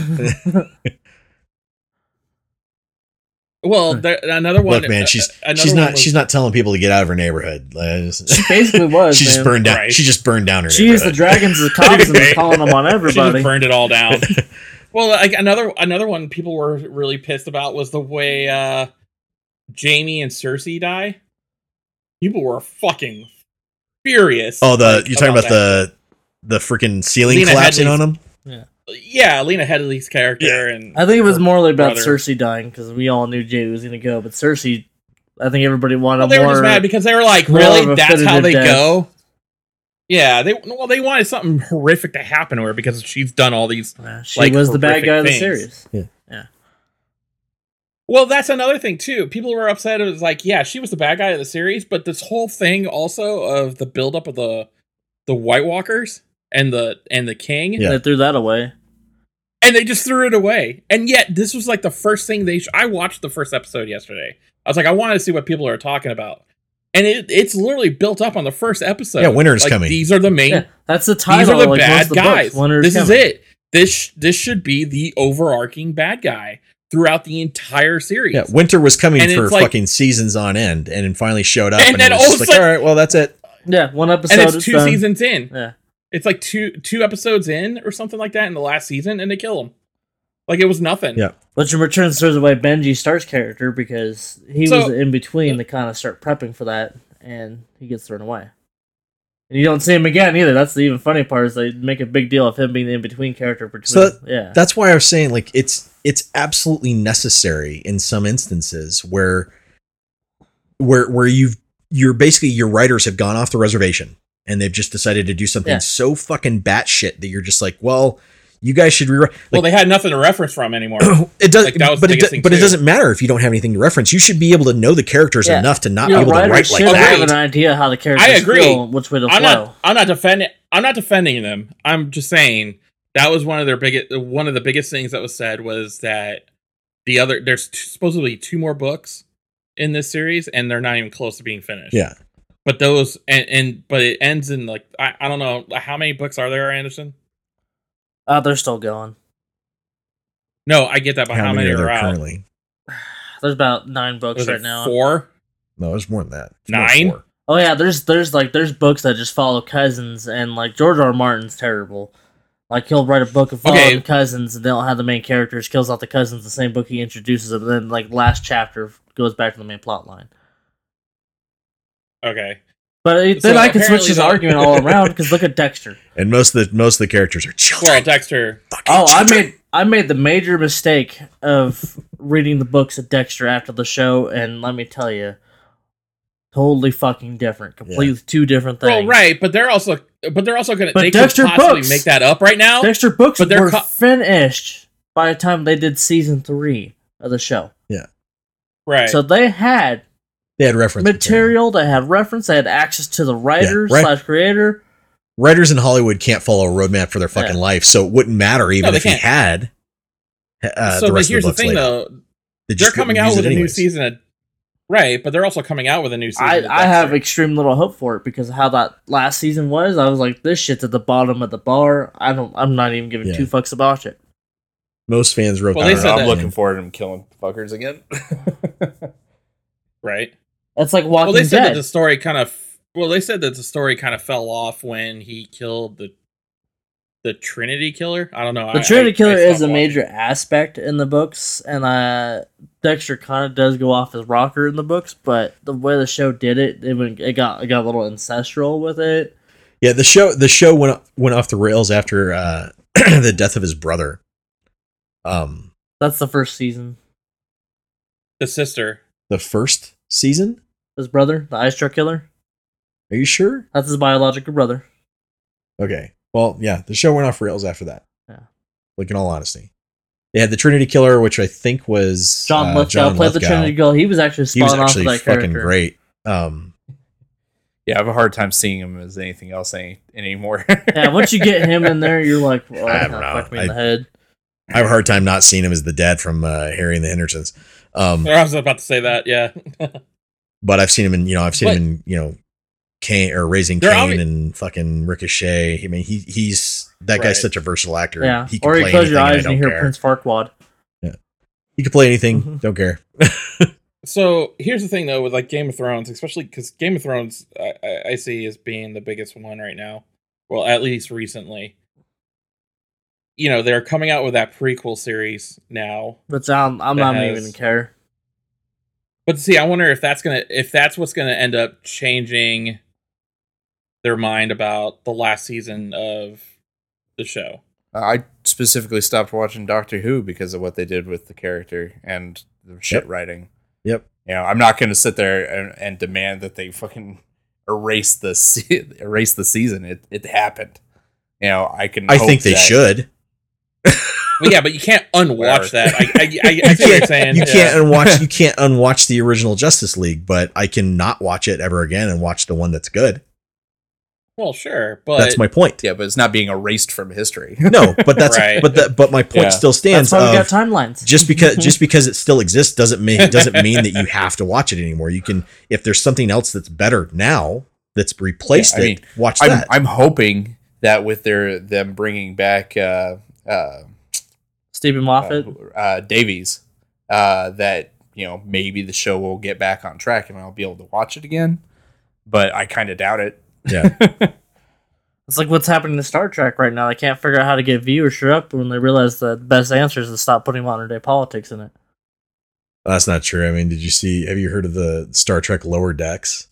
Well, there, another one. look man she's uh, she's not was- she's not telling people to get out of her neighborhood she basically was. she just man. burned down Right. she just burned down her She used the neighborhood. dragons as cops and was calling them on She everybody. just burned it all down. Well, like another another one people were really pissed about was the way uh Jaime and Cersei die. People were fucking furious. Oh, the like, you're talking about, that. the the freaking ceiling Lena collapsing Headey's- on him. yeah, Yeah, Lena Headey's character and I think it was her more about brother. Cersei dying because we all knew Jade was going to go, but Cersei, I think everybody wanted Well, they more. were just mad because they were like, "Really? That's how they death." go." Yeah, they well they wanted something horrific to happen to her because she's done all these Uh, she like, was the bad horrific guy of the things. Yeah. Well, that's another thing too. People were upset. It was like, yeah, she was the bad guy of the series, but this whole thing also of the buildup of the the White Walkers and the and the King, Yeah. They threw that away. and they just threw it away. And yet, this was like the first thing they. Sh- I watched the first episode yesterday. I was like, I wanted to see what people are talking about, and it it's literally built up on the first episode. Yeah, winter's Like, coming. These are the main. Yeah, that's the title. These are the like, bad of the guys. Books. Winter This is it. This this should be the overarching bad guy throughout the entire series. Yeah, winter was coming And for like- fucking seasons on end, and then finally showed up, And and, then it was all just like, sudden- all right, well, that's it. Yeah, one episode. and it's two done. seasons in. Yeah. It's like two two episodes in or something like that in the last season, and they kill him. Like it was nothing. Yeah. Which in return throws away Benjen Stark's character because he So- was in between to kind of start prepping for that, and he gets thrown away. And you don't see him again either. That's the even funny part is they make a big deal of him being the in between character between. So yeah, That's why I was saying like it's it's absolutely necessary in some instances where where where you've you're basically your writers have gone off the reservation and they've just decided to do something Yeah. so fucking batshit that you're just like, well, you guys should rewrite. Well, they had nothing to reference from anymore. it does, like, that was the but it, biggest do- thing, but it too. doesn't matter if you don't have anything to reference. You should be able to know the characters Yeah. enough to not Your be able to write like should that. have an idea how the characters I agree. feel, which way to I'm flow. not. I'm not defending. I'm not defending them. I'm just saying that was one of their biggest. One of the biggest things that was said was that the other there's t- supposedly two more books in this series, and they're not even close to being finished. Yeah. But those and and but it ends in like I, I don't know how many books are there, Anderson? Uh, they're still going. No, I get that, but how, many, are are, there out? currently? There's about nine books Was right it now. four? No, there's more than that. It's Nine? Oh yeah, there's there's like there's books that just follow cousins, and like George R. R. Martin's terrible. Like he'll write a book of following Okay. cousins, and they don't have the main characters. Kills off the cousins. The same book he introduces them. Then like last chapter goes back to the main plot line. Okay. But it- then So I can switch his the- argument all around because look at Dexter. And most of the most of the characters are children. Well, Dexter. Fucking Oh, I children. made I made the major mistake of reading the books of Dexter after the show, and let me tell you, totally fucking different, completely two different things. Well, right, but they're also but they're also gonna But they Dexter could possibly books- make that up right now. Dexter books But they're were co- finished by the time they did season three of the show. Yeah, right. So they had They had reference material, they had reference, they had access to the writer right. slash creator. Writers in Hollywood can't follow a roadmap for their fucking Yeah. life, so it wouldn't matter even they if he can't. had uh, so the but here's of the the thing laid out. though. They They're coming out with it a new season of Right, but they're also coming out with a new season. I, I have Dexter. extreme little hope for it because of how that last season was. I was like, this shit's at the bottom of the bar. I don't. I'm not even giving Yeah. two fucks about it. Most fans wrote Well, that they said that- I'm looking forward to him killing fuckers again. right. That's like Walking Well, they said Dead. that the story kind of. Well, they said that the story kind of fell off when he killed the the Trinity Killer. I don't know. The I- Trinity I- Killer I is a stopped major aspect in the books, and uh, Dexter kind of does go off as rocker in the books, but the way the show did it, it, went, it got it got a little ancestral with it. Yeah, the show the show went went off the rails after uh, the death of his brother. Um, That's the first season. The sister. the first season. His brother, the Ice Truck Killer, Are you sure? that's his biological brother. Okay. Well, yeah, the show went off rails after that. Yeah. Like in all honesty, they had the Trinity Killer, which I think was John uh, Lithgow played the Trinity Killer. He was actually He was spawned off of actually that fucking character. great. Um, yeah, I have a hard time seeing him as anything else any, anymore. Yeah, once you get him in there, you're like, well, I don't kinda know. fucked me in the head. I have a hard time not seeing him as the dad from uh, Harry and the Hendersons. Um, I was about to say that. Yeah. but I've seen him in you know I've seen But- him in you know Cain or Raising Cain obvi- and fucking Ricochet. I mean he he's that guy's Right. such a versatile actor. Yeah, he can or you play close your anything. eyes and I and you don't hear care. Prince Farquaad. Yeah, he can play anything. Mhm. Don't care. So here's the thing, though, with like Game of Thrones, especially because Game of Thrones, I, I, I see as being the biggest one right now. Well, at least recently. You know, they're coming out with that prequel series now. But I'm, I'm That not has- even care. But see, I wonder if that's gonna if that's what's gonna end up changing their mind about the last season of the show. I specifically stopped watching Doctor Who because of what they did with the character and the shit Yep. writing. Yep. You know, I'm not going to sit there and, and demand that they fucking erase the se- erase the season. It it happened. You know, I can. I hope think they that- should. Well, yeah, but you can't unwatch that. I I, I, I see what you're saying. You yeah. can't unwatch. You can't unwatch the original Justice League, but I can not watch it ever again and watch the one that's good. Well, sure, but that's my point. Yeah, but it's not being erased from history. No, but that's Right. but that but my point Yeah. still stands. That's why we got timelines. just because just because it still exists doesn't mean doesn't mean that you have to watch it anymore. You can if there's something else that's better now that's replaced Yeah, I it, watch I'm that. I'm hoping that with their them bringing back uh, uh, Steven Moffat. uh, uh, Davies, uh, that you know maybe the show will get back on track and I'll be able to watch it again. But I kind of doubt it. yeah. It's like what's happening to Star Trek right now. They can't figure out how to get viewership up when they realize the best answer is to stop putting modern day politics in it. That's not true. I mean, did you see have you heard of the Star Trek Lower Decks?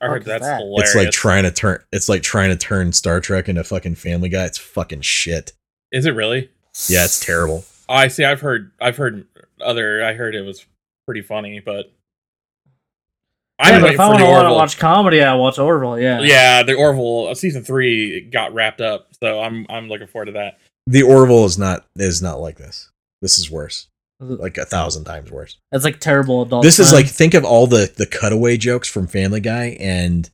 I heard is that's that? hilarious. It's like trying to turn it's like trying to turn Star Trek into fucking Family Guy. It's fucking shit. Is it really? Yeah, it's terrible. I see. I've heard. I've heard other. I heard it was pretty funny, but Yeah, I'm but waiting if I want to watch comedy, I watch Orville. Yeah. Yeah, the Orville uh, season three got wrapped up, so I'm I'm looking forward to that. The Orville is not is not like this. This is worse. Like a thousand times worse. It's like terrible adult. this is like think of all the the cutaway jokes from Family Guy and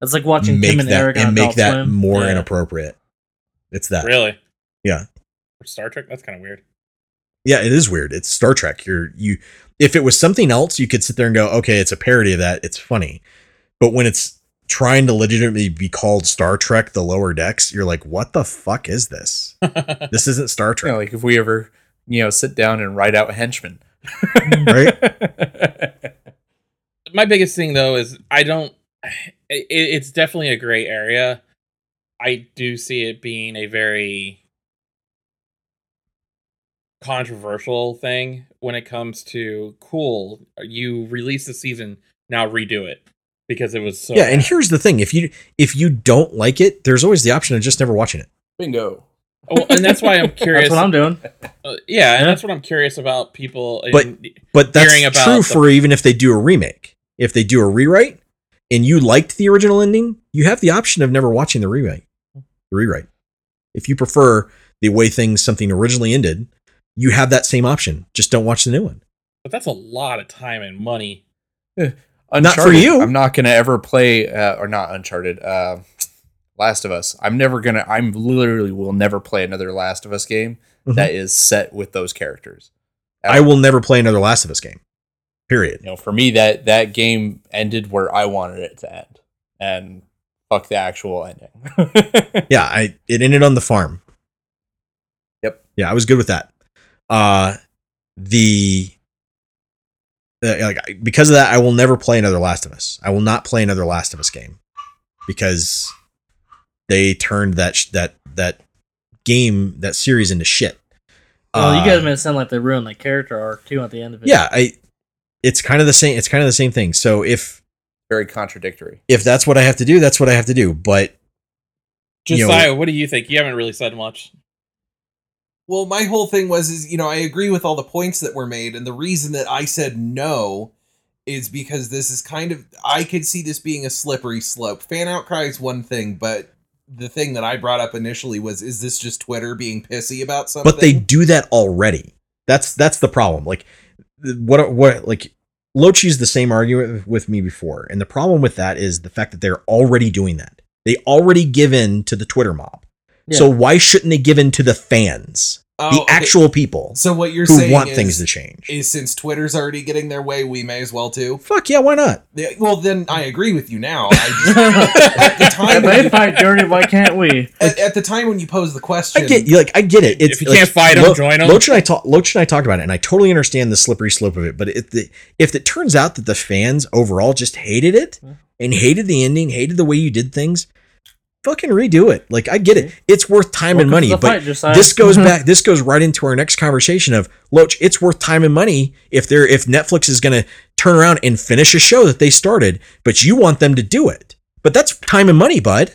it's like watching make Tim and that Eric on and make Adult that Swim. more Yeah. inappropriate. It's that. Really? Yeah. For Star Trek, that's kind of weird. Yeah, it is weird. It's Star Trek. You're you if it was something else, you could sit there and go, okay, it's a parody of that. It's funny. But when it's trying to legitimately be called Star Trek: The Lower Decks, you're like, what the fuck is this? this isn't Star You Trek, know, like if we ever, you know, sit down and write out henchmen. Mm, right? my biggest thing though is I don't. It, it's definitely a gray area. I do see it being a very controversial thing when it comes to cool. You release the season now, redo it because it was so. yeah, and here's the thing: if you if you don't like it, there's always the option of just never watching it. Bingo. Oh, and that's why I'm curious. That's what I'm doing. uh, yeah, and that's what I'm curious about people. But- But that's Hearing about true the- for even if they do a remake. If they do a rewrite and you liked the original ending, you have the option of never watching the rewrite the rewrite. If you prefer the way things something originally ended, you have that same option. Just don't watch the new one. but that's a lot of time and money. Not for you. I'm not gonna ever play, uh, or not Uncharted. Uh, Last of Us. I'm never gonna. I'm literally will never play another Last of Us game Mhm. that is set with those characters. I will never play another Last of Us game. Period. You know, for me, that that game ended where I wanted it to end, and fuck the actual ending. Yeah, I it ended on the farm. Yep. Yeah, I was good with that. Uh the uh, like because of that, I will never play another Last of Us. I will not play another Last of Us game because they turned that sh- that that game that series into shit. Well, you Uh, guys made it sound like they ruined the character arc too at the end of it. yeah, I. It's kind of the same. It's kind of the same thing. So if Very contradictory. if that's what I have to do, that's what I have to do. But you know- Josiah, what do you think? You haven't really said much. Well, my whole thing was is, you know, I agree with all the points that were made and the reason that I said no is because this is kind of I could see this being a slippery slope. Fan outcry is one thing, but the thing that I brought up initially was is this just Twitter being pissy about something? but they do that already. That's that's the problem. Like what what like Loach used the same argument with me before, and the problem with that is the fact that they're already doing that. They already give in to the Twitter mob. So why shouldn't they give in to the fans, Oh, the okay. actual people So what you're who saying want is, things to change? is since Twitter's already getting their way, we may as well too. Fuck yeah, why not? Yeah, Well, then I agree with you now. I just, at the time when they you, fight dirty, why can't we? at, at the time when you pose the question, I get you like I get it. It's If you like, can't fight 'em, Lo- join 'em. Loach and I talk, Loach and I talked about it, and I totally understand the slippery slope of it. But if the if it turns out that the fans overall just hated it mm-hmm. and hated the ending, hated the way you did things, fucking redo it. Like I get it. It's worth time and Welcome to money, but fight, this goes back. This goes right into our next conversation of Loach. It's worth time and money if they're if Netflix is going to turn around and finish a show that they started, but you want them to do it. But that's time and money, bud.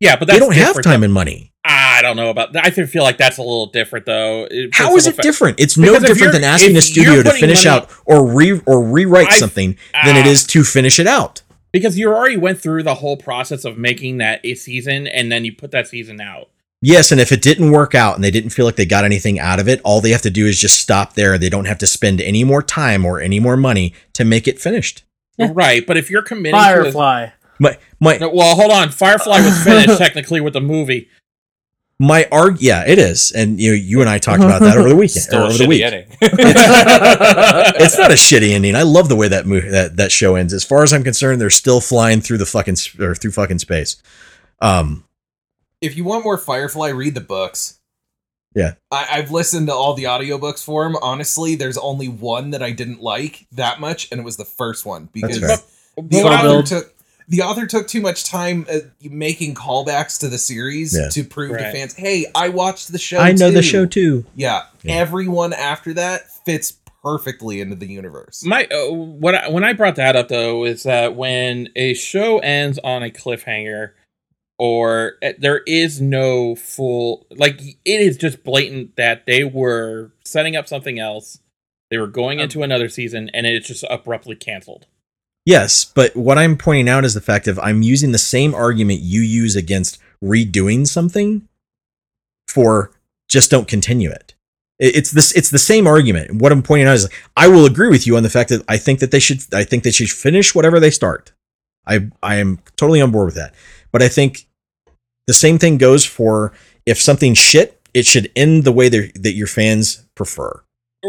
Yeah, but that's They don't have time though. and money. I don't know about that. I feel like that's a little different though. How is it fa- different? It's no different than asking a studio to finish money- out or re or rewrite I've- something than it Ah. to finish it out. Because you already went through the whole process of making that a season, and then you put that season out. Yes, and if it didn't work out and they didn't feel like they got anything out of it, all they have to do is just stop there. They don't have to spend any more time or any more money to make it finished. Right, but if you're committing Firefly. My my to a, well, hold on. Firefly was finished technically with the movie. My arg yeah, it is. And you know, you and I talked about that over the weekend Still over the week. ending. It's not a shitty ending. I love the way that movie that, that show ends. As far as I'm concerned, they're still flying through the fucking or through fucking space. Um if you want more Firefly, read the books. Yeah. I, I've listened to all the audiobooks for him. Honestly, there's only one that I didn't like that much, and it was the first one because the Slow author took the author took too much time uh, making callbacks to the series Yeah. to prove to fans, hey, I watched the show. I know the show too. Yeah, Yeah. everyone after that fits perfectly into the universe. My uh, what I, when I brought that up though is that when a show ends on a cliffhanger, or uh, there is no full like it is just blatant that they were setting up something else, they were going into another season, and it's just abruptly canceled. Yes, but what I'm pointing out is the fact of I'm using the same argument you use against redoing something for just don't continue it. It- It's this it's the same argument. What I'm pointing out is I will agree with you on the fact that I think that they should I think they should finish whatever they start. I I am totally on board with that. But I think the same thing goes for if something's shit, it should end the way that that your fans prefer.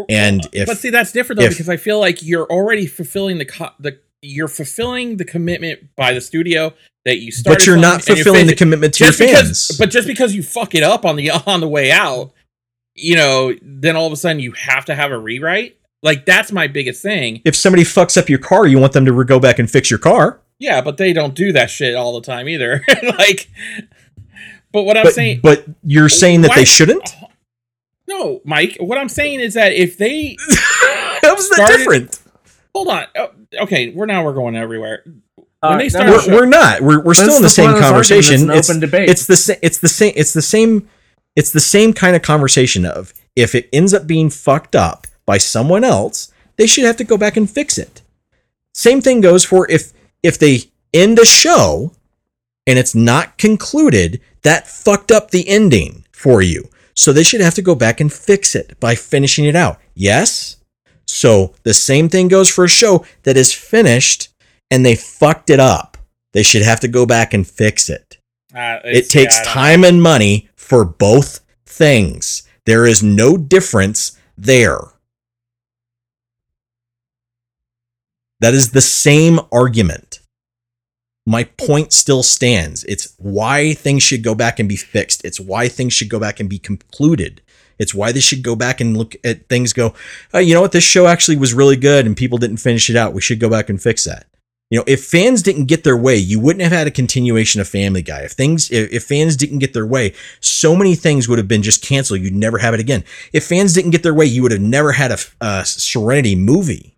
And if but see, that's different though if- because I feel like you're already fulfilling the co- the you're fulfilling the commitment by the studio that you started. But you're not something and you fulfilling the commitment to your just because, fans. but just because you fuck it up on the on the way out, you know, then all of a sudden you have to have a rewrite. Like that's my biggest thing. if somebody fucks up your car, you want them to re- go back and fix your car. Yeah, but they don't do that shit all the time either. like, but what I'm But, saying, but you're saying that Why- they shouldn't? no, Mike. What I'm saying is that if they was that Started- different? Hold on, oh, okay, we're now we're going everywhere. All When they no, start no, a show- We're, we're not. We're, we're still in the the same point of this argument. conversation. It's an It's, open debate. it's the same. It's the same. It's the same. It's the same kind of conversation of if it ends up being fucked up by someone else, they should have to go back and fix it. Same thing goes for if if they end a show and it's not concluded, that fucked up the ending for you. So they should have to go back and fix it by finishing it out. Yes? So the same thing goes for a show that is finished and they fucked it up. They should have to go back and fix it. Uh, It takes yeah, time and money for both things. There is no difference there. That is the same argument. My point still stands. It's why things should go back and be fixed. It's why things should go back and be concluded. It's why they should go back and look at things go, oh, you know what? This show actually was really good and people didn't finish it out. We should go back and fix that. You know, if fans didn't get their way, you wouldn't have had a continuation of Family Guy. If things, if, fans didn't get their way, so many things would have been just canceled. You'd never have it again. If fans didn't get their way, you would have never had a, a Serenity movie.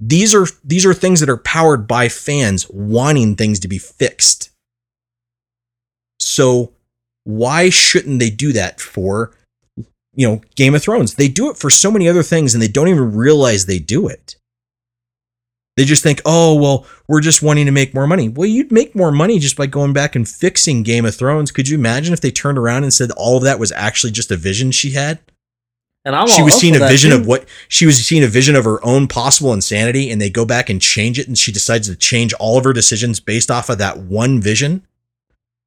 These are these are things that are powered by fans wanting things to be fixed. So why shouldn't they do that for you know Game of Thrones? They do it for so many other things and they don't even realize they do it. They just think, oh, well, we're just wanting to make more money. Well, you'd make more money just by going back and fixing Game of Thrones. Could you imagine if they turned around and said all of that was actually just a vision she had? And I'm she was seeing a vision too. of what she was seeing a vision of her own possible insanity, and they go back and change it, and she decides to change all of her decisions based off of that one vision.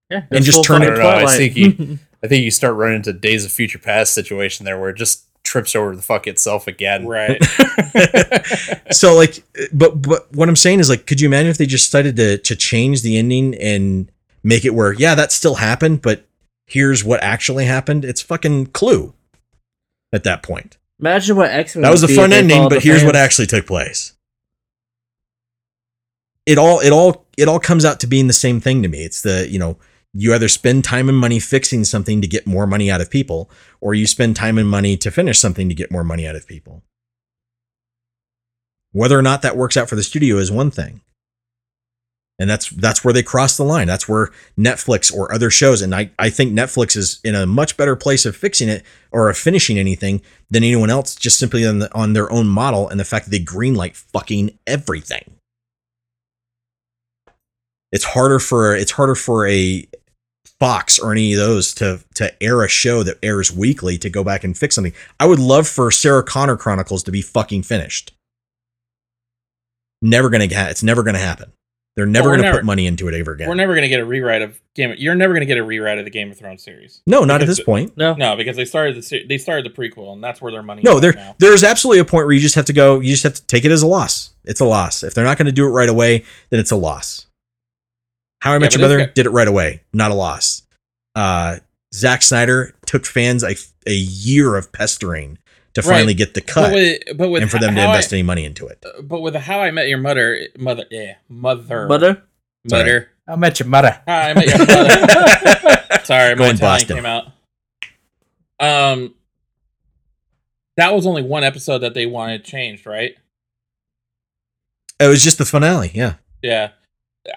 Yeah, and just turn it- I I think you- I think you start running into Days of Future Past situation there where it just trips over the fuck itself again. Right. so like but but what i'm saying is like could you imagine if they just decided to to change the ending and make it where yeah that still happened but here's what actually happened it's fucking clue at that point Imagine what X Men. that was a fun ending but here's what actually took place it all it all it all comes out to being the same thing to me it's the you know you either spend time and money fixing something to get more money out of people or you spend time and money to finish something to get more money out of people. Whether or not that works out for the studio is one thing. And that's that's where they cross the line. That's where netflix or other shows and i, I think netflix is in a much better place of fixing it or of finishing anything than anyone else just simply on, the, on their own model and the fact that they greenlight fucking everything. It's harder for it's harder for a Fox or any of those to to air a show that airs weekly to go back and fix something. I would love for Sarah Connor Chronicles to be fucking finished. Never gonna get. It's never gonna happen. They're never Well, gonna never- put money into it ever again. We're never gonna get a rewrite of Game. Of, you're never gonna get a rewrite of the Game of Thrones series. no, not at because- this point. No, No, because they started the they started the prequel, and that's where their money. No, is there now. there's absolutely a point where you just have to go. You just have to take it as a loss. It's a loss. If they're not going to do it right away, then it's a loss. How I Met but Your Mother guy- did it right away, not a loss. Uh, Zack Snyder took fans a, a year of pestering to Right. finally get the But cut with, but with and for them to invest I, any money into it. But with How I Met Your Mother, mother, yeah, mother, Butter. mother. I met your mother. How I Met Your Mother. Sorry, my Going Italian Boston. came out. Um, that was only one episode that they wanted changed, right? It was just the finale. Yeah. Yeah.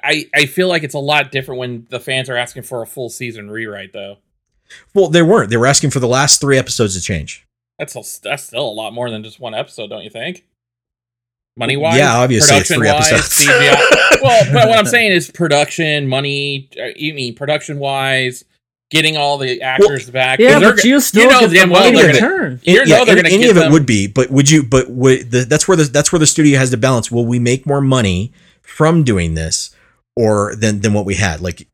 I, I feel like it's a lot different when the fans are asking for a full season rewrite, though. Well, they weren't. They were asking for the last three episodes to change. That's a, that's still a lot more than just one episode, don't you think? Money wise, Yeah, obviously it's three episodes. CGI. well, but what I'm saying is production, money. uh, You mean production wise, getting all the actors back. 'cause Yeah, they're but you still know get the damn well money they're gonna- return. You It- know they're any, gonna any of it them- would be, but would you? But would the, that's where the that's where the studio has to balance. Will we make more money from doing this, or than than what we had? Like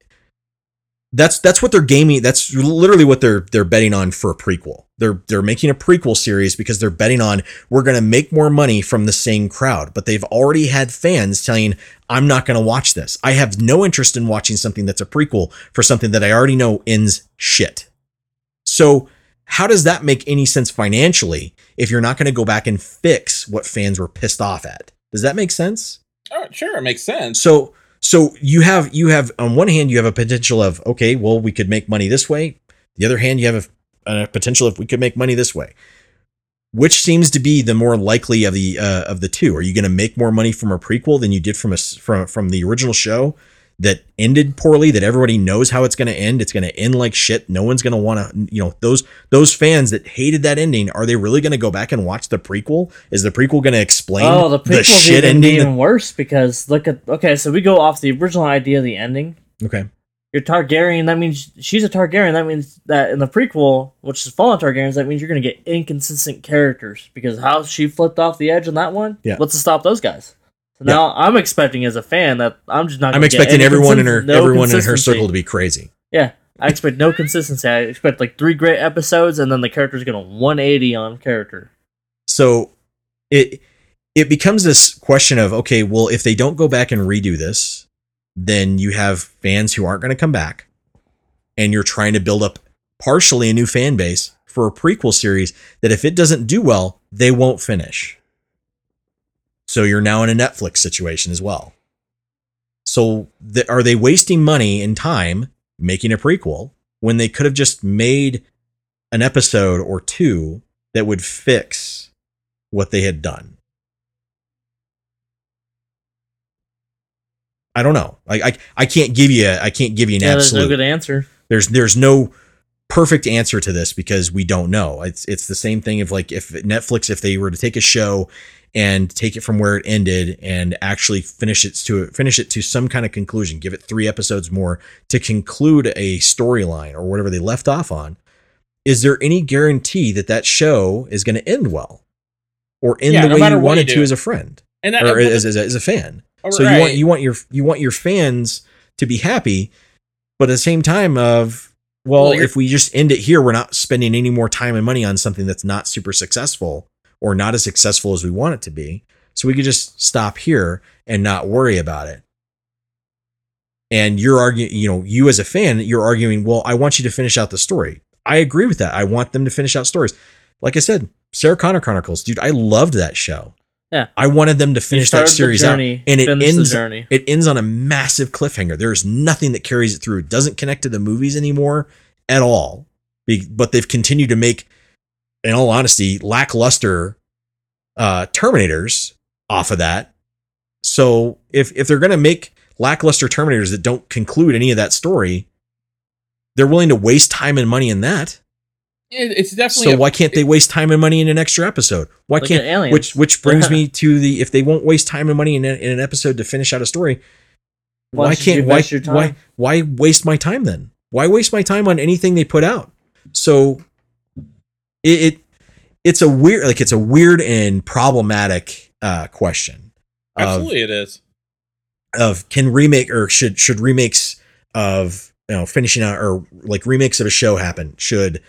that's that's what they're gaming. That's literally what they're they're betting on for a prequel. They're they're making a prequel series because they're betting on we're going to make more money from the same crowd. But they've already had fans telling I'm not going to watch this. I have no interest in watching something that's a prequel for something that I already know ends shit. So how does that make any sense financially if you're not going to go back and fix what fans were pissed off at? Does that make sense? Oh, sure, it makes sense. So so you have you have on one hand you have a potential of okay, well we could make money this way. The other hand you have a, a potential if we could make money this way. Which seems to be the more likely of the uh, of the two? Are you going to make more money from a prequel than you did from a from from the original show that ended poorly? That everybody knows how it's going to end. It's going to end like shit. No one's going to want to. You know those those fans that hated that ending. Are they really going to go back and watch the prequel? Is the prequel going to explain Oh, the prequel's shit even, ending? even worse because look at okay, so we go off the original idea of the ending. okay. You're Targaryen, that means she's a Targaryen. That means that in the prequel, which is Fallen Targaryens, that means you're going to get inconsistent characters because how she flipped off the edge on that one. Yeah. What's to stop those guys? Now I'm expecting as a fan that I'm just not. I'm gonna expecting everyone in her no everyone in her circle to be crazy. Yeah, I expect no consistency. I expect like three great episodes, and then the character's going to 180 on character. So it it becomes this question of okay, well, if they don't go back and redo this, then you have fans who aren't going to come back, and you're trying to build up partially a new fan base for a prequel series that if it doesn't do well, they won't finish. So you're now in a Netflix situation as well. So th- are they wasting money and time making a prequel when they could have just made an episode or two that would fix what they had done? I don't know. I I, I can't give you a, I can't give you an Yeah, there's absolute no good answer. there's there's no perfect answer to this because we don't know. It's it's the same thing of like if Netflix if they were to take a show and take it from where it ended and actually finish it to finish it to some kind of conclusion, give it 3 episodes more to conclude a storyline or whatever they left off on. Is there any guarantee that that show is going to end well or end Yeah, the no way you wanted you to as a friend and that, or as, as, a, as a fan? Oh, so you want you want your you want your fans to be happy, but at the same time of well, Well, if we just end it here, we're not spending any more time and money on something that's not super successful or not as successful as we want it to be. So we could just stop here and not worry about it. And you're arguing, you know, you as a fan, you're arguing, well, I want you to finish out the story. I agree with that. I want them to finish out stories. Like I said, Sarah Connor Chronicles, dude, I loved that show. Yeah. I wanted them to finish that series journey, out, and it ends. journey. It ends on a massive cliffhanger. There is nothing that carries it through. It doesn't connect to the movies anymore at all. But they've continued to make, in all honesty, lackluster uh, Terminators off of that. So if if they're gonna make lackluster Terminators that don't conclude any of that story, they're willing to waste time and money in that. It's definitely So a- why can't they waste time and money in an extra episode? Why Look can't at Aliens. which which brings me to the if they won't waste time and money in, a, in an episode to finish out a story, Why why can't why waste your time? why why waste my time then? Why waste my time on anything they put out? So it, it it's a weird like it's a weird and problematic uh question. of- absolutely it is. of can remake or should should remakes of you know finishing out or like remakes of a show happen should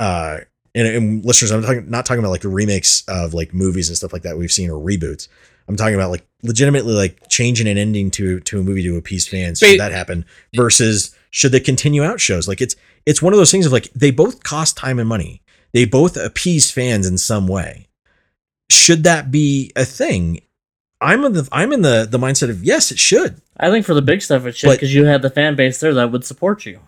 uh and, and listeners i'm talking not talking about like remakes of like movies and stuff like that we've seen or reboots i'm talking about like legitimately like changing an ending to to a movie to appease fans should that happen versus should they continue out shows like it's it's one of those things of like they both cost time and money they both appease fans in some way. Should that be a thing? I'm in the i'm in the the mindset of yes it should. I think for the big stuff, it should because you had the fan base there that would support you.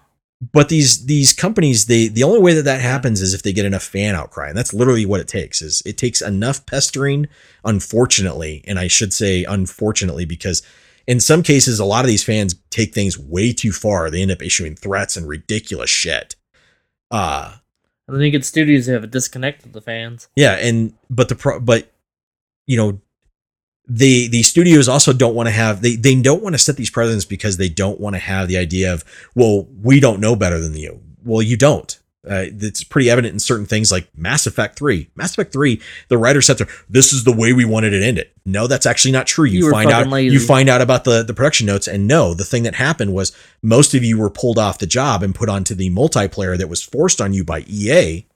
but these these companies they the only way that that happens is if they get enough fan outcry and that's literally what it takes is it takes enough pestering unfortunately and i should say unfortunately because in some cases a lot of these fans take things way too far. They end up issuing threats and ridiculous shit. Uh Then you get studios have a disconnect with the fans. yeah and but the pro but you know the the studios also don't want to have they they don't want to set these precedents because they don't want to have the idea of well we don't know better than you well you don't Uh, it's pretty evident in certain things like Mass Effect 3. Mass Effect 3, the writer said to this is the way we wanted it ended. No, that's actually not true. You, You find out lazy. you find out about the the production notes and no, the thing that happened was most of you were pulled off the job and put onto the multiplayer that was forced on you by EA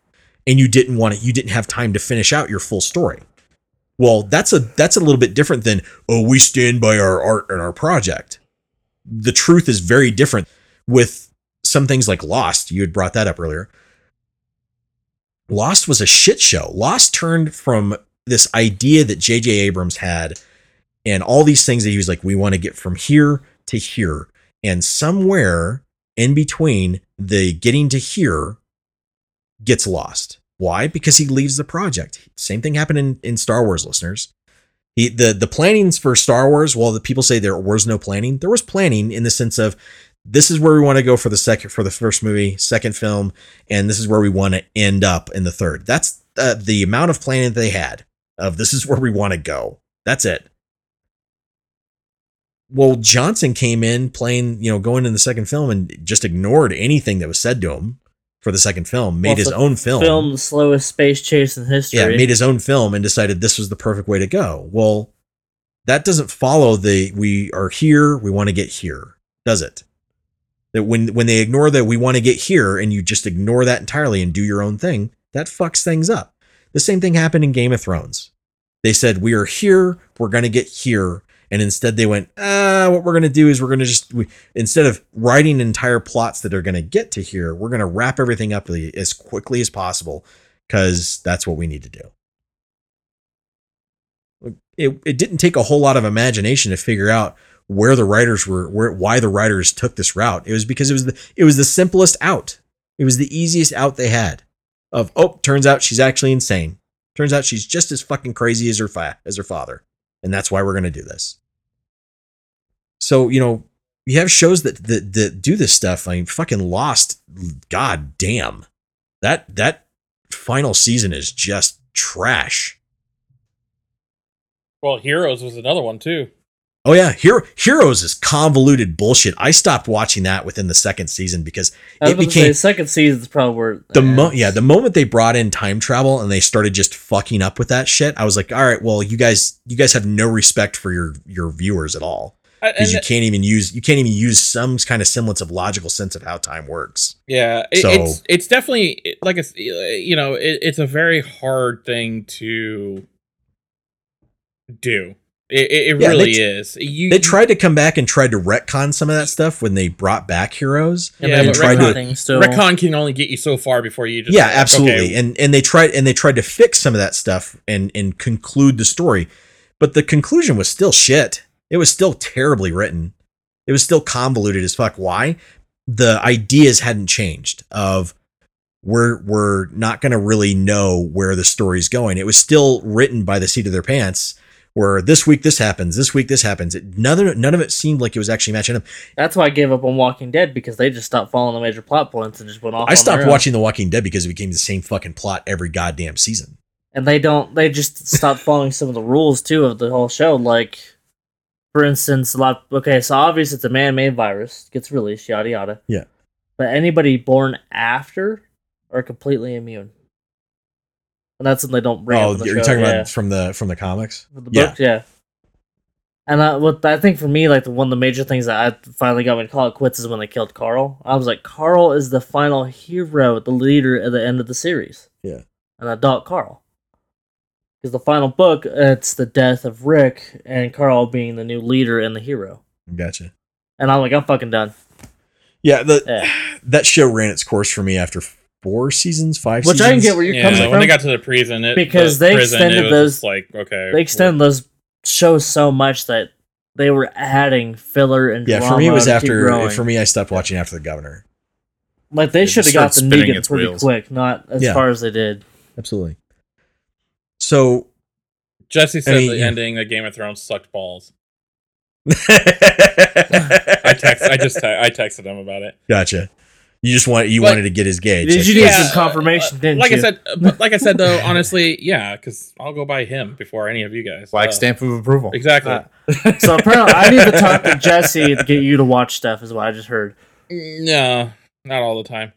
and you didn't want it you didn't have time to finish out your full story. Well, that's a that's a little bit different than oh we stand by our art and our project. The truth is very different with some things like Lost. You had brought that up earlier. Lost was a shit show. Lost turned from this idea that J.J. Abrams had and all these things that he was like, we want to get from here to here. And somewhere in between the getting to here gets lost. Why? Because he leaves the project. Same thing happened in, in Star Wars listeners. He, the the plannings for Star Wars, while the people say there was no planning, there was planning in the sense of this is where we want to go for the second for the first movie, second film, and this is where we want to end up in the third. That's uh, the amount of planning they had of this is where we want to go. That's it. Well, Johnson came in playing, you know, going in the second film and just ignored anything that was said to him for the second film, made Well, his own film. Film the slowest space chase in history. Yeah, made his own film and decided this was the perfect way to go. Well, that doesn't follow the we are here, we want to get here, does it? That when when they ignore that we want to get here and you just ignore that entirely and do your own thing, that fucks things up. The same thing happened in Game of Thrones. They said we are here, we're going to get here, and instead they went, ah, what we're going to do is we're going to just we, instead of writing entire plots that are going to get to here, we're going to wrap everything up as quickly as possible because that's what we need to do. It, it didn't take a whole lot of imagination to figure out where the writers were where why the writers took this route. It was because it was the it was the simplest out. It was the easiest out they had. Of oh, turns out she's actually insane. Turns out she's just as fucking crazy as her fa- as her father, and that's why we're gonna do this. So you know you have shows that that, that do this stuff. I mean, fucking Lost. God damn, that that final season is just trash. Well, Heroes was another one too. Oh yeah, Hero Heroes is convoluted bullshit. I stopped watching that within the second season because it became say, second season is probably where the mo- yeah the moment they brought in time travel and they started just fucking up with that shit. I was like, all right, well you guys you guys have no respect for your your viewers at all because you can't even use you can't even use some kind of semblance of logical sense of how time works. Yeah, it, So- it's it's definitely like a you know it, it's a very hard thing to do. It, it, it Yeah, really they- is. You They tried to come back and tried to retcon some of that stuff when they brought back Heroes. Yeah, yeah, but but tried to- retconning still. Retcon can only get you so far before you just yeah like, absolutely. Okay, and and they tried and they tried to fix some of that stuff and and conclude the story. But the conclusion was still shit. It was still terribly written. It was still convoluted as fuck. Why? The ideas hadn't changed of we're we're not going to really know where the story's going. It was still written by the seat of their pants where this week this happens this week this happens it, none of it, none of it seemed like it was actually matching up That's why I gave up on Walking Dead because they just stopped following the major plot points and just went off. i stopped watching the walking dead because it became the same fucking plot every goddamn season and they don't. They just stopped following some of the rules too of the whole show. Like, for instance, a lot. Okay, so obviously it's a man-made virus gets released, yada yada. Yeah. But anybody born after are completely immune, and that's when they don't bring. Oh, the you're show, talking yeah. about from the from the comics? With the Yeah. book, yeah. And I, what I think for me, like the one of the major things that I finally got me to call it quits is when they killed Carl. I was like, Carl is the final hero, the leader at the end of the series. Yeah. And adult Carl. Because the final book, it's the death of Rick and Carl being the new leader and the hero. Gotcha. And I'm like, I'm fucking done. Yeah, the Yeah. that show ran its course for me after four seasons, five Which seasons. I can get where you're yeah, coming when from. they got to the prison, it, Because the they prison, extended it was those- like okay, they extended those shows so much that they were adding filler and yeah, drama for me it was after. For me, I stopped watching after the governor. Like they should have just got the started spinning Negan pretty wheels. quick, not as Yeah. far as they did. Absolutely. So Jesse said I mean, the yeah. ending of Game of Thrones sucked balls. I I text, I just, te- I texted him about it. gotcha. You just want you But- wanted to get his gauge. Did like, you need Yeah, some confirmation, uh, didn't like you? I said, uh, but like I said though, honestly, yeah, because I'll go by him before any of you guys. Like Uh, stamp of approval. Exactly. Uh, so apparently, I need to talk to Jesse to get you to watch stuff. Is what I just heard. no, not all the time.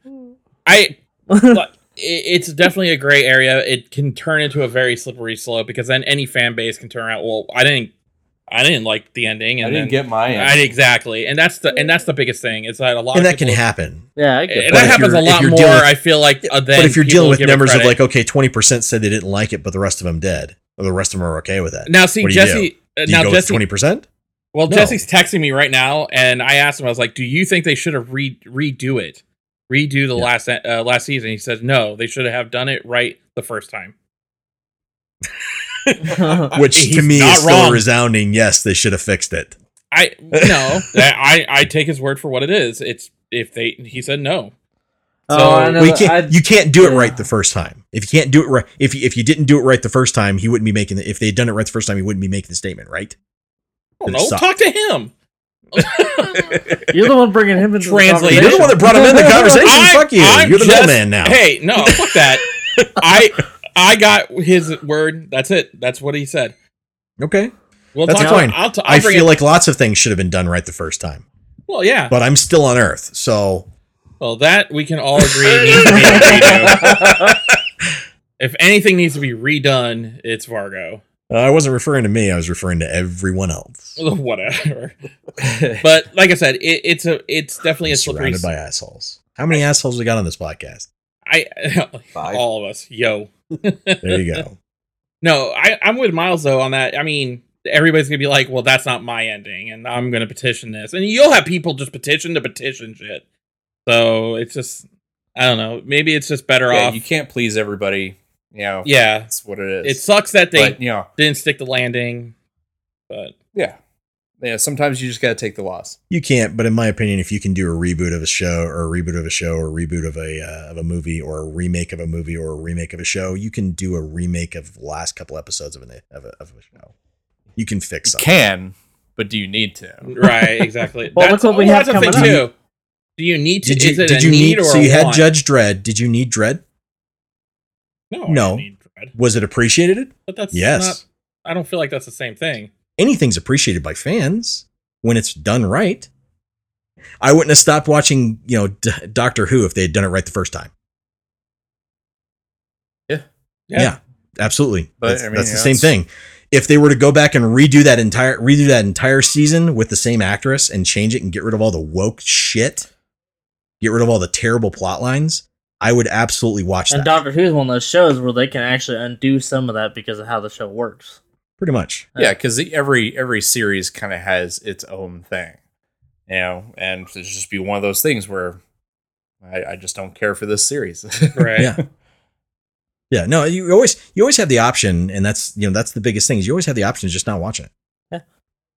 I but it's definitely a gray area. It can turn into a very slippery slope because then any fan base can turn out. Well, I didn't, I didn't like the ending, and I didn't then, get my I, exactly, and that's the and that's the biggest thing. Is that a lot and of that can happen. Yeah, I get And that happens a lot more. dealing I feel like, uh, than but if you're dealing with give numbers of like, okay, twenty percent said they didn't like it, but the rest of them did, or the rest of them are okay with it. now, see what do you Jesse. do? uh, Do you now go Jesse. twenty percent? Well, No. Jesse's texting me right now, and I asked him. I was like, "Do you think they should have re- redo it, redo the Yeah. last uh, last season?" He says, "No, they should have done it right the first time." Which to me not is still wrong. a resounding yes. They should have fixed it. I no, I I take his word for what it is. It's if they he said no. Oh, So- I know Well, you can't I- you can't do it yeah. right the first time. If you can't do it right, if you, if you didn't do it right the first time, he wouldn't be making. The, if they had done it right the first time, he wouldn't be making the statement, right? Oh, It no, talk to him. You're the one bringing him into Translate. the You're the one that brought him in the conversation. I'm- Fuck you. I'm You're the just- middleman now. Hey, no, fuck that. I I got his word. That's it. That's what he said. Okay, We'll that's talk- fine. I'll, t- I'll I feel it- like lots of things should have been done right the first time, well, yeah. but I'm still on Earth, so Well, that we can all agree needs to be redo. if anything needs to be redone, it's Vargo. uh, I wasn't referring to me. I was referring to everyone else. Whatever. But like I said, it, it's a it's definitely I'm a slippery. surrounded by assholes. How many assholes we got on this podcast? I Five. all of us, yo. There you go. No, I, I'm with Miles though on that. I mean, everybody's gonna be like, "Well, that's not my ending," and I'm gonna petition this, and you'll have people just petition to petition shit. So it's just, I don't know. Maybe it's just better yeah, off. you can't please everybody. You know, yeah, that's what it is. it sucks that they but you know, didn't stick the landing, but yeah, yeah. Sometimes you just gotta take the loss. You can't, but in my opinion, if you can do a reboot of a show or a reboot of a show or a reboot of a uh, of a movie or a remake of a movie or a remake of a show, you can do a remake of the last couple episodes of, an, of, a, of a show. You can fix You can, but do you need to? right, exactly. Well, that's look what we well, have that's the thing coming too. Do you need to? Did you is it did a you need, need or so you had want? Judge Dredd? Did you need Dredd? No, I No. don't need Dredd. Was it appreciated? but that's Yes. Not, I don't feel like that's the same thing. Anything's appreciated by fans when it's done right. I wouldn't have stopped watching, you know, D- Doctor Who if they had done it right the first time. Yeah. Yeah, absolutely. But, that's I mean, that's the know, same it's- thing. If they were to go back and redo that entire redo that entire season with the same actress and change it and get rid of all the woke shit, get rid of all the terrible plot lines, I would absolutely watch And that. Doctor Who is one of those shows where they can actually undo some of that because of how the show works. Pretty much. Yeah, because every every series kind of has its own thing, you know, and it's just be one of those things where I, I just don't care for this series. Right. Yeah. Yeah, no, you always you always have the option, and that's you know that's the biggest thing is you always have the option of just not watching it.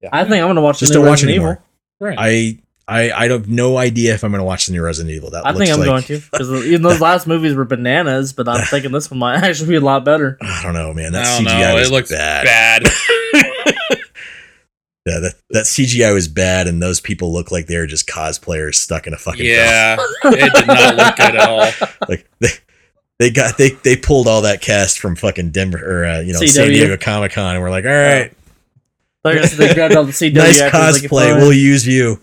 Yeah, I think I'm going to watch Just the new don't watch it Resident anymore. Evil. Right. I I I have no idea if I'm going to watch the new Resident Evil. That I looks think I'm like, going to because even those last movies were bananas, but I'm thinking this one might actually be a lot better. I don't know, man. That I don't CGI know. was It looks bad. bad. Yeah, that, that CGI was bad, and those people look like they're just cosplayers stuck in a fucking film. yeah, it did not look good at all. Like they, they got they they pulled all that cast from fucking Denver or uh, you know San CW. Diego Comic Con, and we're like, all right, Like I they grabbed all the CW nice actors they could cosplay. find. We'll use you.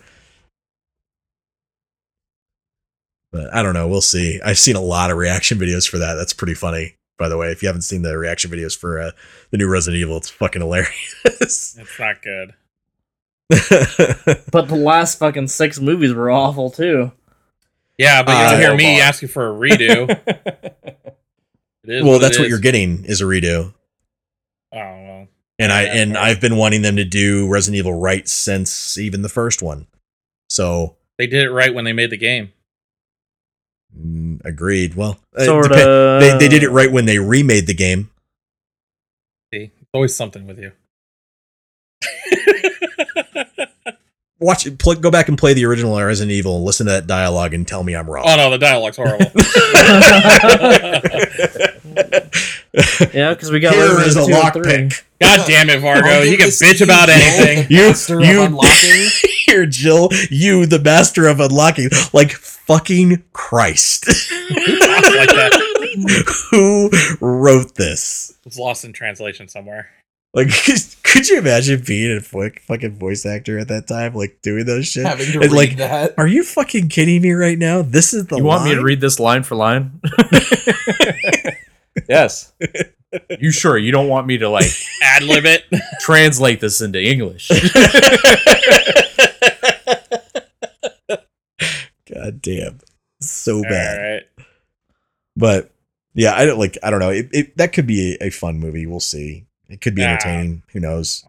But I don't know. We'll see. I've seen a lot of reaction videos for that. That's pretty funny, by the way. If you haven't seen the reaction videos for uh, the new Resident Evil, it's fucking hilarious. It's not good. But the last fucking six movies were awful too. Yeah, but you Uh, don't hear me on. asking for a redo. It is well, it that's what is. you're getting is a redo. Oh well. And I and fair. I've been wanting them to do Resident Evil right since even the first one. So They did it right when they made the game. Mm, agreed. Well, Sort of. They they did it right when they remade the game. See, it's always something with you. Watch it. Pl- go back and play the original Resident Evil and listen to that dialogue and tell me I'm wrong. oh no, the dialogue's horrible. Yeah, because we got Here Resident is a 2 3. lockpick. God damn it, Vargo! You can bitch about Joel. anything. You, Master you, unlocking. here, Jill. You, the master of unlocking. Like fucking Christ. like. Who wrote this? It's lost in translation somewhere. Like, could you imagine being a fucking voice actor at that time, like doing those shit? Having to And, read like, that. are you fucking kidding me right now? This is the you want me to read this line for line? yes. You sure you don't want me to like Ad lib it. translate this into English? God damn, so bad. right. But yeah, I don't like. I don't know. It, it that could be a, a fun movie. We'll see. It could be Yeah. entertaining. Who knows?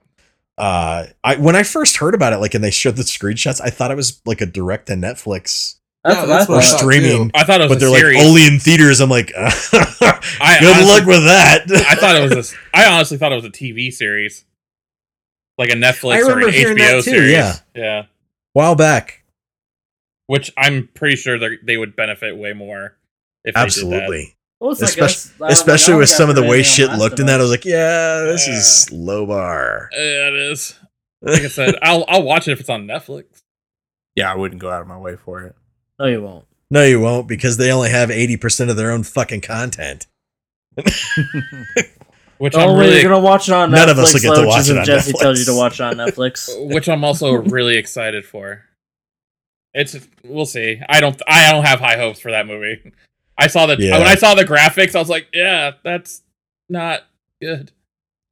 Uh, I when I first heard about it, like, and they showed the screenshots, I thought it was like a direct to Netflix That's Yeah, what that's I what I thought. thought, streaming. I thought it was But a they're series. like only in theaters. I'm like, good honestly- luck with that. I thought it was a. I honestly thought it was a TV series, like a Netflix I or an HBO that too, series. yeah. yeah. while back. Which I'm pretty sure they they would benefit way more if they did Absolutely. Well, it's like uh, Especially, us- especially like, with some of the way shit looked in that. I was like, yeah, this Yeah. is low bar. Yeah, it is. Like I said, I'll I'll watch it if it's on Netflix. yeah, I wouldn't go out of my way for it. No, you won't. No, you won't because they only have 80% of their own fucking content. Which The I'm really, you're gonna watch it on Netflix. None of us will get to watch it on Jesse tells you to watch it on Netflix. which I'm also really excited for. It's we'll see. I don't I don't have high hopes for that movie. I saw the Yeah. when I saw the graphics, I was like, yeah, that's not good.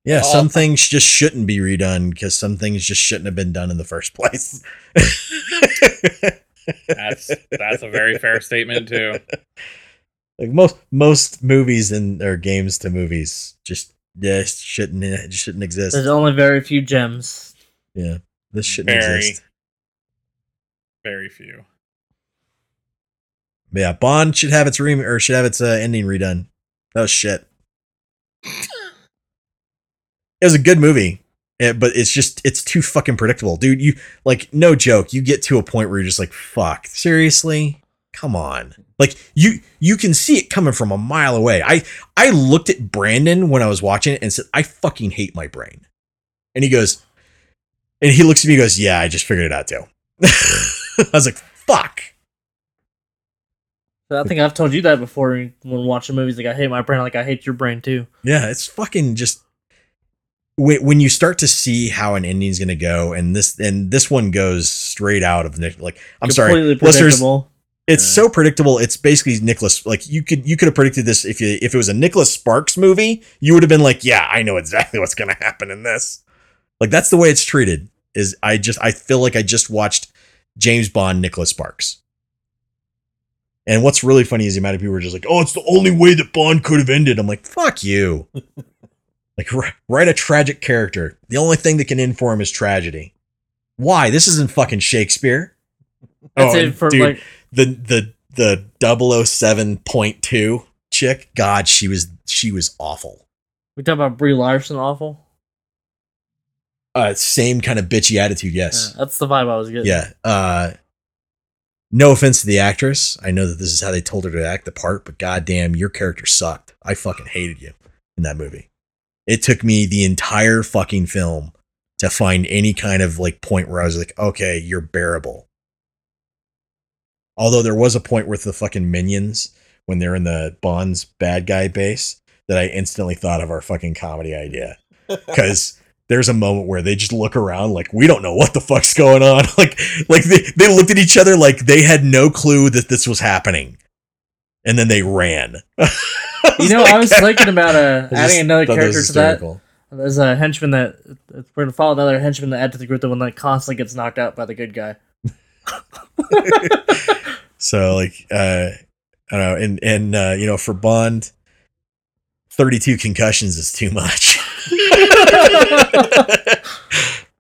Yeah, Oh. some things just shouldn't be redone because some things just shouldn't have been done in the first place. That's that's a very fair statement too. like most most movies and or games to movies just yeah shouldn't it shouldn't exist. There's only very few gems. Yeah, this shouldn't Very. exist. Very few. Yeah, Bond should have its re or should have its uh, ending redone. That was shit. It was a good movie, eh, but it's just it's too fucking predictable, dude. You like no joke. You get to a point where you're just like, fuck, seriously, come on. Like you you can see it coming from a mile away. I I looked at Brandon when I was watching it and said, I fucking hate my brain. And he goes, and he looks at me and goes, yeah, I just figured it out too. I was like, fuck. I think I've told you that before when watching movies. Like I hate my brain, like I hate your brain too. Yeah, it's fucking just when when you start to see how an ending's going to go, and this and this one goes straight out of Nick. Like I'm sorry, listeners, it's Yeah. so predictable. It's basically Nicholas. Like you could you could have predicted this if you if it was a Nicholas Sparks movie, you would have been like, yeah, I know exactly what's going to happen in this. Like that's the way it's treated. Is I just I feel like I just watched James Bond Nicholas Sparks. And what's really funny is the amount of people were just like, "Oh, it's the only way that Bond could have ended." I'm like, "Fuck you!" like, wri- write a tragic character. The only thing that can end for him is tragedy. Why? This isn't fucking Shakespeare. That's Oh, it for dude, like the the the 007.2 chick. God, she was she was awful. we talk about Brie Larson. Awful. Uh, same kind of bitchy attitude. Yes. Yeah, that's the vibe I was getting. Yeah. Uh no offense to the actress. I know that this is how they told her to act the part, but goddamn, your character sucked. I fucking hated you in that movie. It took me the entire fucking film to find any kind of like point where I was like, okay, you're bearable. Although there was a point with the fucking minions when they're in the Bond's bad guy base that I instantly thought of our fucking comedy idea. Because there's a moment where they just look around like we don't know what the fuck's going on. Like like they, they looked at each other like they had no clue that this was happening. And then they ran. You know, I was thinking about uh, adding another character to that. There's a henchman that we're gonna follow another henchman to add to the group. The one that constantly gets knocked out by the good guy. So like uh I don't know, and and uh, you know, for Bond, 32 concussions is too much.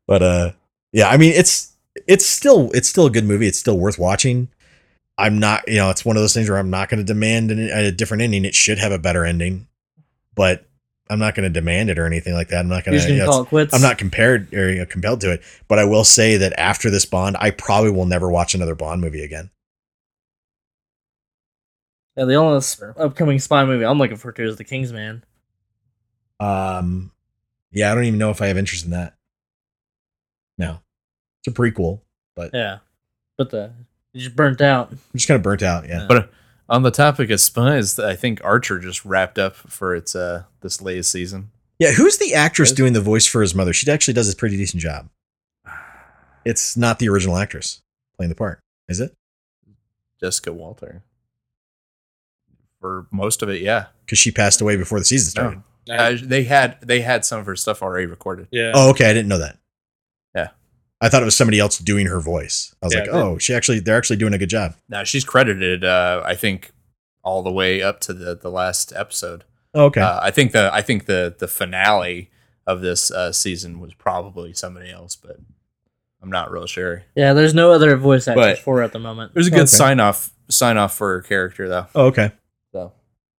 but uh yeah, I mean it's it's still it's still a good movie. It's still worth watching. I'm not, you know, it's one of those things where I'm not going to demand an, a different ending. It should have a better ending, but I'm not going to demand it or anything like that. I'm not going to. call it quits. I'm not compared or you know, compelled to it, but I will say that after this Bond, I probably will never watch another Bond movie again. Yeah, the only upcoming spy movie I'm looking for to is The Kingsman. Um, yeah, I don't even know if I have interest in that. No, it's a prequel, but Yeah, but the you just burnt out. I'm just kind of burnt out. Yeah. But uh, on the topic of spies, I think Archer just wrapped up for its uh this latest season. Yeah, who's the actress doing the voice for his mother? She actually does a pretty decent job. It's not the original actress playing the part, is it? Jessica Walter. For most of it, yeah. Because she passed away before the season started. No. Uh, they had they had some of her stuff already recorded. Yeah. Oh, okay. I didn't know that. Yeah. I thought it was somebody else doing her voice. I was Yeah, like, oh, she actually, they're actually doing a good job. Now she's credited, uh, I think, all the way up to the the last episode. Oh, okay. Uh, I think the I think the the finale of this uh, season was probably somebody else, but I'm not real sure. Yeah, there's no other voice actors But- for her at the moment. There's a good Okay. sign off sign off for her character though. oh, okay. So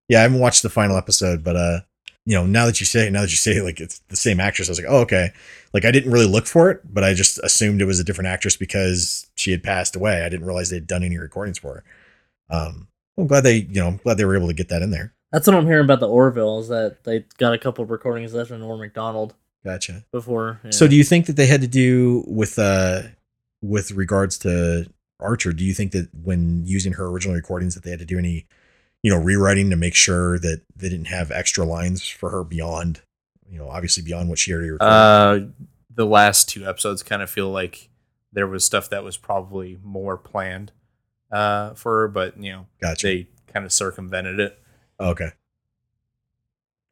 Yeah, I haven't watched the final episode, but uh, you know, now that you say, now that you say, like it's the same actress, I was like, oh, okay. Like I didn't really look for it, but I just assumed it was a different actress because she had passed away. I didn't realize they'd done any recordings for her. Um, I'm glad they, you know, I'm glad they were able to get that in there. That's what I'm hearing about the Orville is that they got a couple of recordings left in Norm Macdonald. Gotcha. before. yeah. So do you think that they had to do with uh with regards to Archer, do you think that when using her original recordings that they had to do any you know rewriting to make sure that they didn't have extra lines for her beyond you know obviously beyond what she already recorded? uh, the last two episodes kind of feel like there was stuff that was probably more planned uh, for her, but you know gotcha. they kind of circumvented it. okay.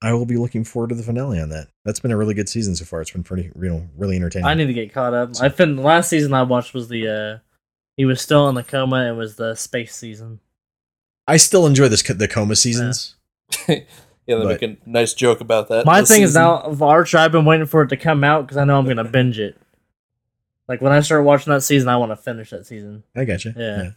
I will be looking forward to the finale on that. That's been a really good season so far. It's been pretty, you know, really entertaining. I need to get caught up. I fin the last season I watched was the uh he was still in the coma It was the space season. I still enjoy this the coma seasons. yeah, they But- make a nice joke about that. My this thing is now Archer, I've been waiting for it to come out because I know I'm gonna binge it. Like when I start watching that season, I want to finish that season. I gotcha. Yeah.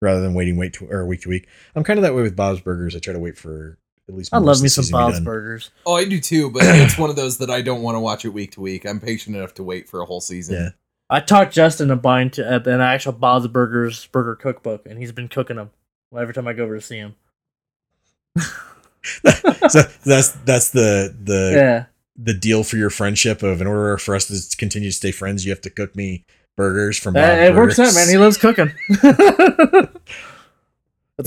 Rather than waiting wait to, or week to week. I'm kind of that way with Bob's Burgers. I try to wait for at least I love me some season to be Bob's. Burgers. Oh, I do too, but it's one of those that I don't want to watch it week to week. I'm patient enough to wait for a whole season. Yeah. I talked Justin to buying to, uh, an actual Bob's Burgers burger cookbook, and he's been cooking them every time I go over to see him. so that's that's the the Yeah, the deal for your friendship of in order for us to continue to stay friends, you have to cook me burgers from Uh, it works out, man. He loves cooking. it's a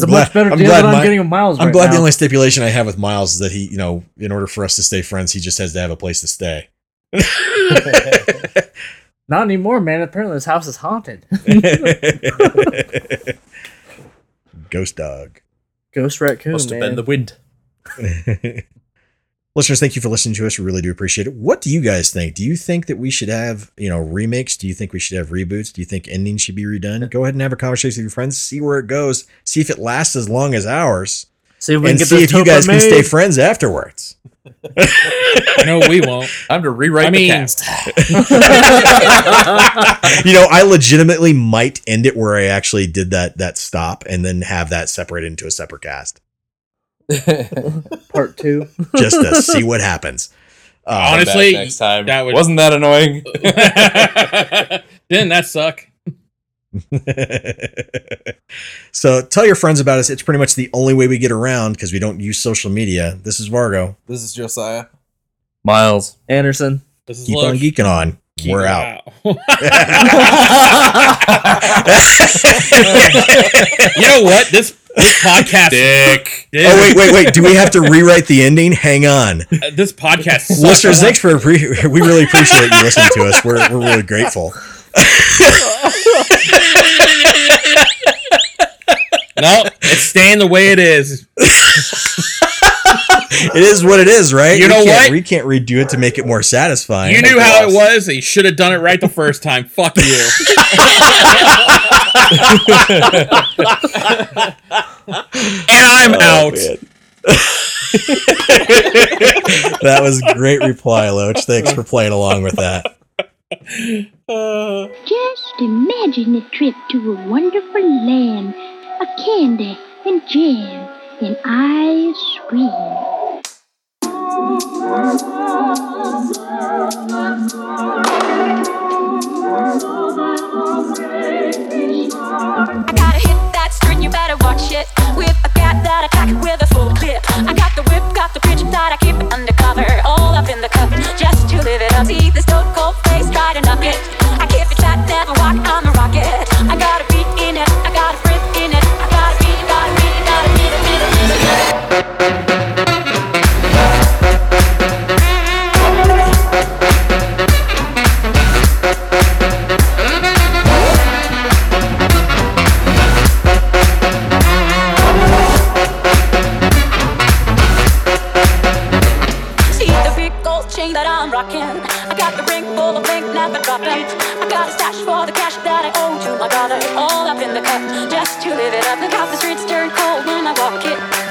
I'm much glad- better I'm deal glad than I'm getting with Miles. I'm right glad now. the only stipulation I have with Miles is that he, you know, in order for us to stay friends, he just has to have a place to stay. Not anymore, man. Apparently, this house is haunted. Ghost dog. Ghost raccoon, must have man. been the wind. Listeners, thank you for listening to us. We really do appreciate it. What do you guys think? Do you think that we should have, you know, remakes? Do you think we should have reboots? Do you think endings should be redone? Go ahead and have a conversation with your friends. See where it goes. See if it lasts as long as ours, see if we and can get see if you Topa guys can stay friends afterwards. no, we won't. Time to rewrite I mean- cast. you know, I legitimately might end it where I actually did that that stop and then have that separated into a separate cast Part two. just to see what happens. Uh, Honestly, Back next time. that would- Wasn't that annoying? Didn't that suck? so tell your friends about us. It's pretty much the only way we get around because we don't use social media. This is Vargo. This is Josiah. Miles. Anderson. This is Keep Loach. on geeking on. Keep We're it out. you know what? This this podcast. Dick. This, oh wait, wait, wait! Do we have to rewrite the ending? Hang on, uh, this podcast. sucks. listeners. Thanks for pre- we really appreciate you listening to us. We're we're really grateful. No, it's staying the way it is. It is what it is, right? You We know can't- what? We can't redo it to make it more satisfying. You knew how it was. You should have done it right the first time. Fuck you. and I'm Oh, out. that was a great reply, Loach. Thanks for playing along with that. Uh, Just imagine a trip to a wonderful land of candy and jam and ice cream. I gotta hit that string, you better watch it. With a cat that I attack with a full clip. I got the whip, I gotta all up in the cut, just to live it up. Look out, the streets turn cold when I walk it.